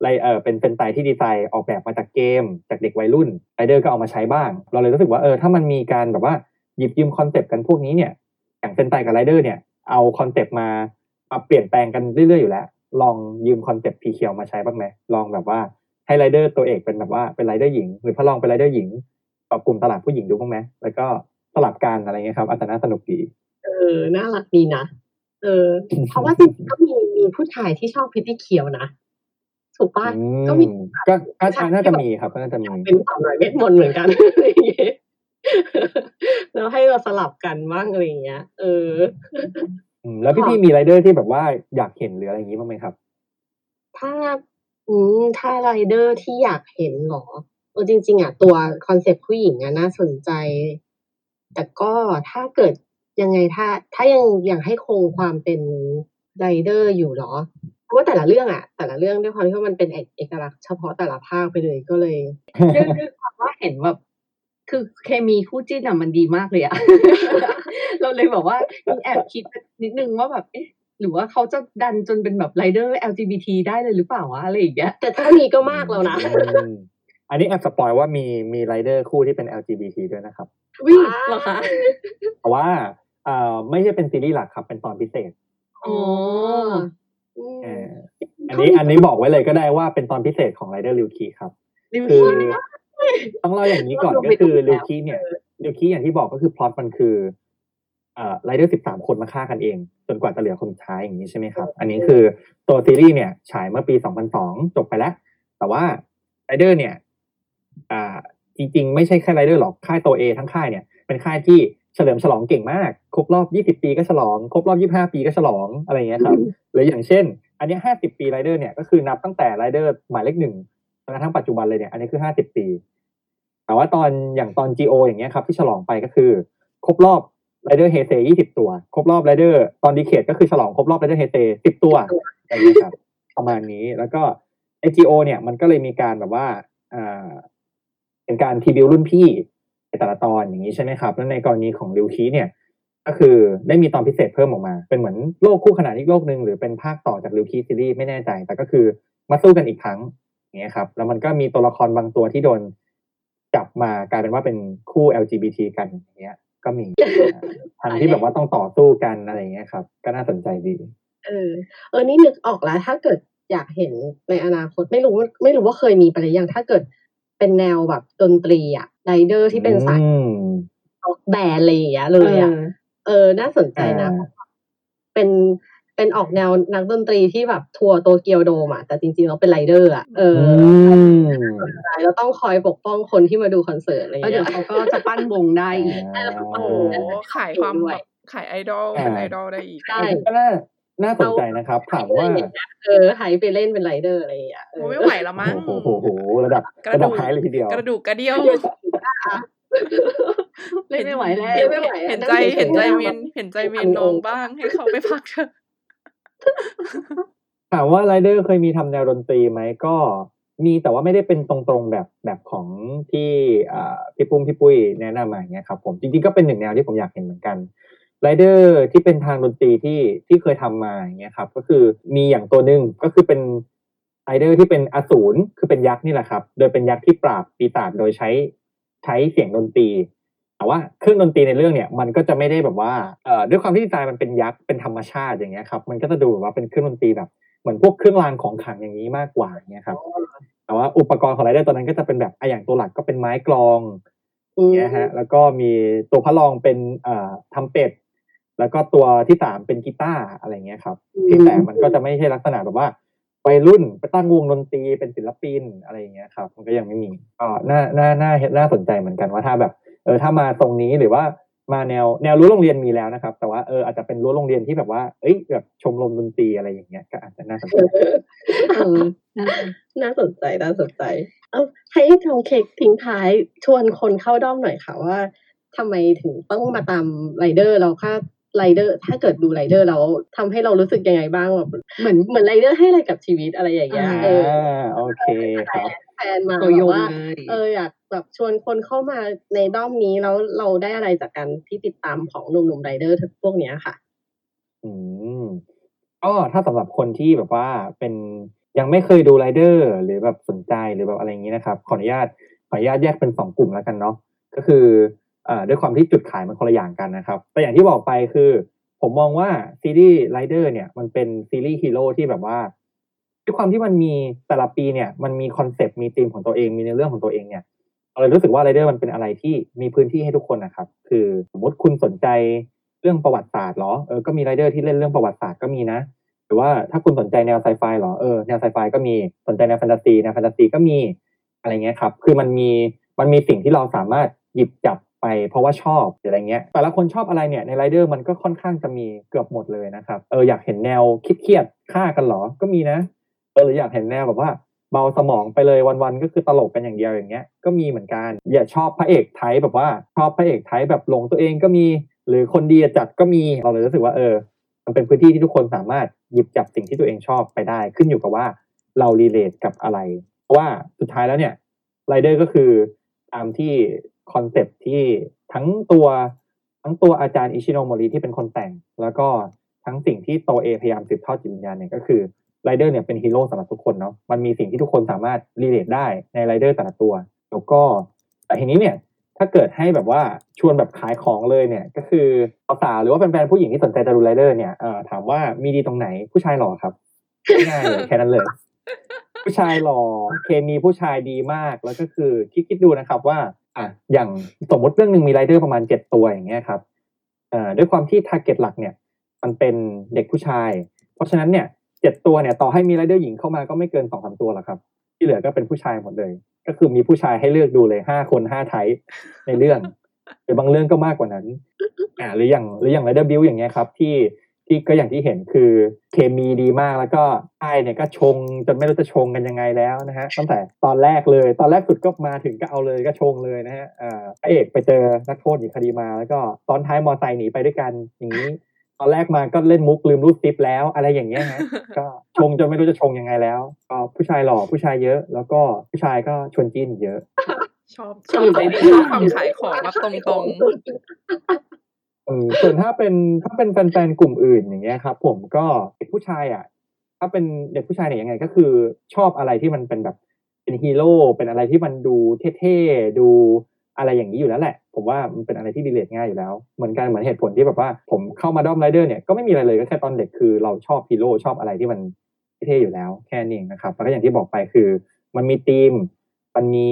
ไรเออเป็นเซนไตที่ดีไซน์ออกแบบมาจากเกม จากเด็กวัยรุ่นไรเดอร์ก็เอามาใช้บ้าง เราเลยรู้สึกว่าเออถ้ามันมีการแบบว่าหยิบยืมคอนเซปต์กันพวกนี้เนี่ยอย่างเซนไตกับไรเดอร์เนี่ยเอาคอนเซปต์มามาเปลี่ยนแปลงกันเรื่อยๆอยู่แล้ว ลองยืมคอนเซปต์พรีเคียวมาใช้บ้างไหมลองแบบว่าให้ไรเดอร์ตัวเอกเป็นแบบว่าเป็นไรเดอร์หญิง หรือพอลองเป็นไรเดอร์หญิงกับกลุ่มตลาดผู้หญิงดูบ้างไหมแล้วก็สลับกันอะไรเงี้ยครับอาจจะน่าสนุกดีเออน่ารักดีนะเออ เพราะว่าจริงๆก็มีมีผู้ชายที่ชอบพริตตี้เคียวนะถูกป่ะอืก็มีก็อาจารย์น่าจะมีครับก็น่าจะมีเป็นสาวน้อยเวทมนต์เหมือนกันอะไรอย่างเงี้ยแล้วให้เราสลับกันบ้างอะไรอย่างเงี้ย เอออืม แล้วพี่พี่มีไรเดอร์ที่แบบว่าอยากเห็นหรืออะไรอย่างนี้บ้างไหมครับ ถ้าอืมถ้าไรเดอร์ที่อยากเห็นเหรอเออจริง ๆอะตัวคอนเซปต์ผู้หญิงอะน่าสนใจ แต่ก็ถ้าเกิดยังไงถ้า ถ้ายังยังให้คงความเป็นไรเดอร์อยู่เหรอเพราะว่าแต่ละเรื่องอะ แต่ละเรื่องด้วยความที่ว่ามันเป็นเอกเอกลักษณ์เฉพาะแต่ละภาคไปเลยก็เลยด้วยด้วยความว่าเห็นแบบ คือเคมีคู่จิ้นอะมันดีมากเลยอะเราเลยบอกว่ามีแอบคิดนิดนึงว่าแบบเอ๊ะหรือว่าเขาจะดันจนเป็นแบบไรเดอร์ LGBT ได้เลยหรือเปล่าวะอะไรอย่างเงี้ยแต่เท่านี้ก็มากแล้วนะอืมอันนี้แอบสปอยล์ว่ามีมีไรเดอร์คู่ที่เป็น LGBT ด้วยนะครับจริงเหรอคะแต่ว่าเอ่อไม่ใช่เป็นซีรีส์หลักครับ เป็นตอนพิเศษอ๋ออืมเอออันนี้อันนี้บอกไว้เลยก็ได้ว่าเป็นตอนพิเศษของไรเดอร์ริวคีครับริวคีคือ ต้องเล่าอย่างนี้ก่อนก็คือริวคีเนี่ยริวคีอย่างที่บอกก็คือพล็อตมันคือเอ่อไรเดอร์สิบสามคนมาฆ่ากันเองจนกว่าจะเหลือคนสุดท้ายอย่างนี้ใช่ไหมครับ อันนี้คือตัวซีรีส์เนี่ย ฉายเมื่อปีสองพันสองจบไปแล้ว แต่ว่าไรเดอร์เนี่ยอ่าจริงๆ ไม่ใช่แค่ไรเดอร์หรอกค่ายโตเอทั้งค่ายเนี่ย เป็นค่ายที่เฉลิมฉลองเก่งมาก ครบรอบ20ปีก็ฉลอง ครบรอบ25ปีก็ฉลองอะไรอย่างเงี้ยครับหรืออย่างเช่น อันนี้50ปีไรเดอร์เนี่ยก็คือนับตั้งแต่ไรเดอร์หมายเลขหนึ่งจนกระทั่งปัจจุบันเลยเนี่ยอันนี้คือ50ปี แต่ว่าตอนอย่างตอน GO อย่างเงี้ยครับที่ฉลองไปก็คือ ครบรอบไรเดอร์เฮเซ20ตัว ครบรอบไรเดอร์ตอน Decade ก็คือฉลองครบรอบไรเดอร์เฮเซ10ตัวอะไรอย่างเงี้ยครับประมาณนี้แล้วก็ AGO เนี่ยมันก็เลยมีการแบบว่าอ่าเป็นการทีบิวรุ่นพี่ในแต่ละตอนอย่างนี้ใช่ไหมครับ แล้วในกรณีของริวคีเนี่ย ก็คือได้มีตอนพิเศษเพิ่มออกมา เป็นเหมือนโลกคู่ขนานอีกโลกหนึ่งหรือเป็นภาคต่อจากริวคีซีรีส์ไม่แน่ใจ แต่ก็คือมาสู้กันอีกครั้งอย่างเงี้ยครับ แล้วมันก็มีตัวละครบางตัวที่โดน จับมากลายเป็นว่าเป็นคู่ LGBT กันอย่างเงี้ย ก็มีทันที่แบบว่าต้องต่อสู้กันอะไรอย่างเงี้ยครับ ก็น่าสนใจดี เออ เออนี่นึกออกแล้ว ถ้าเกิดอยากเห็นในอนาคตไม่รู้ว่าไม่รู้ว่าเคยมีไปหรือยังถ้าเกิดเป็นแนวแบบดนตรีอะไรเดอร์ที่เป็นสายอืม rock band อะไรอย่างเงี้ยเลยอะเออ น่าสนใจนะอ่าเป็น เป็นออกแนวนักดนตรีที่แบบทัวร์โตเกียวโดมอะแต่จริงๆเราเป็นไรเดอร์อะเอออืมเราต้องคอยปกป้องคนที่มาดูคอนเสิร์ตอะไรอย่างแล้วเดี๋ยวเขาก็จะปั้นวงได้อีกอ่าโอ้โหขายความแบบขายไอดอลเป็นไอดอลได้อีกใช่ก็น่าน่าสนใจนะครับถามว่า เออหายไปเล่นเป็นไรเดอร์อะไรอย่างเงี้ยเออโอ้ไม่ไหวแล้วมั้งโอ้โหโอ้โหระดับกระระดูดักบไฮเลยทีเดียว กระดูกกระเดี่ยวเล่นไม่ไหวแล้วเล่นไม่ไหวเห็นใจเห็นใจเมนเห็นใจเมนน้องบ้างให้เขาไปพักเถอะ ถามว่าไรเดอร์เคยมีทำแนวดนตรีไหมก็มีแต่ว่าไม่ได้เป็นตรงๆแบบแบบของที่พี่ปุ้มพี่ปุ้ยแนะนำมาอย่างเงี้ยครับผมจริงๆก็เป็นหนึ่งแนวที่ผมอยากเห็นเหมือนกันไรเดอร์ที่เป็นทางดนตรีที่ที่เคยทำมาอย่างเงี้ยครับ ก็คือมีอย่างตัวหนึ่งก็คือเป็นไรเดอร์ที่เป็นอสูรคือเป็นยักษ์นี่แหละครับ โดยเป็นยักษ์ที่ปราบปีศาจโดยใช้ใช้เสียงดนตรี แต่ว่าเครื่องดนตรีในเรื่องเนี่ยมันก็จะไม่ได้แบบว่าเอ่อด้วยความที่ดีไซน์มันเป็นยักษ์เป็นธรรมชาติอย่างเงี้ยครับมันก็จะดูแบบว่าเป็นเครื่องดนตรีแบบเหมือนพวกเครื่องรางของขลังอย่างนี้มากกว่าอย่างเงี้ยครับแต่ว่าอุปกรณ์ของไรเดอร์ตอนนั้นก็จะเป็นแบบอะอย่างตัวหลักก็เป็นไม้กลองอืมเนี่ยฮะแล้วก็มีตัวพระรองเป็นเอ่อทำเป็ดแล้วก็ตัวที่สามเป็นกีตาร์อะไรเงี้ยครับเพียงแต่มันก็จะไม่ใช่ลักษณะแบบว่าวัยรุ่นไปตั้งวงดนตรีเป็นศิลปินอะไรอย่างเงี้ยครับ มันก็ยังไม่มีก็น่าน่าน่าน่าสนใจเหมือนกันว่าถ้าแบบ เออถ้ามาตรงนี้หรือว่ามาแนวแนวรั้วโรงเรียนมีแล้วนะครับ แต่ว่าเอออาจจะเป็นรั้วโรงเรียนที่แบบว่า เอ้ยแบบชมรมดนตรีอะไรอย่างเงี้ยก็อาจจะน่าสนใจเออน่าน่าสนใจน่าสนใจ เอาให้ทองเค้กทิ้งท้ายชวนคนเข้าด้อมหน่อยค่ะว่าทำไมถึงต้องมาตามไรเดอร์เราค่าไรเดอร์ ถ้าเกิดดูไรเดอร์เราทำให้เรารู้สึกยังไงบ้างแบบเหมือนเหมือนไรเดอร์ให้อะไรกับชีวิตอะไรอย่างเงี้ยอ่าเอออ่าโอเคครับแฟนมาตัวยงว่าเลยเอออยาก แบบชวนคนเข้ามาในด้อมนี้แล้วเราได้อะไรจากการที่ติดตามของหนุ่มๆไรเดอร์พวกเนี้ยค่ะ อืมก็ถ้าสำหรับคนที่แบบว่าเป็นยังไม่เคยดูไรเดอร์หรือแบบสนใจหรือแบบอะไรอย่างนี้นะครับ ขออนุญาตขออนุญาตแยกเป็นสองกลุ่มแล้วกันเนาะก็คืออ่าด้วยความที่จุดขายมันคนละอย่างกันนะครับ แต่อย่างที่บอกไปคือ ผมมองว่าซีรีส์ไรเดอร์เนี่ย มันเป็นซีรีส์ฮีโร่ที่แบบว่าด้วยความที่มันมีแต่ละปีเนี่ย มันมีคอนเซปต์มีธีมของตัวเองมีในเรื่องของตัวเองเนี่ย เราเลยรู้สึกว่าไรเดอร์มันเป็นอะไรที่มีพื้นที่ให้ทุกคนนะครับ คือสมมติคุณสนใจเรื่องประวัติศาสตร์เหรอเออก็มีไรเดอร์ที่เล่นเรื่องประวัติศาสตร์ก็มีนะหรือว่าถ้าคุณสนใจแนวไซไฟเหรอเออแนวไซไฟก็มีสนใจแนวแฟนตาซีแนวแฟนตาซีก็มีอะไรเงี้ยครับ คือมันมีมันมีสิ่งที่เราสามารถหยิบจับไปเพราะว่าชอบหรืออะไรเงี้ย แต่ละคนชอบอะไรเนี่ยในไรเดอร์มันก็ค่อนข้างจะมีเกือบหมดเลยนะครับ เอออยากเห็นแนวคิดเครียดฆ่ากันเหรอ ก็มีนะ เออหรืออยากเห็นแนวแบบว่า เบาสมองไปเลยวันๆก็คือตลกกันอย่างเดียวอย่างเงี้ยก็มีเหมือนกัน อย่าชอบพระเอก type แบบว่าชอบพระเอก type แบบหลงตัวเองก็มี หรือคนดีจัดก็มีเราเลยรู้สึกว่าเออ มันเป็นพื้นที่ที่ทุกคนสามารถหยิบจับสิ่งที่ตัวเองชอบไปได้ ขึ้นอยู่กับว่าเรา relate กับอะไร เพราะว่าสุดท้ายแล้วเนี่ยไรเดอร์ก็คือตามที่คอนเซปต์ที่ทั้งตัวทั้งตัวอาจารย์อิชิโนโมริที่เป็นคนแต่ง แล้วก็ทั้งสิ่งที่โตเอพยายามสืบทอดจิตวิญญาณเนี่ยก็คือ ไรเดอร์เนี่ยเป็นฮีโร่สำหรับทุกคนเนาะมันมีสิ่งที่ทุกคนสามารถ relate ได้ในไรเดอร์แต่ละตัว แล้วก็แต่ทีนี้เนี่ยถ้าเกิดให้แบบว่าชวนแบบขายของเลยเนี่ย ก็คือสาวหรือว่าแฟนๆผู้หญิงที่สนใจจะดูไรเดอร์เนี่ยถามว่ามีดีตรงไหนผู้ชายหล่อครับง่ายเลยแค่นั้นเลย ผู้ชายหล่อเคมีผู้ชายดีมากแล้วก็คือคิดคิดดูนะครับว่าอะอย่างสมมติเรื่องหนึ่งมีไรเดอร์ประมาณเจ็ดตัวอย่างเงี้ยครับอ่อด้วยความที่ target หลักเนี่ย มันเป็นเด็กผู้ชาย เพราะฉะนั้นเนี่ย เจ็ดตัวเนี่ยต่อให้มีไรเดอร์หญิงเข้ามาก็ไม่เกินสองสามตัวหรอกครับ ที่เหลือก็เป็นผู้ชายหมดเลย ก็คือมีผู้ชายให้เลือกดูเลยห้าคนห้า type ในเรื่อง หรือบางเรื่องก็มากกว่านั้นอ่าหรืออย่างหรืออย่างไรเดอร์บิวอย่างเงี้ยครับที่ที่ก็อย่างที่เห็นคือเคมีดีมากแล้วก็ไอเนี่ยก็ชงจนไม่รู้จะชงกันยังไงแล้วนะฮะตั้งแต่ตอนแรกเลย ตอนแรกสุดก็มาถึงก็เอาเลยก็ชงเลยนะฮะอ่าพระเอกไปเจอนักโทษหนีคดีมาแล้วก็ตอนท้ายมอไซค์หนีไปด้วยกันอย่างนี้ อนแรกมาก็เล่นมุกลืมรูดซิปแล้ว อะไรอย่างเงี้ยฮะก็ชงจนไม่รู้จะชงยังไงแล้วก็ผู้ชายหล่อผู้ชายเยอะ แล้วก็ผู้ชายก็ชวนจิ้นเยอะ ชอบชอบใจดีชอบความขายของแบบตรงๆเออส่วนถ้าเป็นถ้าเป็นแฟนๆกลุ่มอื่นอย่างเงี้ยครับ ผมก็เด็กผู้ชายอะ ถ้าเป็นเด็กผู้ชายเนี่ยยังไง ก็คือชอบอะไรที่มันเป็นแบบเป็นฮีโร่เป็นอะไรที่มันดูเท่ๆดู อะไรอย่างนี้อยู่แล้วแหละ ผมว่ามันเป็นอะไรที่ relate ง่ายอยู่แล้ว เหมือนกันเหมือนเหตุผลที่แบบว่า ผมเข้ามาด้อมไรเดอร์เนี่ยก็ไม่มีอะไรเลยก็แค่ตอนเด็กคือเราชอบฮีโร่ชอบอะไรที่มันเท่อยู่แล้วแค่นี้นะครับแล้วก็อย่างที่บอกไปคือ มันมีธีมมันมี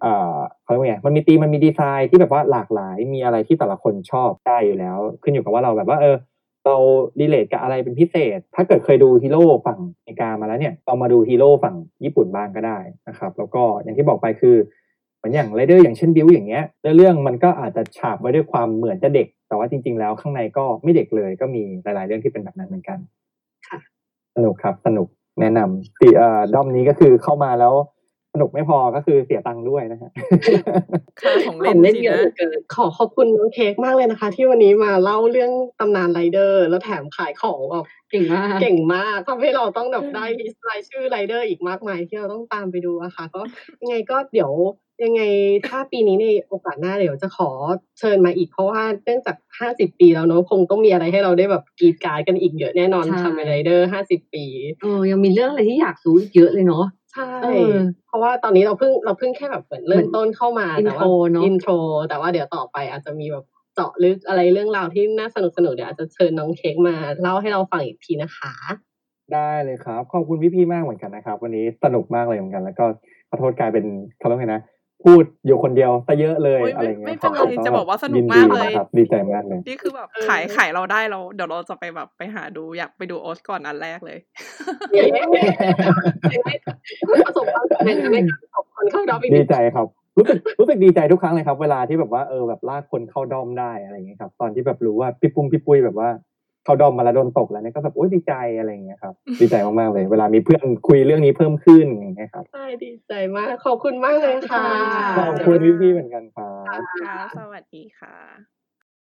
เอ่อเขาเรียกว่าไงมันมีธีมมันมีดีไซน์ที่แบบว่าหลากหลายมีอะไรที่แต่ละคนชอบได้อยู่แล้ว ขึ้นอยู่กับว่าเราแบบว่าเออเรา relate กับอะไรเป็นพิเศษ ถ้าเกิดเคยดูฮีโร่ฝั่งอเมริกามาแล้วเนี่ยเรามาดูฮีโร่ฝั่งญี่ปุ่นบ้างก็ได้นะครับ แล้วก็อย่างที่บอกไปคือ เหมือนอย่างไรเดอร์อย่างเช่นบิลด์อย่างเงี้ยเรื่องมันก็อาจจะฉาบไว้ด้วยความเหมือนจะเด็ก แต่ว่าจริง ๆ แล้วข้างในก็ไม่เด็กเลยก็มีหลาย ๆ เรื่องที่เป็นแบบนั้นเหมือนกันค่ะสนุกครับสนุกแนะนำตีเอ่อด้อมนี้ก็คือเข้ามาแล้วส นุกไม่พอก็คือเสียตังค์ด้วยนะฮะค่าของเล่นของเล่นสิเยอะนะเหลือเกินขอขอบคุณน้องเค้กมากเลยนะคะ ที่วันนี้มาเล่าเรื่องตำนานไรเดอร์ แล้วแถมขายของแบบเก่งมาก เก่งมากทำให้เราต้องแบบได้ list รายชื่อไรเดอร์อีกมากมายที่เราต้องตามไปดูอะค่ะ ก็ยังไงก็เดี๋ยวยังไงถ้าปีนี้ในโอกาสหน้าเดี๋ยวจะขอเชิญมาอีกเพราะว่าเนื่องจากห้าสิบปีแล้วเนอะคงต้องมีอะไรให้เราได้แบบกรี๊ดกร๊าดกันอีกเยอะแน่นอนใช่ทำไรเดอร์ห้าสิบปีเออยังมีเรื่องอะไรที่อยากรู้อีกเยอะเลยเนาะ ใช่เออเพราะว่าตอนนี้เราเพิ่งเราเพิ่งแค่แบบเหมือนเริ่มต้นเข้ามาเหมือนแต่ว่า intro เนอะ intro แต่ว่าเดี๋ยวต่อไปอาจจะมีแบบเจาะลึกอะไรเรื่องราวที่น่าสนุกสนุกๆเดี๋ยวอาจจะเชิญน้องเค้กมาเล่าให้เราฟังอีกทีนะคะ ได้เลยครับ ขอบคุณพี่ๆมากเหมือนกันนะครับ วันนี้สนุกมากเลยเหมือนกัน แล้วก็ขอโทษกลายเป็นเขาเรียกไงนะ พูดอยู่คนเดียวซะเยอะเลยโอ้ยอะไรไม่เงี้ไม่ยเป็นไรครับจะบอกว่าสนุกยิดีมากเลยนะครับดีใจมากเลยนี่คือแบบเออขายขายเราได้เราเดี๋ยวเราจะไปแบบไปหาดูอยากไปดูโอสก่อนอันแรกเลยเย้ประสบความสำเร็จในการส่งคนเข้าดอมอีกดีใจครับรู้สึกรู้สึกดีใจทุกครั้งเลยครับ เวลาที่แบบว่าเออแบบลากคนเข้าด้อมได้อะไรอย่างเงี้ยครับ ตอนที่แบบรู้ว่าพี่ปุ้มพี่ปุ้ยแบบว่า เข้าด้อมมาแล้วโดนตกแล้วเนี่ยก็แบบโอ๊ยดีใจอะไรอย่างเงี้ยครับ ดีใจมากๆเลย เวลามีเพื่อนคุยเรื่องนี้เพิ่มขึ้นอย่างเงี้ยครับใช่ดีใจมากขอบคุณมากเลยค่ะขอบคุณพี่ๆเหมือนกันครับค่ะสวัสดีค่ะ